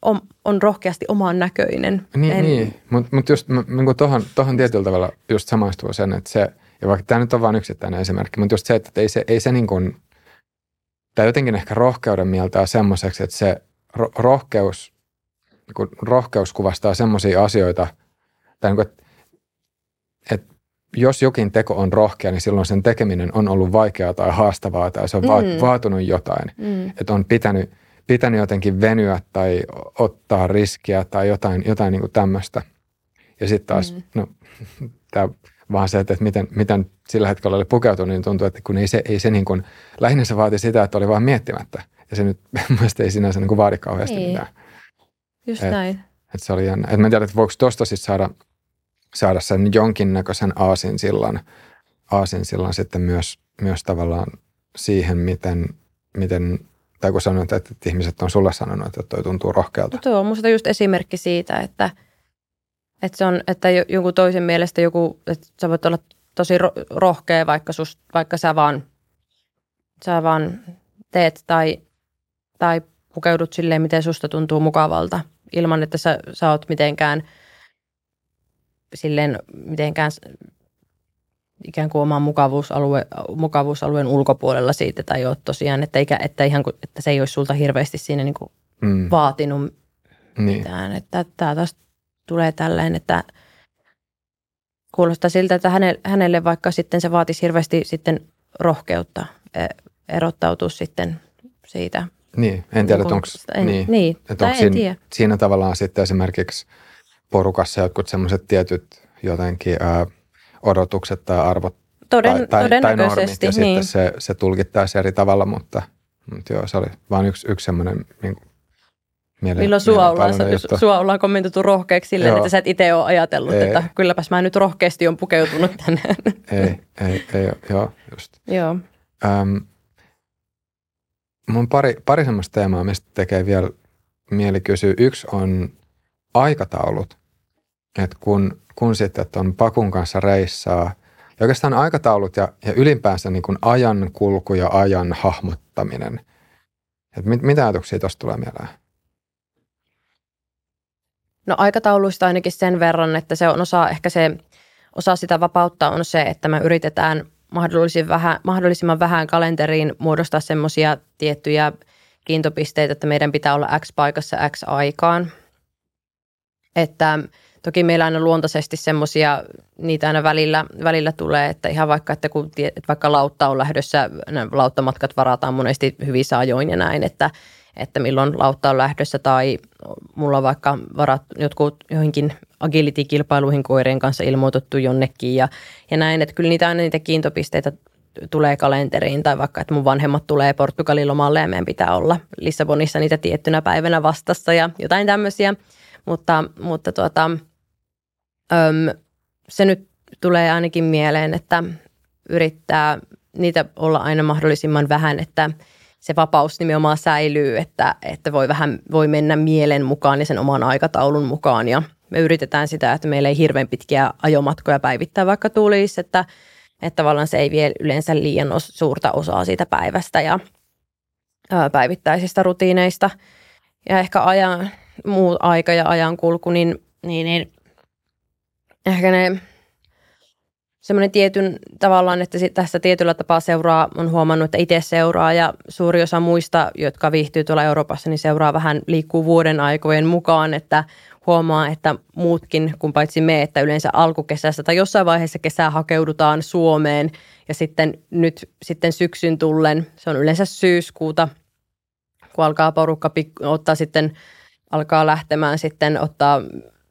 on, on rohkeasti omaan näköinen. Niin, en... niin. mutta mut just niin tohon, tohon tietyllä tavalla just samaistuu sen, että se, ja vaikka tämä nyt on vain yksittäinen esimerkki, mutta just se, että ei se, ei se niin kuin, tai jotenkin ehkä rohkeuden mieltää semmoiseksi, että se rohkeus, niin rohkeus kuvastaa semmoisia asioita, tai niin kuin, että, että jos jokin teko on rohkea, niin silloin sen tekeminen on ollut vaikeaa tai haastavaa tai se on mm. vaatunut jotain. Mm. Että on pitänyt pitänyt jotenkin venyä tai ottaa riskiä tai jotain, jotain niin tämmöistä. Ja sitten taas, mm. no, tämä vaan se, että miten, miten sillä hetkellä oli pukeutunut, niin tuntuu, että kun ei se, ei se niin kuin, lähinnä se vaati sitä, että oli vaan miettimättä. Ja se nyt mielestäni ei sinänsä niin kuin vaadi kauheasti ei. mitään. Just et, näin. Että se oli jännä. Et mä en tiedä, että voiko tuosta sitten saada, saada sen jonkinnäköisen aasinsillan, aasinsillan sitten myös, myös tavallaan siihen, miten, miten tai kun sanoit, että, että ihmiset on sulle sanonut, että toi tuntuu rohkealta. No tuo on musta just esimerkki siitä, että, että, se on, että jonkun toisen mielestä joku, että sä voit olla tosi rohkea, vaikka, sus, vaikka sä vaan, sä vaan teet tai, tai pukeudut silleen, miten susta tuntuu mukavalta, ilman että sä, sä oot mitenkään silleen mitenkään ikään kuin oman mukavuusalue, mukavuusalueen ulkopuolella siitä tai ole tosiaan, että, eikä, että, ihan, että se ei olisi sulta hirveästi siinä niin kuin mm. vaatinut niin. mitään. Että tämä taas tulee tällainen, että kuulostaa siltä, että hänelle, hänelle vaikka sitten se vaatisi hirveästi sitten rohkeutta e, erottautua sitten siitä. Niin, en tiedä, että onko, niin, niin, että onko siinä, tiedä. siinä tavallaan sitten esimerkiksi porukassa jotkut semmoiset tietyt jotenkin ää, – odotukset tai arvot Toden, tai, tai, tai normit ja niin. sitten se, se tulkittaisi eri tavalla, mutta, mutta joo, se oli vain yksi, yksi semmoinen niin Mielen, Milloin sua ollaan, sua ollaan kommentoitu rohkeaksi silleen, Joo. että sä et itse ole ajatellut, ei. että kylläpäs mä nyt rohkeasti on pukeutunut tänne. Ei, ei, ei, joo, just. Joo. Öm, mun pari, pari semmoista teemaa, mistä tekee vielä mieli kysyä. Yksi on aikataulut. Että kun kun sitten on pakun kanssa reissaa. Ja oikeastaan aikataulut ja, ja ylipäänsä niin ajan kulku ja ajan hahmottaminen. Et mit, mitä ajatuksia tuosta tulee mieleen? No aikatauluista ainakin sen verran, että se on osa, ehkä se osa sitä vapautta on se, että me yritetään mahdollisimman vähän, mahdollisimman vähän kalenteriin muodostaa semmoisia tiettyjä kiintopisteitä, että meidän pitää olla X paikassa X aikaan. Että Toki meillä aina luontaisesti semmoisia, niitä aina välillä, välillä tulee, että ihan vaikka, että kun että vaikka lautta on lähdössä, lauttamatkat varataan monesti hyvissä ajoin ja näin, että, että milloin lautta on lähdössä tai mulla on vaikka varat jotkut joihinkin agility-kilpailuihin koirien kanssa ilmoitettu jonnekin ja, ja näin, että kyllä niitä aina niitä kiintopisteitä tulee kalenteriin tai vaikka, että mun vanhemmat tulee Portugalin lomalle ja meidän pitää olla Lissabonissa niitä tiettynä päivänä vastassa ja jotain tämmöisiä, mutta, mutta tuota, Öm, se nyt tulee ainakin mieleen, että yrittää niitä olla aina mahdollisimman vähän, että se vapaus nimenomaan säilyy, että, että voi vähän voi mennä mielen mukaan ja sen oman aikataulun mukaan ja, me yritetään sitä, että meillä ei hirveän pitkiä ajomatkoja päivittää vaikka tulisi, että, että tavallaan se ei vie yleensä liian suurta osaa siitä päivästä ja päivittäisistä rutiineista. Ja ehkä ajan, muu aika ja ajankulku, niin, niin, niin ehkä ne semmoinen tietyn tavallaan, että tässä tietyllä tapaa seuraa, on huomannut, että itse seuraa ja suuri osa muista, jotka viihtyy tuolla Euroopassa, niin seuraa vähän liikkuu vuoden aikojen mukaan, että huomaa, että muutkin kuin paitsi me, että yleensä alkukesästä tai jossain vaiheessa kesää hakeudutaan Suomeen. Ja sitten nyt sitten syksyn tullen, se on yleensä syyskuuta, kun alkaa porukka ottaa sitten, alkaa lähtemään sitten ottaa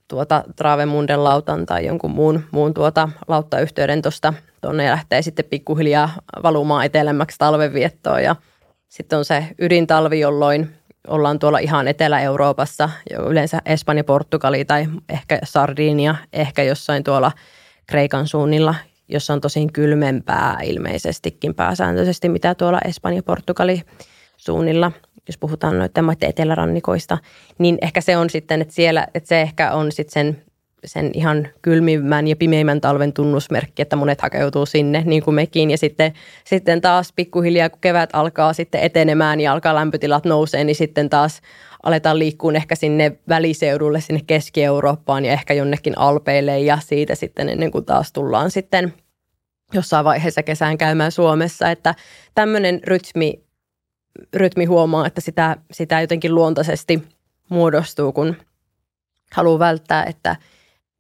tuota Travemunden lautan tai jonkun muun, muun tuota lauttayhteyden tuosta tuonne ja lähtee sitten pikkuhiljaa valumaan etelämmäksi talvenviettoon. Ja sitten on se ydintalvi, jolloin ollaan tuolla ihan Etelä-Euroopassa, yleensä Espanja, Portugali tai ehkä Sardinia, ehkä jossain tuolla Kreikan suunnilla, jossa on tosin kylmempää ilmeisestikin pääsääntöisesti, mitä tuolla Espanja, Portugali suunnilla – jos puhutaan noiden maiden etelärannikoista, niin ehkä se on sitten, että siellä, että se ehkä on sitten sen, sen ihan kylmimmän ja pimeimmän talven tunnusmerkki, että monet hakeutuu sinne, niin kuin mekin. Ja sitten, sitten taas pikkuhiljaa, kun kevät alkaa sitten etenemään ja alkaa lämpötilat nousee, niin sitten taas aletaan liikkua ehkä sinne väliseudulle, sinne Keski-Eurooppaan ja ehkä jonnekin Alpeille ja siitä sitten ennen kuin taas tullaan sitten jossain vaiheessa kesään käymään Suomessa, että tämmöinen rytmi rytmi huomaa, että sitä, sitä jotenkin luontaisesti muodostuu, kun haluaa välttää, että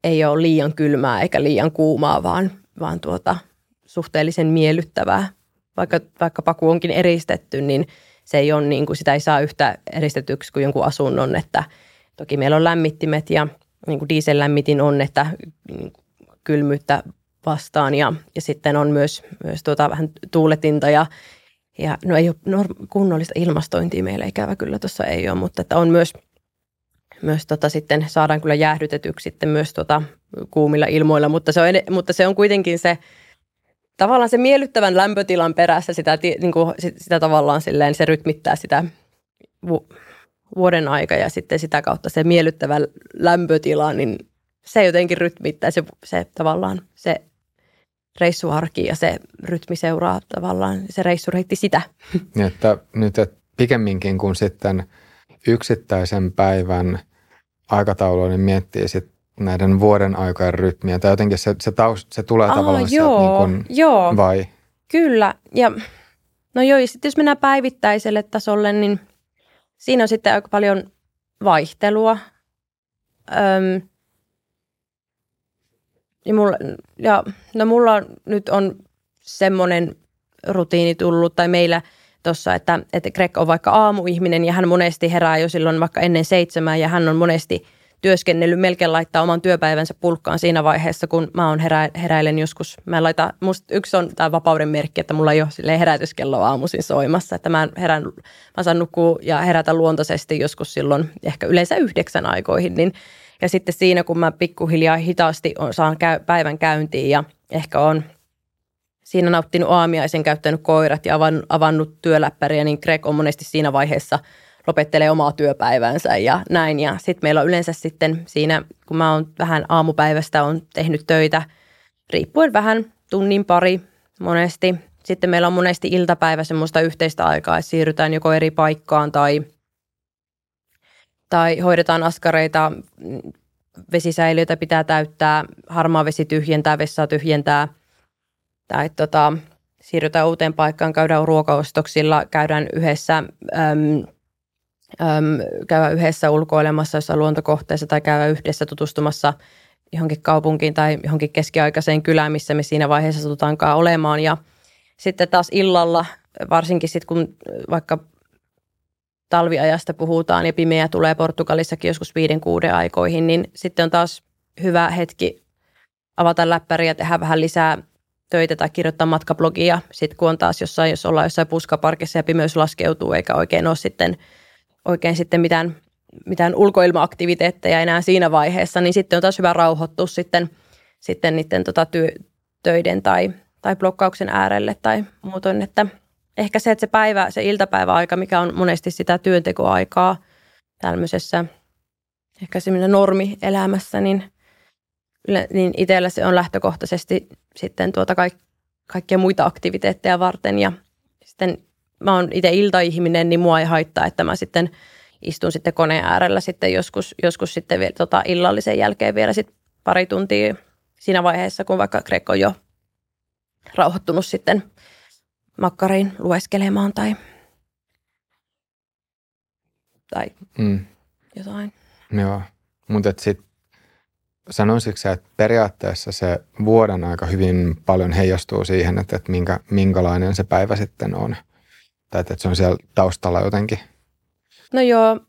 ei ole liian kylmää eikä liian kuumaa, vaan, vaan tuota, suhteellisen miellyttävää. Vaikka, vaikka paku onkin eristetty, niin se ei ole niin kuin, sitä ei saa yhtä eristetyksi kuin jonkun asunnon, että toki meillä on lämmittimet ja niin kuin diesellämmitin on, että niin kylmyyttä vastaan ja, ja sitten on myös, myös tuota vähän tuuletinta ja ja no ei ole kunnollista ilmastointia meillä ikävä kyllä tuossa ei ole, mutta että on myös, myös tota sitten saadaan kyllä jäähdytetyksi sitten myös tota kuumilla ilmoilla, mutta se on, mutta se on kuitenkin se, tavallaan se miellyttävän lämpötilan perässä sitä, niin kuin, sitä tavallaan silleen, se rytmittää sitä vu, vuoden aika ja sitten sitä kautta se miellyttävä lämpötila, niin se jotenkin rytmittää se, se tavallaan se reissuarki ja se rytmi seuraa tavallaan, se reissureitti sitä. Että nyt että pikemminkin kuin sitten yksittäisen päivän aikataulu, niin miettii sitten näiden vuoden aikojen rytmiä, tai jotenkin se, se, taust, se tulee Aa, tavallaan joo, niin kuin, joo, vai? Kyllä, ja no joo, sitten jos mennään päivittäiselle tasolle, niin siinä on sitten aika paljon vaihtelua. Öm, ja mulla, ja, no mulla nyt on semmoinen rutiini tullut, tai meillä tuossa, että, että Greg on vaikka aamuihminen ja hän monesti herää jo silloin vaikka ennen seitsemää ja hän on monesti työskennellyt, melkein laittaa oman työpäivänsä pulkkaan siinä vaiheessa, kun mä oon herä, heräilen joskus. Mä laitan, musta yksi on tämä vapauden merkki, että mulla ei ole herätyskello aamuisin soimassa, että mä, herään, mä saan nukkua ja herätä luontaisesti joskus silloin ehkä yleensä yhdeksän aikoihin, niin ja sitten siinä, kun mä pikkuhiljaa hitaasti on, saan käy, päivän käyntiin ja ehkä on siinä nauttinut aamiaisen, käyttänyt koirat ja avannut, työläppäriä, niin Greg on monesti siinä vaiheessa lopettelee omaa työpäivänsä ja näin. Ja sitten meillä on yleensä sitten siinä, kun mä oon vähän aamupäivästä on tehnyt töitä, riippuen vähän tunnin pari monesti. Sitten meillä on monesti iltapäivä semmoista yhteistä aikaa, että siirrytään joko eri paikkaan tai – tai hoidetaan askareita, vesisäiliöitä pitää täyttää, harmaa vesi tyhjentää, vessaa tyhjentää, tai tota, siirrytään uuteen paikkaan, käydään ruokaostoksilla, käydään yhdessä, äm, äm, käydään yhdessä ulkoilemassa jossain luontokohteessa tai käydään yhdessä tutustumassa johonkin kaupunkiin tai johonkin keskiaikaiseen kylään, missä me siinä vaiheessa satutaankaan olemaan. Ja sitten taas illalla, varsinkin sitten kun vaikka talviajasta puhutaan ja pimeä tulee Portugalissakin joskus viiden kuuden aikoihin, niin sitten on taas hyvä hetki avata läppäriä ja tehdä vähän lisää töitä tai kirjoittaa matkablogia. Sitten kun on taas jossain, jos ollaan jossain puskaparkissa ja pimeys laskeutuu eikä oikein ole sitten, oikein sitten mitään, mitään ulkoilmaaktiviteetteja enää siinä vaiheessa, niin sitten on taas hyvä rauhoittua sitten, sitten niiden tota työ, töiden tai, tai blokkauksen äärelle tai muutoin, että – ehkä se, että se päivä, se iltapäiväaika, mikä on monesti sitä työntekoaikaa tämmöisessä ehkä semmoinen normi elämässä, niin, niin itsellä se on lähtökohtaisesti sitten tuota kaik, kaikkia muita aktiviteetteja varten ja sitten mä oon itse iltaihminen, niin mua ei haittaa, että mä sitten istun sitten koneen äärellä sitten joskus, joskus sitten vielä, tota, illallisen jälkeen vielä sit pari tuntia siinä vaiheessa, kun vaikka Greg on jo rauhoittunut sitten makkariin lueskelemaan tai, tai mm. jotain. Joo, mutta sitten sanoisitko että periaatteessa se vuoden aika hyvin paljon heijastuu siihen, että, että minkä, minkälainen se päivä sitten on? Tai että se on siellä taustalla jotenkin? No joo,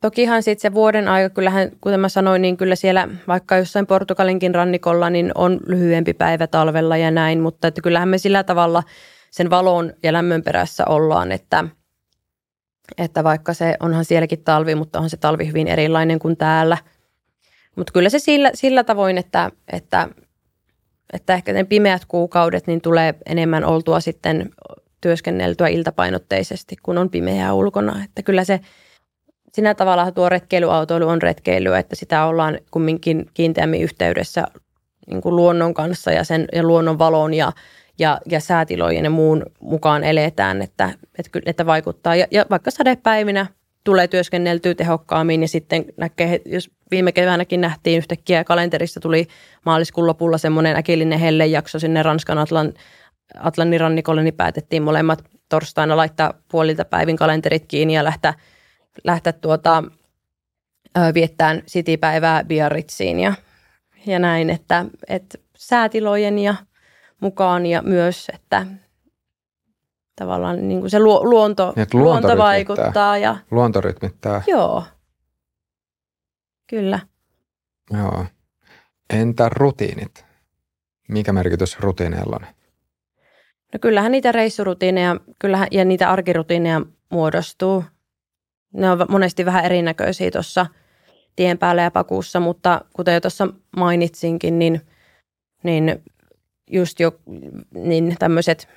tokihan sitten se vuoden aika, kyllähän kuten mä sanoin, niin kyllä siellä vaikka jossain Portugalinkin rannikolla, niin on lyhyempi päivä talvella ja näin, mutta että kyllähän me sillä tavalla sen valon ja lämmön perässä ollaan, että, että vaikka se onhan sielläkin talvi, mutta on se talvi hyvin erilainen kuin täällä. Mutta kyllä se sillä, sillä tavoin, että, että, että ehkä ne pimeät kuukaudet niin tulee enemmän oltua sitten työskenneltyä iltapainotteisesti, kun on pimeää ulkona. Että kyllä se sinä tavalla tuo retkeilyautoilu on retkeilyä, että sitä ollaan kumminkin kiinteämmin yhteydessä niin kuin luonnon kanssa ja, sen, ja luonnon valon ja, ja, ja säätilojen ja muun mukaan eletään, että, että, että vaikuttaa. Ja, ja vaikka sadepäivinä tulee työskenneltyä tehokkaammin ja sitten näkee, jos viime keväänäkin nähtiin yhtäkkiä kalenterissa tuli maaliskuun lopulla semmoinen äkillinen hellejakso sinne Ranskan Atlan, Atlantin rannikolle, niin päätettiin molemmat torstaina laittaa puolilta päivin kalenterit kiinni ja lähteä, lähteä tuota, viettään sitipäivää Biarritsiin ja, ja näin, että, että säätilojen ja mukaan ja myös, että tavallaan niin kuin se luonto, niin, luonto, luonto vaikuttaa. Ja, luonto rytmittää. Joo, kyllä. Joo. Entä rutiinit? Mikä merkitys rutiineilla on? No kyllähän niitä reissurutiineja kyllähän, ja niitä arkirutiineja muodostuu. Ne on monesti vähän erinäköisiä tuossa tien päällä ja pakuussa, mutta kuten jo tuossa mainitsinkin, niin, niin just jo niin tämmöiset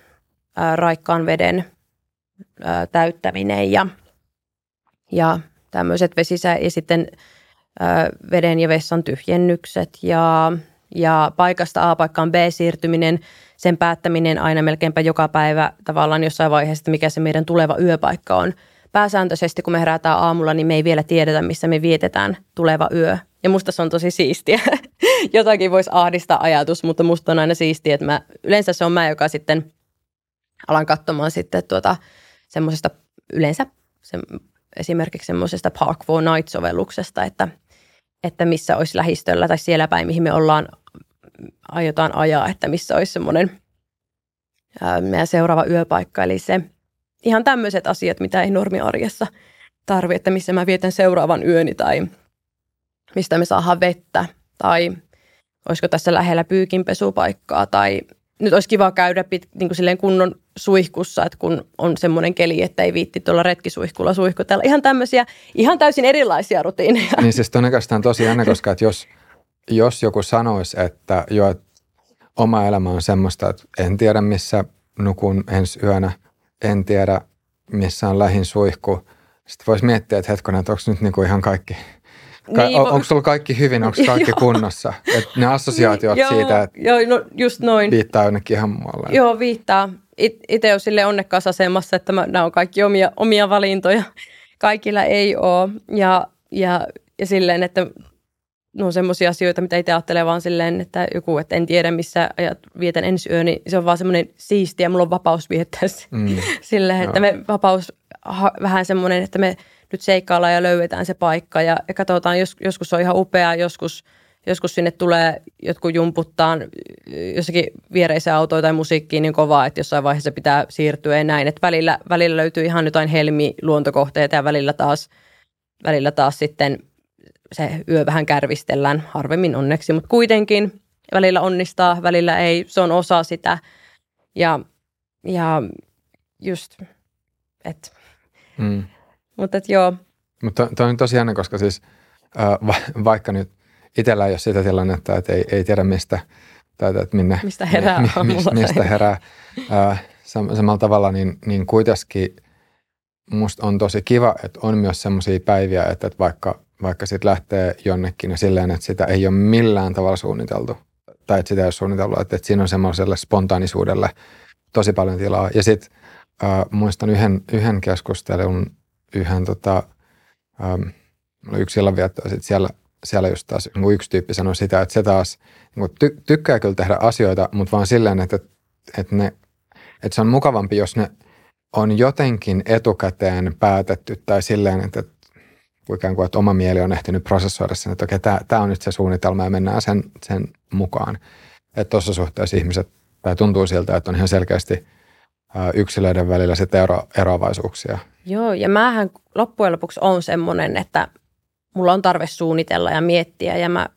raikkaan veden ää, täyttäminen ja, ja tämmöiset vesisä ja sitten ää, veden ja vessan tyhjennykset ja, ja paikasta A paikkaan B siirtyminen – sen päättäminen aina melkeinpä joka päivä tavallaan jossain vaiheessa, että mikä se meidän tuleva yöpaikka on. Pääsääntöisesti, kun me herätään aamulla, niin me ei vielä tiedetä, missä me vietetään tuleva yö. Ja musta se on tosi siistiä. Jotakin voisi ahdistaa ajatus, mutta musta on aina siistiä, että mä, yleensä se on mä, joka sitten alan katsomaan sitten tuota semmoisesta yleensä se, esimerkiksi semmoisesta Park for Night-sovelluksesta, että, että missä olisi lähistöllä tai siellä päin, mihin me ollaan aiotaan ajaa, että missä olisi semmoinen meidän seuraava yöpaikka. Eli se ihan tämmöiset asiat, mitä ei normiarjessa tarvi, että missä mä vietän seuraavan yöni tai mistä me saadaan vettä tai olisiko tässä lähellä pyykinpesupaikkaa tai nyt olisi kiva käydä pit, niin kuin silleen kunnon suihkussa, että kun on semmoinen keli, että ei viitti tuolla retkisuihkulla suihkutella. Ihan tämmöisiä, ihan täysin erilaisia rutiineja. Niin siis on tosi jännä, koska että jos, jos joku sanoisi, että jo, että oma elämä on semmoista, että en tiedä missä nukun ensi yönä, en tiedä missä on lähin suihku. Sitten voisi miettiä, että hetkonen, että onko nyt niinku ihan kaikki, Ka- niin, on, onko sulla kaikki hyvin, onko kaikki kunnossa? Et ne assosiaatiot niin, siitä, että joo, no, just noin. viittaa jonnekin ihan muualle. Joo, viittaa. Itse olen sille onnekkaassa asemassa, että mä, nämä on kaikki omia, omia valintoja. Kaikilla ei ole. Ja, ja, ja silleen, että ne on semmoisia asioita, mitä itse ajattelee vaan silleen, että joku, että en tiedä missä ajat, vietän ensi yö, niin se on vaan semmoinen siistiä, mulla on vapaus viettää mm. silleen, että me vapaus ha, vähän semmoinen, että me nyt seikkaillaan ja löydetään se paikka ja, ja katsotaan, jos, joskus on ihan upeaa, joskus, joskus sinne tulee jotkut jumputtaa jossakin viereisiä autoja tai musiikkiin niin kovaa, että jossain vaiheessa pitää siirtyä ja näin, että välillä, välillä löytyy ihan jotain helmi luontokohteita ja välillä taas, välillä taas sitten – se yö vähän kärvistellään, harvemmin onneksi, mutta kuitenkin välillä onnistaa, välillä ei, se on osa sitä. Ja, ja just, että, mm. Mutta et joo. Mutta toi on tosi jännä, koska siis äh, va- vaikka nyt itsellä ei ole sitä tilannetta, että ei, ei tiedä mistä tai että minne, mistä herää, mi, mi, mistä herää äh, samalla tavalla, niin, niin kuitenkin musta on tosi kiva, että on myös semmoisia päiviä, että, että vaikka vaikka sitten lähtee jonnekin ja silleen, että sitä ei ole millään tavalla suunniteltu. Tai että sitä ei ole suunniteltu, että, että siinä on semmoiselle spontaanisuudelle tosi paljon tilaa. Ja sitten äh, muistan yhden, yhden keskustelun, yhden tota, ähm, yksi illanvietto, sitten siellä, siellä just taas niin yksi tyyppi sanoi sitä, että se taas niin ty, tykkää kyllä tehdä asioita, mutta vaan silleen, että, että, ne, että se on mukavampi, jos ne on jotenkin etukäteen päätetty tai silleen, että, ikään kuin, että oma mieli on ehtinyt prosessoida sen, että okei, tämä, tämä on nyt se suunnitelma ja mennään sen, sen mukaan. Että tuossa suhteessa ihmiset, tai tuntuu siltä, että on ihan selkeästi yksilöiden välillä sitten ero, eroavaisuuksia. Joo, ja mähän loppujen lopuksi on semmoinen, että mulla on tarve suunnitella ja miettiä, ja mä,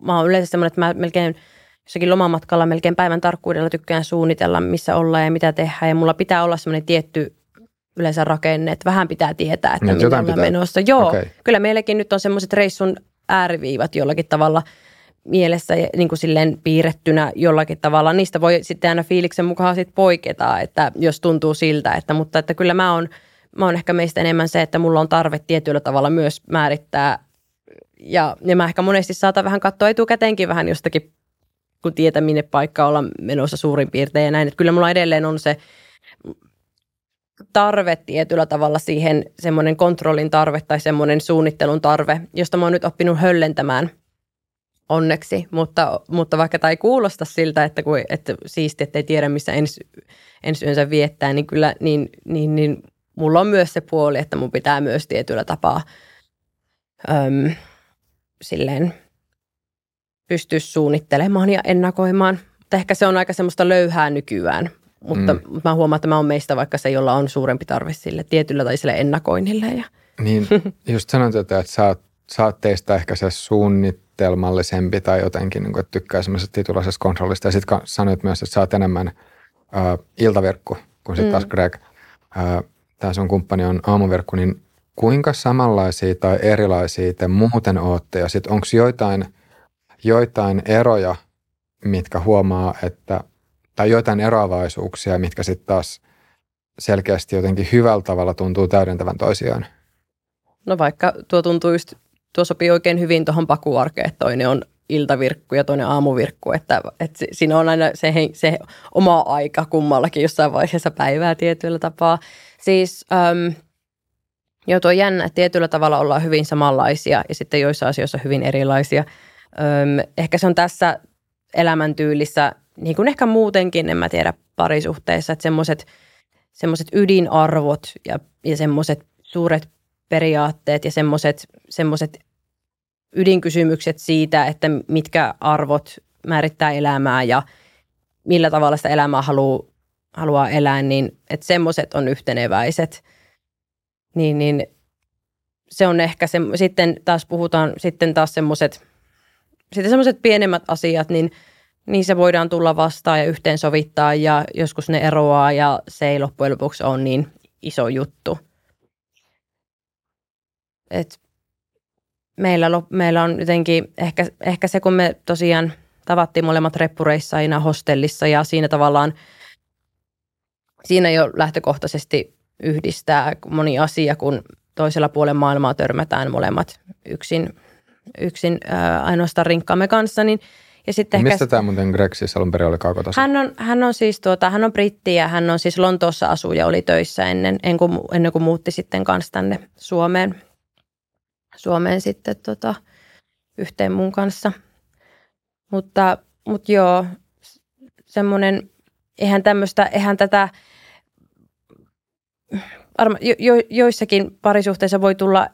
mä oon yleensä semmoinen, että mä melkein jossakin lomamatkalla melkein päivän tarkkuudella tykkään suunnitella, missä ollaan ja mitä tehdään, ja mulla pitää olla semmoinen tietty yleensä rakenne, että vähän pitää tietää, että niin, minne ollaan pitää. menossa. Joo, okay. kyllä meilläkin nyt on semmoiset reissun ääriviivat jollakin tavalla mielessä niin kuin silleen piirrettynä jollakin tavalla. Niistä voi sitten aina fiiliksen mukaan sit poiketa, että jos tuntuu siltä, että, mutta että kyllä mä oon, mä oon ehkä meistä enemmän se, että mulla on tarve tietyllä tavalla myös määrittää ja, ja mä ehkä monesti saatan vähän katsoa etukäteenkin vähän jostakin, kun tietää minne paikka olla menossa suurin piirtein ja näin. Että kyllä mulla edelleen on se tarve tietyllä tavalla siihen, semmoinen kontrollin tarve tai semmoinen suunnittelun tarve, josta mä oon nyt oppinut höllentämään onneksi, mutta, mutta vaikka tämä ei kuulosta siltä, että, kun, että siisti, että ei tiedä, missä ens, ensi yönsä viettää, niin kyllä niin, niin, niin mulla on myös se puoli, että mun pitää myös tietyllä tapaa öm, silleen pystyä suunnittelemaan ja ennakoimaan. Mutta ehkä se on aika semmoista löyhää nykyään, mutta mm. mä huomaan, että mä oon meistä vaikka se, jolla on suurempi tarve sille tietyllä tai sille ennakoinnille. Ja. Niin, just sanoit, että sä oot, sä oot teistä ehkä se suunnitelmallisempi tai jotenkin, niin kuin, että tykkää semmoisesta titulaisesta kontrollista. Ja sitten sanoit myös, että sä oot enemmän äh, iltaverkku kuin sitten mm. taas Greg. Tämä sun kumppani on aamuverkku, niin kuinka samanlaisia tai erilaisia te muuten ootte? Ja sitten onko joitain, joitain eroja, mitkä huomaa, että tai joitain eroavaisuuksia, mitkä sitten taas selkeästi jotenkin hyvällä tavalla tuntuu täydentävän toisiaan? No vaikka tuo tuntuu just, tuo sopii oikein hyvin tuohon pakuarkeen, että toinen on iltavirkku ja toinen aamuvirkku, että, että siinä on aina se, se oma aika kummallakin jossain vaiheessa päivää tietyllä tapaa. Siis äm, joo, tuo jännä, että tietyllä tavalla ollaan hyvin samanlaisia ja sitten joissa asioissa hyvin erilaisia. Äm, ehkä se on tässä elämäntyylissä niin kuin ehkä muutenkin, en mä tiedä, parisuhteessa, että semmoiset ydinarvot ja, ja semmoiset suuret periaatteet ja semmoiset, ydinkysymykset siitä, että mitkä arvot määrittää elämää ja millä tavalla sitä elämää haluaa, haluaa elää, niin että semmoiset on yhteneväiset. Niin, niin se on ehkä se, sitten taas puhutaan, sitten taas semmoiset, sitten semmoiset pienemmät asiat, niin – se voidaan tulla vastaan ja yhteensovittaa ja joskus ne eroaa ja se ei loppujen lopuksi ole niin iso juttu. Et meillä, meillä on jotenkin ehkä, ehkä se, kun me tosiaan tavattiin molemmat reppureissa aina hostellissa ja siinä tavallaan siinä jo lähtökohtaisesti yhdistää moni asia, kun toisella puolella maailmaa törmätään molemmat yksin, yksin ää, ainoastaan rinkkaamme kanssa, niin – ja sitten no Mistä tämä muuten Greg siis alun perin oli? Hän on, hän on siis tuota, hän on britti ja hän on siis Lontoossa asuja, oli töissä ennen, ennen, kuin, ennen kuin muutti sitten kanssa tänne Suomeen, Suomeen sitten tota, yhteen mun kanssa. Mutta, mutta joo, semmoinen, eihän tämmöistä, eihän tätä, arma, jo, jo, joissakin parisuhteissa voi tulla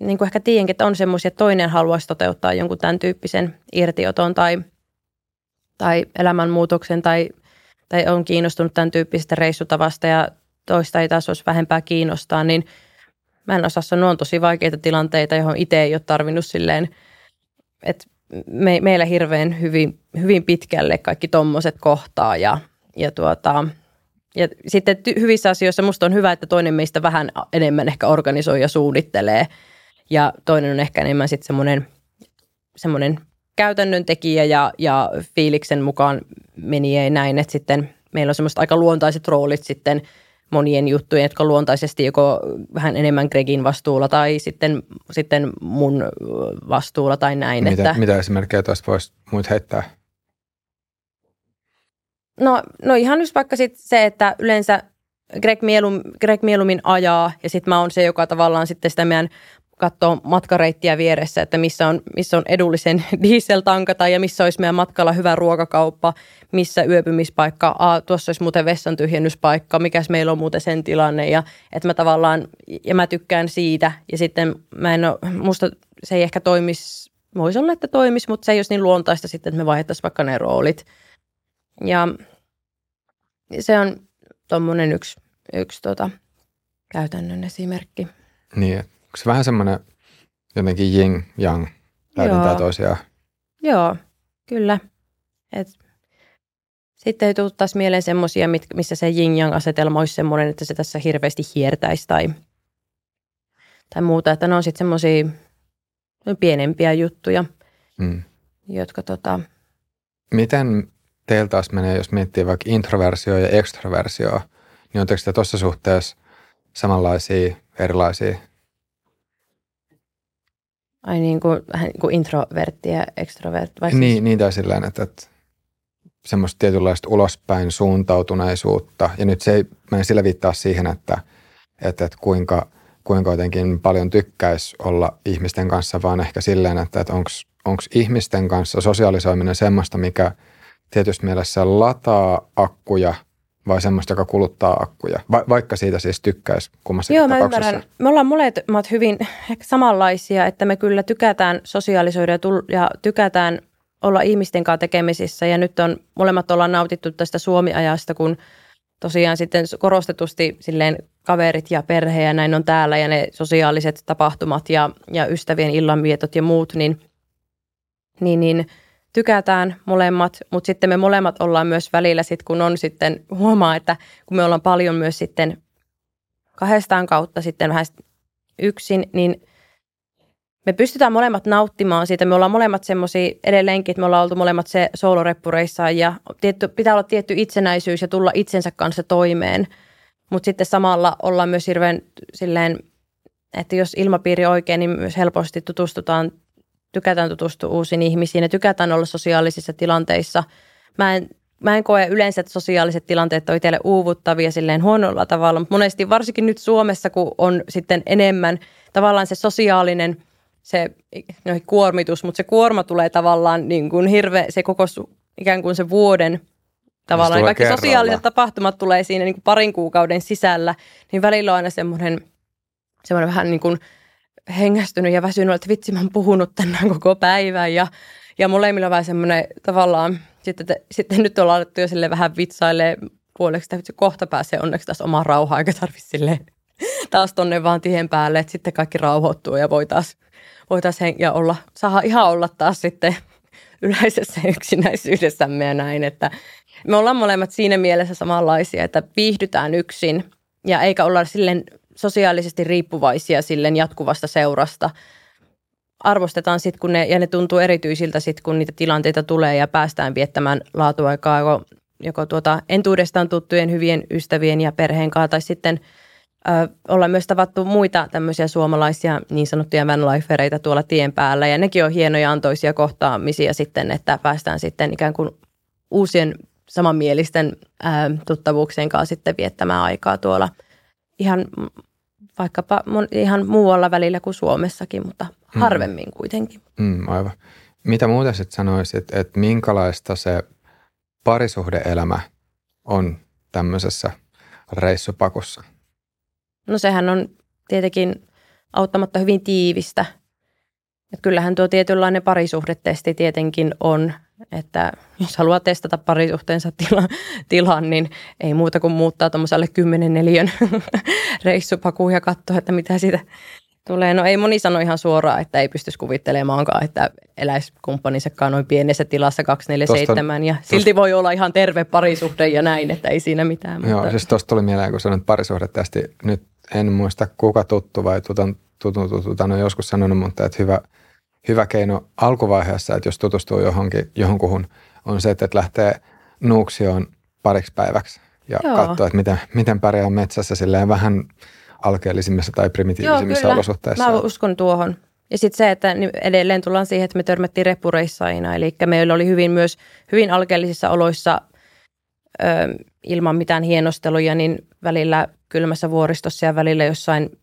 niin kuin ehkä tiedänkin, että on semmoisia, että toinen haluaisi toteuttaa jonkun tämän tyyppisen irtioton tai, tai elämänmuutoksen tai, tai on kiinnostunut tämän tyyppisestä reissutavasta ja toista ei taas olisi vähempää kiinnostaa, niin mä en osaa sanoa, on tosi vaikeita tilanteita, johon itse ei ole tarvinnut silleen, että me, meillä hirveän hyvin, hyvin pitkälle kaikki tommoset kohtaa ja, ja, tuota, ja sitten hyvissä asioissa musta on hyvä, että toinen meistä vähän enemmän ehkä organisoi ja suunnittelee – ja toinen on ehkä enemmän sitten semmoinen, semmoinen käytännön tekijä ja, ja fiiliksen mukaan meni ei näin, että sitten meillä on semmoista aika luontaiset roolit sitten monien juttujen, jotka luontaisesti joko vähän enemmän Gregin vastuulla tai sitten, sitten mun vastuulla tai näin. Mitä, että, mitä esimerkkejä tuosta voisi muut heittää? No, no ihan just vaikka sit se, että yleensä Greg, mielum, Greg mieluummin ajaa ja sitten mä oon se, joka tavallaan sitten sitä meidän katsoo matkareittiä vieressä, että missä on, missä on edullisen dieseltankata ja missä olisi meidän matkalla hyvä ruokakauppa, missä yöpymispaikka, Aa, tuossa olisi muuten vessan tyhjennyspaikka, mikäs meillä on muuten sen tilanne ja että mä tavallaan, ja mä tykkään siitä ja sitten mä en ole, musta se ei ehkä toimisi, voisi olla, että toimisi, mutta se ei olisi niin luontaista sitten, että me vaihdettaisiin vaikka ne roolit. Ja se on tuommoinen yksi, yksi tota, käytännön esimerkki. Niin, se vähän semmoinen jotenkin yin yang täydentää Joo. toisiaan? Joo, kyllä. Et sitten ei tule taas mieleen semmoisia, missä se yin-yang-asetelma olisi semmoinen, että se tässä hirveästi hiertäisi tai, tai muuta. Että ne on sitten semmoisia pienempiä juttuja, Mm. jotka tota, Miten teillä taas menee, jos miettii vaikka introversio ja ekstroversio, niin oletteko te tuossa suhteessa samanlaisia, erilaisia? Ai niin kuin, vähän niin kuin introvertti ja extrovertti. Vai siis- Niin, niin tai silleen, että, että semmoista tietynlaista ulospäin suuntautuneisuutta. Ja nyt se ei, mä en sillä viittaa siihen, että, että, että kuinka, kuinka jotenkin paljon tykkäisi olla ihmisten kanssa, vaan ehkä silleen, että, että onko ihmisten kanssa sosiaalisoiminen semmoista, mikä tietysti mielessä lataa akkuja vai semmoista, joka kuluttaa akkuja, Va- vaikka siitä siis tykkäisi kummassakin Joo, mä tapauksessa. ymmärrän. Me ollaan molemmat hyvin ehkä samanlaisia, että me kyllä tykätään sosiaalisoida ja, tull- ja tykätään olla ihmisten kanssa tekemisissä. Ja nyt on, molemmat ollaan nautittu tästä Suomi-ajasta, kun tosiaan sitten korostetusti silleen kaverit ja perhe ja näin on täällä ja ne sosiaaliset tapahtumat ja, ja ystävien illanvietot ja muut, niin, niin, niin tykätään molemmat, mutta sitten me molemmat ollaan myös välillä sit, kun on sitten, huomaa, että kun me ollaan paljon myös sitten kahdestaan kautta sitten vähän yksin, niin me pystytään molemmat nauttimaan siitä. Me ollaan molemmat semmoisia edelleenkin, että me ollaan oltu molemmat se sooloreppureissa ja tietty, pitää olla tietty itsenäisyys ja tulla itsensä kanssa toimeen. Mutta sitten samalla ollaan myös hirveän silleen, että jos ilmapiiri oikein, niin myös helposti tutustutaan, tykätään tutustua uusiin ihmisiin ja tykätään olla sosiaalisissa tilanteissa. Mä en mä en koe yleensä, että sosiaaliset tilanteet on itselle uuvuttavia silleen huonolla tavalla, mutta monesti varsinkin nyt Suomessa, kun on sitten enemmän tavallaan se sosiaalinen se no, kuormitus, mutta se kuorma tulee tavallaan niin kuin hirveä, se koko ikään kuin se vuoden tavallaan, kaikki kerralla. sosiaaliset tapahtumat tulee siinä niin kuin parin kuukauden sisällä, niin välillä on aina semmoinen, semmoinen vähän niin kuin hengästynyt ja väsynyt, että vitsi mä oon puhunut tänään koko päivän. Ja, ja molemmilla vähän semmoinen tavallaan, sitten, te, sitten nyt ollaan alettu jo sille vähän vitsailee puoleksi, että kohta pääsee onneksi taas omaan rauhaan, eikä tarvitse silleen taas tonne vaan tien päälle, että sitten kaikki rauhoittuu ja voi taas, voi taas hen- ja olla, saa ihan olla taas sitten yleisessä yksinäisyydessämme ja näin, että me ollaan molemmat siinä mielessä samanlaisia, että viihdytään yksin ja eikä olla silleen sosiaalisesti riippuvaisia silleen jatkuvasta seurasta. Arvostetaan sitten, kun ne, ja ne tuntuu erityisiltä sitten, kun niitä tilanteita tulee ja päästään viettämään laatuaikaa joko, joko tuota entuudestaan tuttujen hyvien ystävien ja perheen kanssa tai sitten ö, ollaan myös tavattu muita tämmöisiä suomalaisia niin sanottuja vanlifereita tuolla tien päällä ja nekin on hienoja antoisia kohtaamisia sitten, että päästään sitten ikään kuin uusien samanmielisten ää, tuttavuuksien kanssa sitten viettämään aikaa tuolla ihan vaikkapa mon, ihan muualla välillä kuin Suomessakin, mutta harvemmin kuitenkin. Mm, aivan. Mitä muuta sitten sanoisit, että minkälaista se parisuhdeelämä on tämmöisessä reissupakussa? No sehän on tietenkin auttamatta hyvin tiivistä. Et kyllähän tuo tietynlainen parisuhdetesti tietenkin on, että jos haluaa testata parisuhteensa tila, tilan, niin ei muuta kuin muuttaa tuommoiselle 10 neliön reissupakuun ja katsoa, että mitä siitä tulee. No ei moni sano ihan suoraan, että ei pystyisi kuvittelemaankaan, että eläisi kumppaninsakaan noin pienessä tilassa 247 ja silti voi olla ihan terve parisuhde ja näin, että ei siinä mitään. Mutta... Joo, siis tuosta tuli mieleen, kun sanoit parisuhdetesti, nyt en muista kuka tuttu vai tutan, tutun, tutun, on joskus sanonut, mutta että hyvä, hyvä keino alkuvaiheessa, että jos tutustuu johonkin, johonkuhun, on se, että lähtee nuuksioon pariksi päiväksi. ja Joo. katsoa, että miten, miten pärjää metsässä silleen vähän alkeellisimmissa tai primitiivisimmissa Joo, olosuhteissa. Mä uskon tuohon. Ja sitten se, että edelleen tullaan siihen, että me törmättiin reppureissa aina. Eli meillä oli hyvin myös hyvin alkeellisissa oloissa ö, ilman mitään hienosteluja, niin välillä kylmässä vuoristossa ja välillä jossain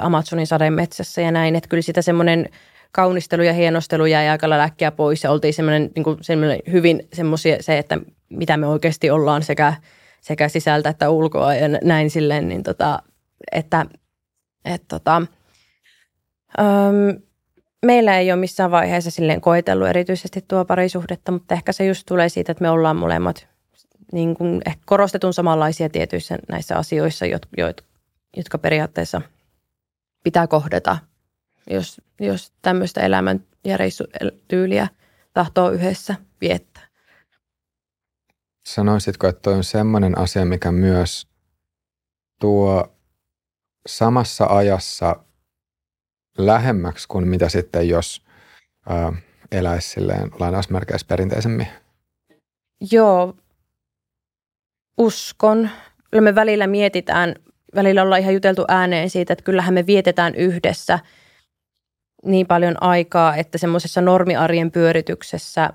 Amazonin sademetsässä ja näin. Että kyllä sitä semmoinen kaunistelu ja hienostelu jäi aika lailla äkkiä pois ja oltiin semmoinen, niin kuin semmoinen hyvin semmoisia se, että mitä me oikeasti ollaan sekä, sekä sisältä että ulkoa ja näin silleen, niin tota, että et tota, öm, meillä ei ole missään vaiheessa silleen koetellut erityisesti tuo parisuhdetta, mutta ehkä se just tulee siitä, että me ollaan molemmat niin kuin ehkä korostetun samanlaisia tietyissä näissä asioissa, jotka periaatteessa pitää kohdata, jos, jos tämmöistä elämän ja reissutyyliä tahtoo yhdessä viettää. Sanoisitko, että toi on semmoinen asia, mikä myös tuo samassa ajassa lähemmäksi kuin mitä sitten, jos ää, eläisi silleen lainausmerkeissä perinteisemmin? Joo, uskon. Kyllä me välillä mietitään, välillä ollaan ihan juteltu ääneen siitä, että kyllähän me vietetään yhdessä niin paljon aikaa, että semmoisessa normiarjen pyörityksessä,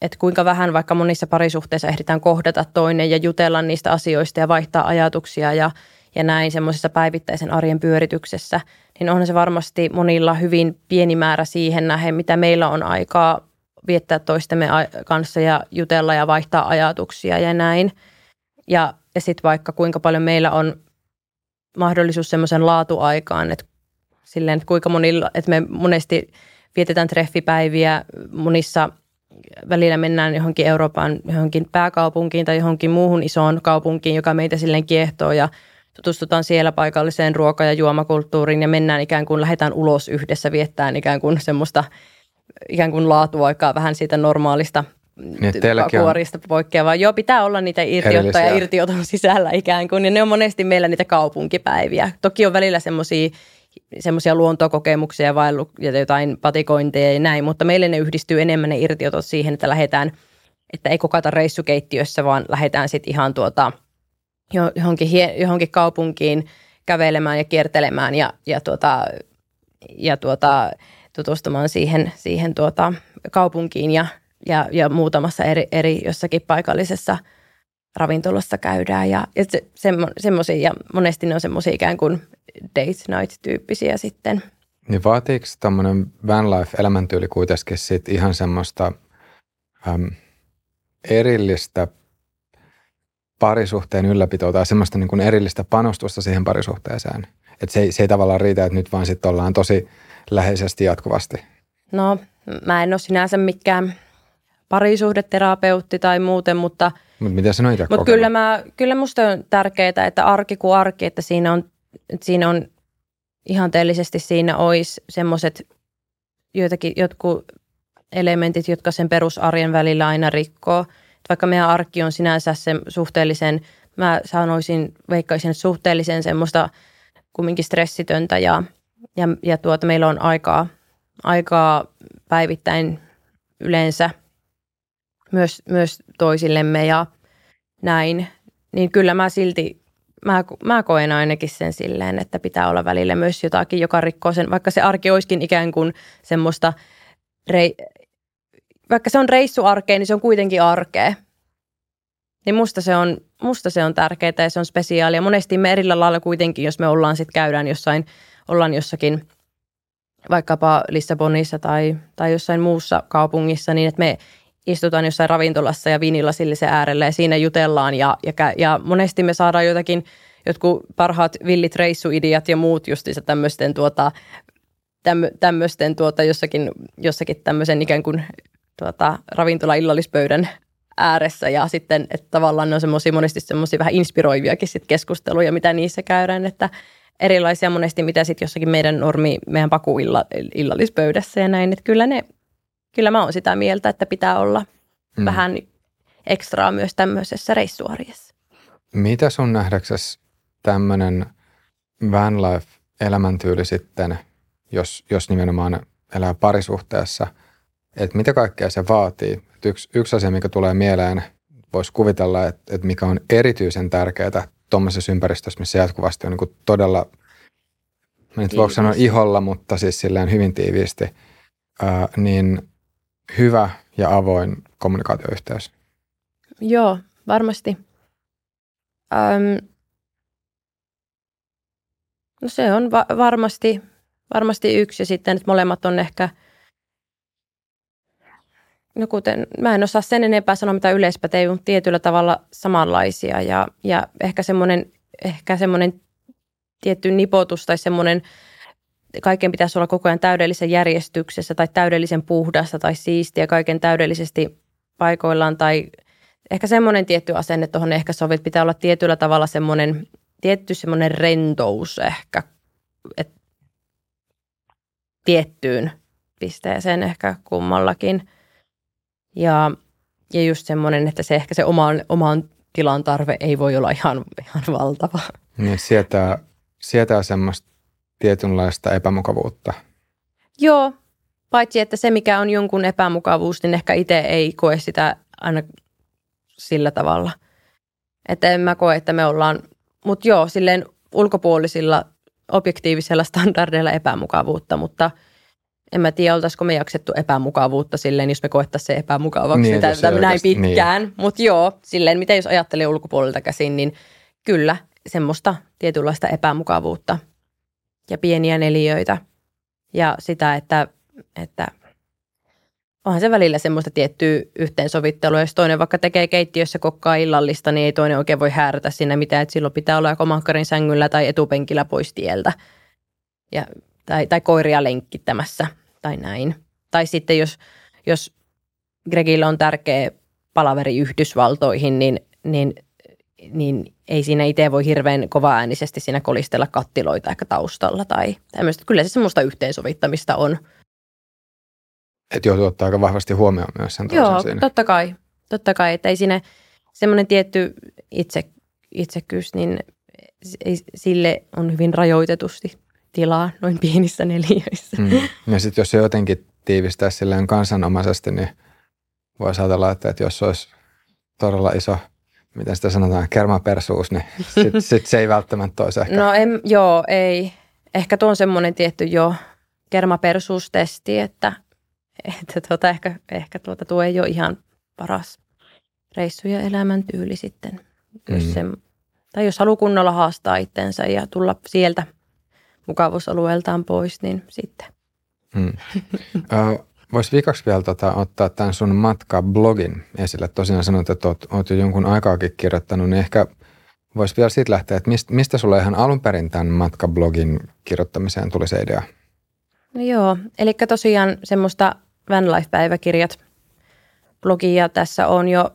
että kuinka vähän vaikka monissa parisuhteissa ehditään kohdata toinen ja jutella niistä asioista ja vaihtaa ajatuksia ja, ja näin semmoisessa päivittäisen arjen pyörityksessä, niin onhan se varmasti monilla hyvin pieni määrä siihen nähden, mitä meillä on aikaa viettää toistemme kanssa ja jutella ja vaihtaa ajatuksia ja näin – ja, ja sitten vaikka kuinka paljon meillä on mahdollisuus semmoisen laatuaikaan, että silleen, että kuinka monilla, että me monesti vietetään treffipäiviä monissa välillä mennään johonkin Euroopan johonkin pääkaupunkiin tai johonkin muuhun isoon kaupunkiin, joka meitä silleen kiehtoo ja tutustutaan siellä paikalliseen ruoka- ja juomakulttuuriin ja mennään ikään kuin lähdetään ulos yhdessä viettämään ikään kuin semmoista ikään kuin laatuaikaa vähän siitä normaalista niin, kuorista poikkeavaa. Joo, pitää olla niitä irtiottoja ja irtioton sisällä ikään kuin. Ja ne on monesti meillä niitä kaupunkipäiviä. Toki on välillä semmoisia semmoisia luontokokemuksia vaellu, ja jotain patikointeja ja näin, mutta meille ne yhdistyy enemmän ne irtiotot siihen, että lähdetään, että ei kokata reissukeittiössä, vaan lähdetään sitten ihan tuota, johonkin, johonkin kaupunkiin kävelemään ja kiertelemään ja, ja, tuota, ja tuota, tutustumaan siihen, siihen tuota, kaupunkiin ja ja, ja muutamassa eri, eri jossakin paikallisessa ravintolassa käydään ja, ja se, semmo, semmosia, ja monesti ne on semmoisia ikään kuin date night-tyyppisiä sitten. Niin vaatiiko tämmöinen van life elämäntyyli kuitenkin sit ihan semmoista äm, erillistä parisuhteen ylläpitoa tai semmoista niin kuin erillistä panostusta siihen parisuhteeseen? Että se, se ei tavallaan riitä, että nyt vaan sitten ollaan tosi läheisesti jatkuvasti. No, mä en ole sinänsä mikään parisuhdeterapeutti tai muuten, mutta, Mut mitä sinä itse mutta kyllä, mä, kyllä musta on tärkeää, että arki kuin arki, että siinä on, että siinä on ihanteellisesti siinä olisi semmoiset joitakin, jotkut elementit, jotka sen perusarjen välillä aina rikkoo. Vaikka meidän arki on sinänsä se suhteellisen, mä sanoisin, veikkaisin, että suhteellisen semmoista kumminkin stressitöntä ja, ja, ja tuota, meillä on aikaa, aikaa päivittäin yleensä – myös, myös toisillemme ja näin, niin kyllä mä silti, mä, mä koen ainakin sen silleen, että pitää olla välillä myös jotakin, joka rikkoo sen, vaikka se arki olisikin ikään kuin semmoista, rei, vaikka se on reissuarkea, niin se on kuitenkin arkea. Niin musta se on, musta se on tärkeää ja se on spesiaalia. Monesti me erillä lailla kuitenkin, jos me ollaan sitten käydään jossain, ollaan jossakin vaikkapa Lissabonissa tai, tai jossain muussa kaupungissa, niin että me istutaan jossain ravintolassa ja viinilasillisen äärellä ja siinä jutellaan ja, ja, ja monesti me saadaan jotakin jotkut parhaat villit reissuideat ja muut justiinsa tämmöisten tuota, tämmöisten tuota jossakin, jossakin tämmöisen ikään kuin tuota, ravintola-illallispöydän ääressä ja sitten, että tavallaan ne on semmoisia monesti semmoisia vähän inspiroiviakin sit keskusteluja, mitä niissä käydään, että erilaisia monesti, mitä sitten jossakin meidän normi, meidän pakuillallispöydässä ja näin, että kyllä ne kyllä mä oon sitä mieltä, että pitää olla mm. vähän ekstraa myös tämmöisessä reissuarjessa. Mitä sun nähdäksesi tämmöinen van life elämäntyyli sitten, jos, jos nimenomaan elää parisuhteessa, että mitä kaikkea se vaatii? yksi, yksi asia, mikä tulee mieleen voisi kuvitella, että, että mikä on erityisen tärkeää tuommoisessa ympäristössä, missä jatkuvasti on niin todella, mä nyt voiko sanoa iholla, mutta siis silleen hyvin tiiviisti, ää, niin hyvä ja avoin kommunikaatioyhteys. Joo, varmasti. Öm, no se on va- varmasti, varmasti yksi ja sitten, että molemmat on ehkä – no kuten, mä en osaa sen enempää sanoa mitä yleispätevyyttä, mutta tietyllä tavalla samanlaisia ja, ja ehkä semmoinen, ehkä semmoinen tietty nipotus tai semmoinen, kaiken pitäisi olla koko ajan täydellisen järjestyksessä tai täydellisen puhdasta tai siistiä, kaiken täydellisesti paikoillaan tai ehkä semmoinen tietty asenne tuohon ehkä sovit, pitää olla tietyllä tavalla semmoinen, tietty semmoinen rentous ehkä, että tiettyyn pisteeseen ehkä kummallakin – ja, ja just semmoinen, että se ehkä se oman, oman tilan tarve ei voi olla ihan, ihan valtava. Niin sietää, sietää semmoista tietynlaista epämukavuutta. Joo, paitsi että se mikä on jonkun epämukavuus, niin ehkä itse ei koe sitä aina sillä tavalla. Että en mä koe, että me ollaan, mutta joo, silleen ulkopuolisilla objektiivisella standardeilla epämukavuutta, mutta – en mä tiedä, oltaisiko me jaksettu epämukavuutta silleen, jos me koettaisiin se epämukavaksi niin, sitä, näin pitkään. Niin. Mutta joo, silleen, miten jos ajattelee ulkopuolelta käsin, niin kyllä semmoista tietynlaista epämukavuutta ja pieniä neliöitä ja sitä, että, että onhan se välillä semmoista tiettyä yhteensovittelua. Jos toinen vaikka tekee keittiössä kokkaa illallista, niin ei toinen oikein voi häärätä siinä mitään, että silloin pitää olla joko sängyllä tai etupenkillä pois tieltä. Ja, tai, tai koiria lenkkittämässä tai näin. Tai sitten jos, jos Gregillä on tärkeä palaveri Yhdysvaltoihin, niin, niin, niin ei siinä itse voi hirveän kova-äänisesti siinä kolistella kattiloita ehkä taustalla tai tämmöistä. Kyllä se semmoista yhteensovittamista on. Että joutuu ottaa aika vahvasti huomioon myös sen Joo, siinä. totta kai. Totta kai, että ei siinä semmoinen tietty itse, itsekyys, niin sille on hyvin rajoitetusti tilaa noin pienissä neliöissä. Mm. Ja sitten jos se jotenkin tiivistää silleen kansanomaisesti, niin voi ajatella, että, että jos olisi todella iso, miten sitä sanotaan, kermapersuus, niin sitten sit se ei välttämättä olisi ehkä. No en, joo, ei. Ehkä tuo on semmoinen tietty jo kermapersuustesti, että, että tuota, ehkä, ehkä tuota, tuo ei ole ihan paras reissu ja elämäntyyli sitten. Jos mm. se, tai jos haluaa kunnolla haastaa itsensä ja tulla sieltä – mukavuusalueeltaan pois, niin sitten. Hmm. Voisi viikaksi vielä tota, ottaa tämän sun matkablogin esille. Tosiaan sanoit, että oot, oot jo jonkun aikaakin kirjoittanut, niin ehkä voisi vielä siitä lähteä, että mistä, mistä sulle ihan alun perin tämän matkablogin kirjoittamiseen tuli se idea? No joo, eli tosiaan semmoista Vanlife-päiväkirjat blogia tässä on jo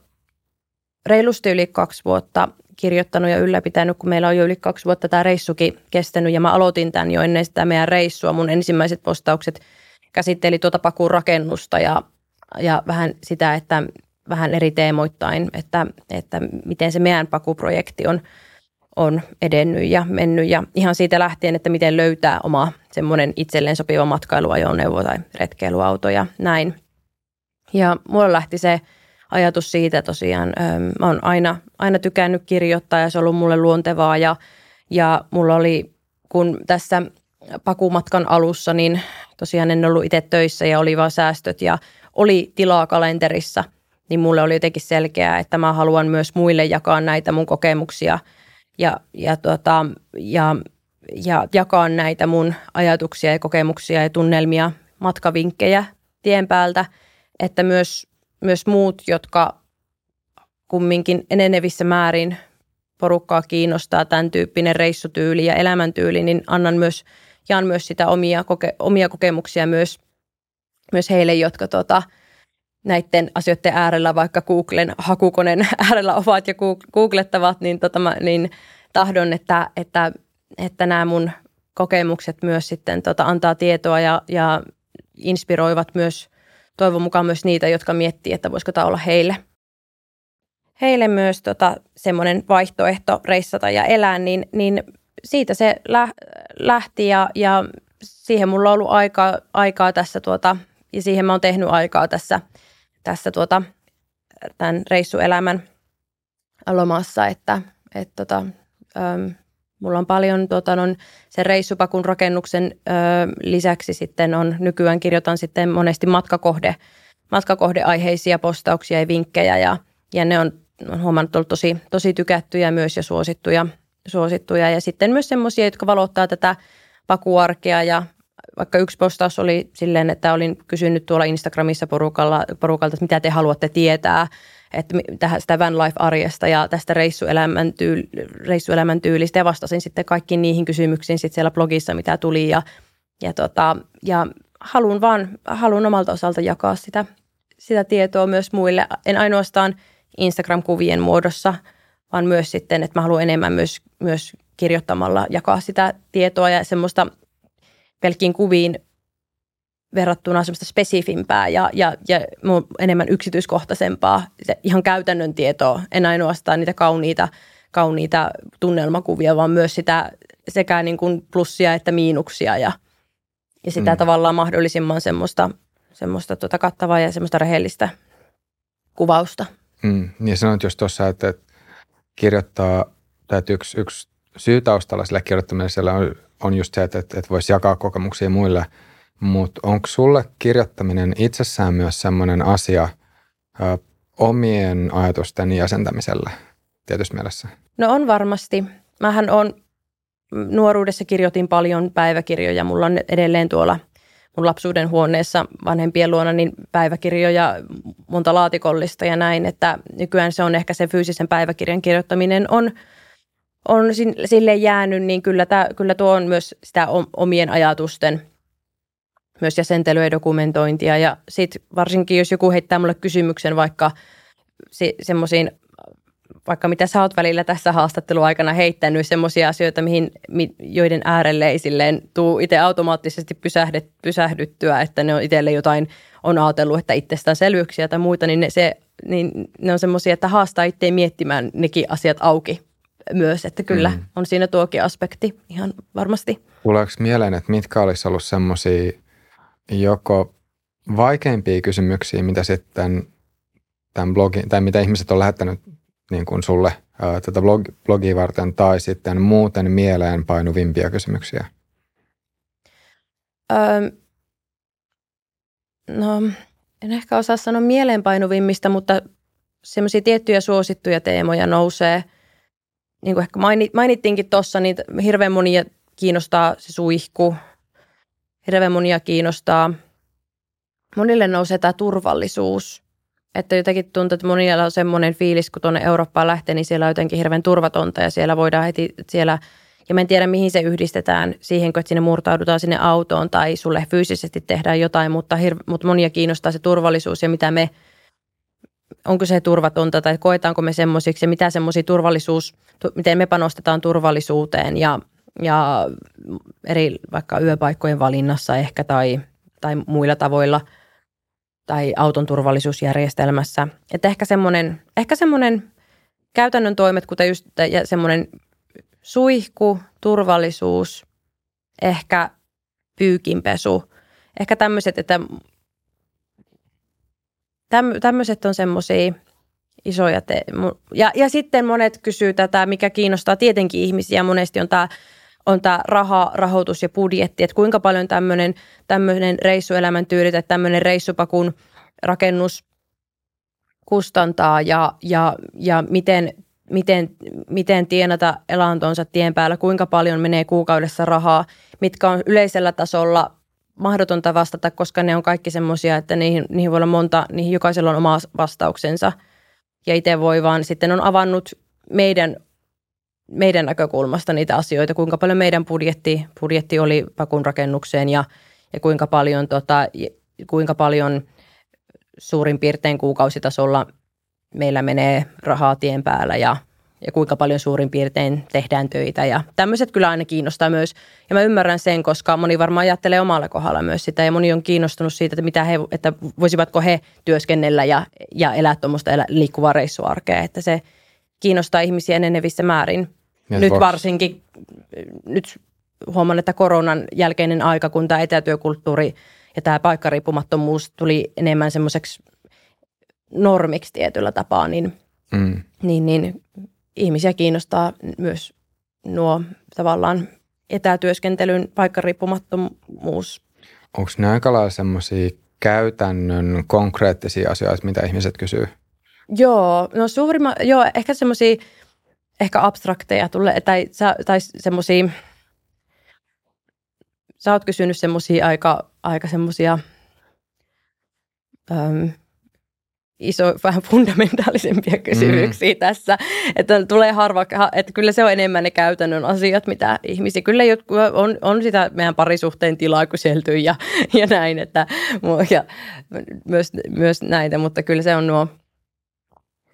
reilusti yli kaksi vuotta kirjoittanut ja ylläpitänyt, kun meillä on jo yli kaksi vuotta tämä reissukin kestänyt ja mä aloitin tämän jo ennen sitä meidän reissua. Mun ensimmäiset postaukset käsitteli tuota pakuun rakennusta ja, ja vähän sitä, että vähän eri teemoittain, että, että miten se meidän pakuprojekti on, on edennyt ja mennyt ja ihan siitä lähtien, että miten löytää oma semmoinen itselleen sopiva matkailuajoneuvo tai retkeilyauto ja näin. Ja mulla lähti se ajatus siitä tosiaan. Mä oon aina, aina tykännyt kirjoittaa ja se on ollut mulle luontevaa ja, ja mulla oli, kun tässä pakumatkan alussa, niin tosiaan en ollut itse töissä ja oli vaan säästöt ja oli tilaa kalenterissa, niin mulle oli jotenkin selkeää, että mä haluan myös muille jakaa näitä mun kokemuksia ja, ja, tuota, ja, ja jakaa näitä mun ajatuksia ja kokemuksia ja tunnelmia, matkavinkkejä tien päältä, että myös myös muut, jotka kumminkin enenevissä määrin porukkaa kiinnostaa tämän tyyppinen reissutyyli ja elämäntyyli, niin annan myös, jaan myös sitä omia, koke, omia kokemuksia myös, myös heille, jotka tota, näiden asioiden äärellä, vaikka Googlen hakukoneen äärellä ovat ja googlettavat, niin, tota, mä, niin tahdon, että, että, että nämä mun kokemukset myös sitten tota, antaa tietoa ja, ja inspiroivat myös toivon mukaan myös niitä, jotka miettii, että voisiko tämä olla heille, heille myös tota, semmoinen vaihtoehto reissata ja elää, niin, niin siitä se lähti ja, ja siihen mulla on ollut aikaa, aikaa tässä tuota, ja siihen mä oon tehnyt aikaa tässä, tässä tuota, tämän reissuelämän lomassa, että et tota, äm, mulla on paljon tota, on sen reissupakun rakennuksen ö, lisäksi sitten on, nykyään kirjoitan sitten monesti matkakohde, matkakohdeaiheisia postauksia ja vinkkejä ja, ja ne on, on huomannut ollut tosi, tosi tykättyjä myös ja suosittuja, suosittuja. Ja sitten myös semmoisia, jotka valottaa tätä pakuarkea. Ja vaikka yksi postaus oli silleen, että olin kysynyt tuolla Instagramissa porukalla, porukalta, että mitä te haluatte tietää, että tähän sitä van life-arjesta ja tästä reissuelämän, tyyl, reissuelämän tyylistä. Ja vastasin sitten kaikkiin niihin kysymyksiin sitten siellä blogissa, mitä tuli. Ja, ja, tota, ja haluan vaan, haluan omalta osalta jakaa sitä, sitä tietoa myös muille, en ainoastaan Instagram-kuvien muodossa, vaan myös sitten, että mä haluan enemmän myös, myös kirjoittamalla jakaa sitä tietoa ja semmoista pelkkiin kuviin verrattuna semmoista spesifimpää ja, ja, ja enemmän yksityiskohtaisempaa, se ihan käytännön tietoa, en ainoastaan niitä kauniita, kauniita tunnelmakuvia, vaan myös sitä sekä niin kuin plussia että miinuksia ja, ja sitä mm. tavallaan mahdollisimman semmoista, semmoista tuota kattavaa ja semmoista rehellistä kuvausta. Mm. Niin sanoit just tuossa, että kirjoittaa, tai että yksi, yksi syy taustalla sille kirjoittamiselle on, on just se, että, että, että voisi jakaa kokemuksia muille – mutta onko sulle kirjoittaminen itsessään myös sellainen asia ö, omien ajatusten jäsentämiselle tietyssä mielessä? No on varmasti. Mähän on nuoruudessa kirjoitin paljon päiväkirjoja. Mulla on edelleen tuolla mun lapsuuden huoneessa vanhempien luona niin päiväkirjoja monta laatikollista ja näin, että nykyään se on ehkä se fyysisen päiväkirjan kirjoittaminen on, on sille jäänyt, niin kyllä, tämä, kyllä tuo on myös sitä omien ajatusten – myös jäsentelyä ja dokumentointia. Ja sitten varsinkin, jos joku heittää mulle kysymyksen vaikka se, semmoisiin, vaikka mitä sä oot välillä tässä haastatteluaikana heittänyt, semmoisia asioita, mihin, joiden äärelle ei silleen tuu itse automaattisesti pysähdet, pysähdyttyä, että ne on itselle jotain, on ajatellut, että itsestäänselvyyksiä tai muita, niin ne, se, niin ne on semmoisia, että haastaa itse miettimään nekin asiat auki myös, että kyllä mm. on siinä tuokin aspekti ihan varmasti. Tuleeko mieleen, että mitkä olisi ollut semmoisia joko vaikeimpia kysymyksiä, mitä sitten tämän blogin, tai mitä ihmiset on lähettänyt niin kuin sulle ää, tätä blog, blogia varten, tai sitten muuten mieleen painuvimpia kysymyksiä? Öö, no, en ehkä osaa sanoa mieleenpainuvimmista, mutta semmoisia tiettyjä suosittuja teemoja nousee. Niin kuin ehkä mainittiinkin tuossa, niin hirveän monia kiinnostaa se suihku, hirveän monia kiinnostaa. Monille nousee tämä turvallisuus. Että jotenkin tuntuu, että monilla on semmoinen fiilis, kun tuonne Eurooppaan lähtee, niin siellä on jotenkin hirveän turvatonta ja siellä voidaan heti siellä ja mä en tiedä, mihin se yhdistetään siihen, että sinne murtaudutaan sinne autoon tai sulle fyysisesti tehdään jotain, mutta, hir- mutta monia kiinnostaa se turvallisuus ja mitä me, onko se turvatonta tai koetaanko me semmoisiksi ja mitä semmoisia turvallisuus, miten me panostetaan turvallisuuteen ja ja eri vaikka yöpaikkojen valinnassa ehkä tai, tai muilla tavoilla tai auton turvallisuusjärjestelmässä. Että ehkä semmoinen, ehkä käytännön toimet, kuten just semmoinen suihku, turvallisuus, ehkä pyykinpesu, ehkä tämmöiset, että tämmöiset on semmoisia isoja. Te- ja, ja sitten monet kysyy tätä, mikä kiinnostaa tietenkin ihmisiä. Monesti on tämä on tämä raha, rahoitus ja budjetti, että kuinka paljon tämmöinen, tämmöinen reissuelämän tyyli tai tämmöinen reissupakun rakennus kustantaa ja, ja, ja miten, miten, miten tienata elantonsa tien päällä, kuinka paljon menee kuukaudessa rahaa, mitkä on yleisellä tasolla mahdotonta vastata, koska ne on kaikki semmoisia, että niihin, niihin voi olla monta, niihin jokaisella on oma vastauksensa. Ja itse voi vaan, sitten on avannut meidän meidän näkökulmasta niitä asioita, kuinka paljon meidän budjetti, budjetti oli pakun rakennukseen ja, ja kuinka paljon, tota, kuinka paljon suurin piirtein kuukausitasolla meillä menee rahaa tien päällä ja, ja kuinka paljon suurin piirtein tehdään töitä. Ja tämmöiset kyllä aina kiinnostaa myös. Ja mä ymmärrän sen, koska moni varmaan ajattelee omalla kohdalla myös sitä. Ja moni on kiinnostunut siitä, että, mitä he, että voisivatko he työskennellä ja, ja elää tuommoista liikkuvaa reissuarkea. Että se kiinnostaa ihmisiä enenevissä määrin. Ja nyt varsinkin, nyt huomaan, että koronan jälkeinen aika, kun tämä etätyökulttuuri ja tämä paikkariippumattomuus tuli enemmän semmoiseksi normiksi tietyllä tapaa, niin, mm. niin, niin ihmisiä kiinnostaa myös nuo tavallaan etätyöskentelyn paikkariippumattomuus. Onko lailla semmoisia käytännön konkreettisia asioita, mitä ihmiset kysyy? Joo, no suurimma, joo, ehkä semmoisia ehkä abstrakteja tulee, tai, tai semmoisia, sä oot kysynyt semmoisia aika, aika semmoisia iso, vähän fundamentaalisempia kysymyksiä mm. tässä. Että tulee harva, että kyllä se on enemmän ne käytännön asiat, mitä ihmisiä. Kyllä on, on sitä meidän parisuhteen tilaa kyselty ja, ja näin, että ja myös, myös näitä, mutta kyllä se on nuo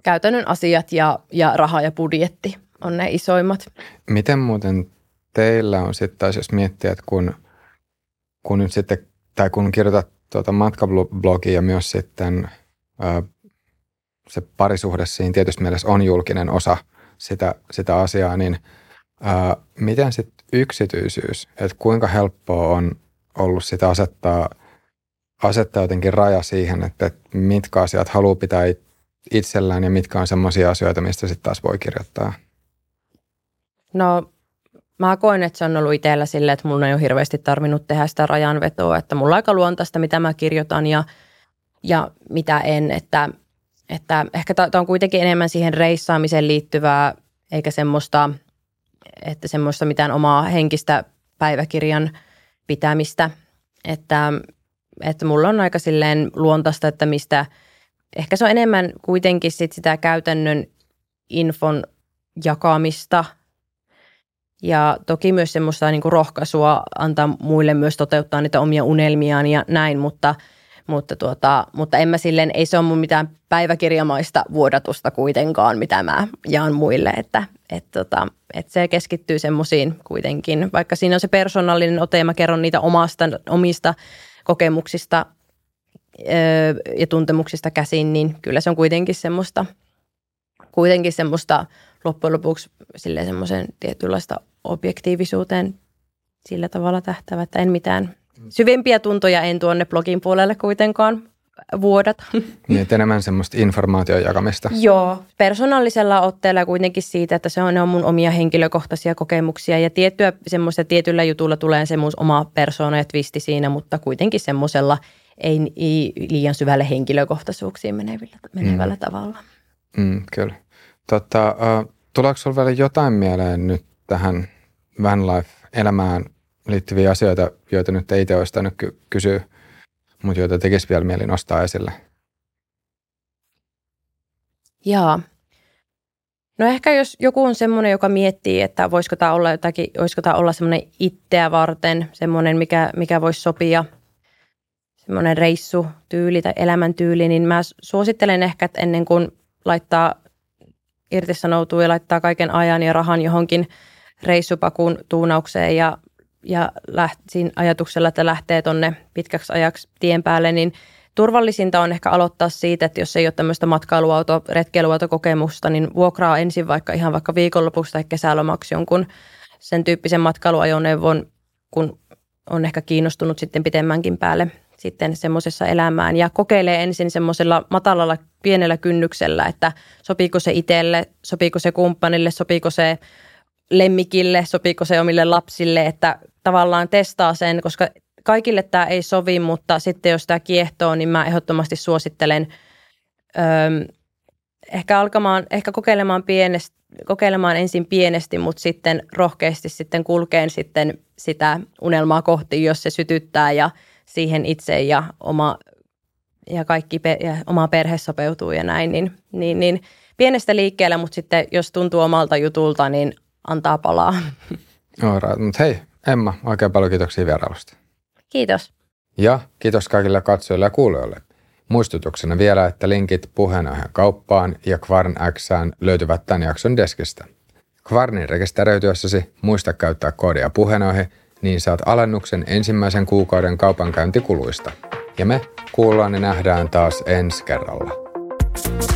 käytännön asiat ja, ja raha ja budjetti on ne isoimmat. Miten muuten teillä on sitten taas, jos miettii, että kun, kun nyt sitten, tai kun kirjoitat tuota matkablogia ja myös sitten se parisuhde siinä tietysti mielessä on julkinen osa sitä, sitä asiaa, niin ää, miten sitten yksityisyys, että kuinka helppoa on ollut sitä asettaa, asettaa jotenkin raja siihen, että, että mitkä asiat haluaa pitää itsellään ja mitkä on sellaisia asioita, mistä sitten taas voi kirjoittaa? No mä koen, että se on ollut itsellä silleen, että mulla ei ole hirveästi tarvinnut tehdä sitä rajanvetoa, että mulla on aika luontaista, mitä mä kirjoitan ja, ja mitä en, että – että ehkä tämä on kuitenkin enemmän siihen reissaamiseen liittyvää, eikä semmoista, että semmoista mitään omaa henkistä päiväkirjan pitämistä. Että, että mulla on aika silleen luontaista, että mistä, ehkä se on enemmän kuitenkin sit sitä käytännön infon jakamista ja toki myös semmoista niin kuin rohkaisua antaa muille myös toteuttaa niitä omia unelmiaan ja näin, mutta – mutta, tuota, mutta en mä silleen, ei se ole mun mitään päiväkirjamaista vuodatusta kuitenkaan, mitä mä jaan muille, että et, tota, et se keskittyy semmoisiin kuitenkin, vaikka siinä on se persoonallinen ote ja mä kerron niitä omasta, omista kokemuksista ja tuntemuksista käsin, niin kyllä se on kuitenkin semmoista, kuitenkin semmoista loppujen lopuksi semmoisen tietynlaista objektiivisuuteen sillä tavalla tähtävä, että en mitään Syvempiä tuntoja en tuonne blogin puolelle kuitenkaan vuodat. Niin, enemmän semmoista informaation jakamista. Joo, persoonallisella otteella kuitenkin siitä, että se on, ne on mun omia henkilökohtaisia kokemuksia ja tiettyä semmoista tietyllä jutulla tulee se mun oma persoona ja twisti siinä, mutta kuitenkin semmoisella ei, ei liian syvälle henkilökohtaisuuksiin menevillä, menevällä mm. tavalla. Mm, kyllä. Tota, tuleeko sinulla vielä jotain mieleen nyt tähän vanlife-elämään liittyviä asioita, joita nyt ei itse olisi tainnut ky- kysyä, mutta joita tekisi vielä mieli nostaa esille? Jaa. No ehkä jos joku on semmoinen, joka miettii, että voisiko tämä olla jotakin, voisiko tämä olla semmoinen itseä varten, semmoinen, mikä, mikä voisi sopia, semmoinen reissutyyli tai elämäntyyli, niin mä suosittelen ehkä, että ennen kuin laittaa irtisanoutuu ja laittaa kaiken ajan ja rahan johonkin reissupakun tuunaukseen ja ja läht, siinä ajatuksella, että lähtee tuonne pitkäksi ajaksi tien päälle, niin turvallisinta on ehkä aloittaa siitä, että jos ei ole tämmöistä matkailuauto, retkeiluautokokemusta, niin vuokraa ensin vaikka ihan vaikka viikonlopuksi tai kesälomaksi jonkun sen tyyppisen matkailuajoneuvon, kun on ehkä kiinnostunut sitten pitemmänkin päälle sitten semmoisessa elämään ja kokeilee ensin semmoisella matalalla pienellä kynnyksellä, että sopiiko se itselle, sopiiko se kumppanille, sopiiko se lemmikille, sopiiko se omille lapsille, että tavallaan testaa sen, koska kaikille tämä ei sovi, mutta sitten jos tämä kiehtoo, niin mä ehdottomasti suosittelen öö, ehkä alkamaan, ehkä kokeilemaan, pienesti, kokeilemaan ensin pienesti, mutta sitten rohkeasti sitten kulkeen sitten sitä unelmaa kohti, jos se sytyttää ja siihen itse ja oma ja kaikki pe- ja oma perhe sopeutuu ja näin, niin, niin, niin pienestä liikkeellä, mutta sitten jos tuntuu omalta jutulta, niin antaa palaa. Right. Mutta hei, Emma, oikein paljon kiitoksia vierailusta. Kiitos. Ja kiitos kaikille katsojille ja kuulijoille. Muistutuksena vielä, että linkit puheenaiheen kauppaan ja Kvarn Xään löytyvät tämän jakson deskistä. Kvarnin rekisteröityessäsi muista käyttää koodia puheenaihe, niin saat alennuksen ensimmäisen kuukauden kaupankäyntikuluista. Ja me kuullaan ja nähdään taas ensi kerralla. thank you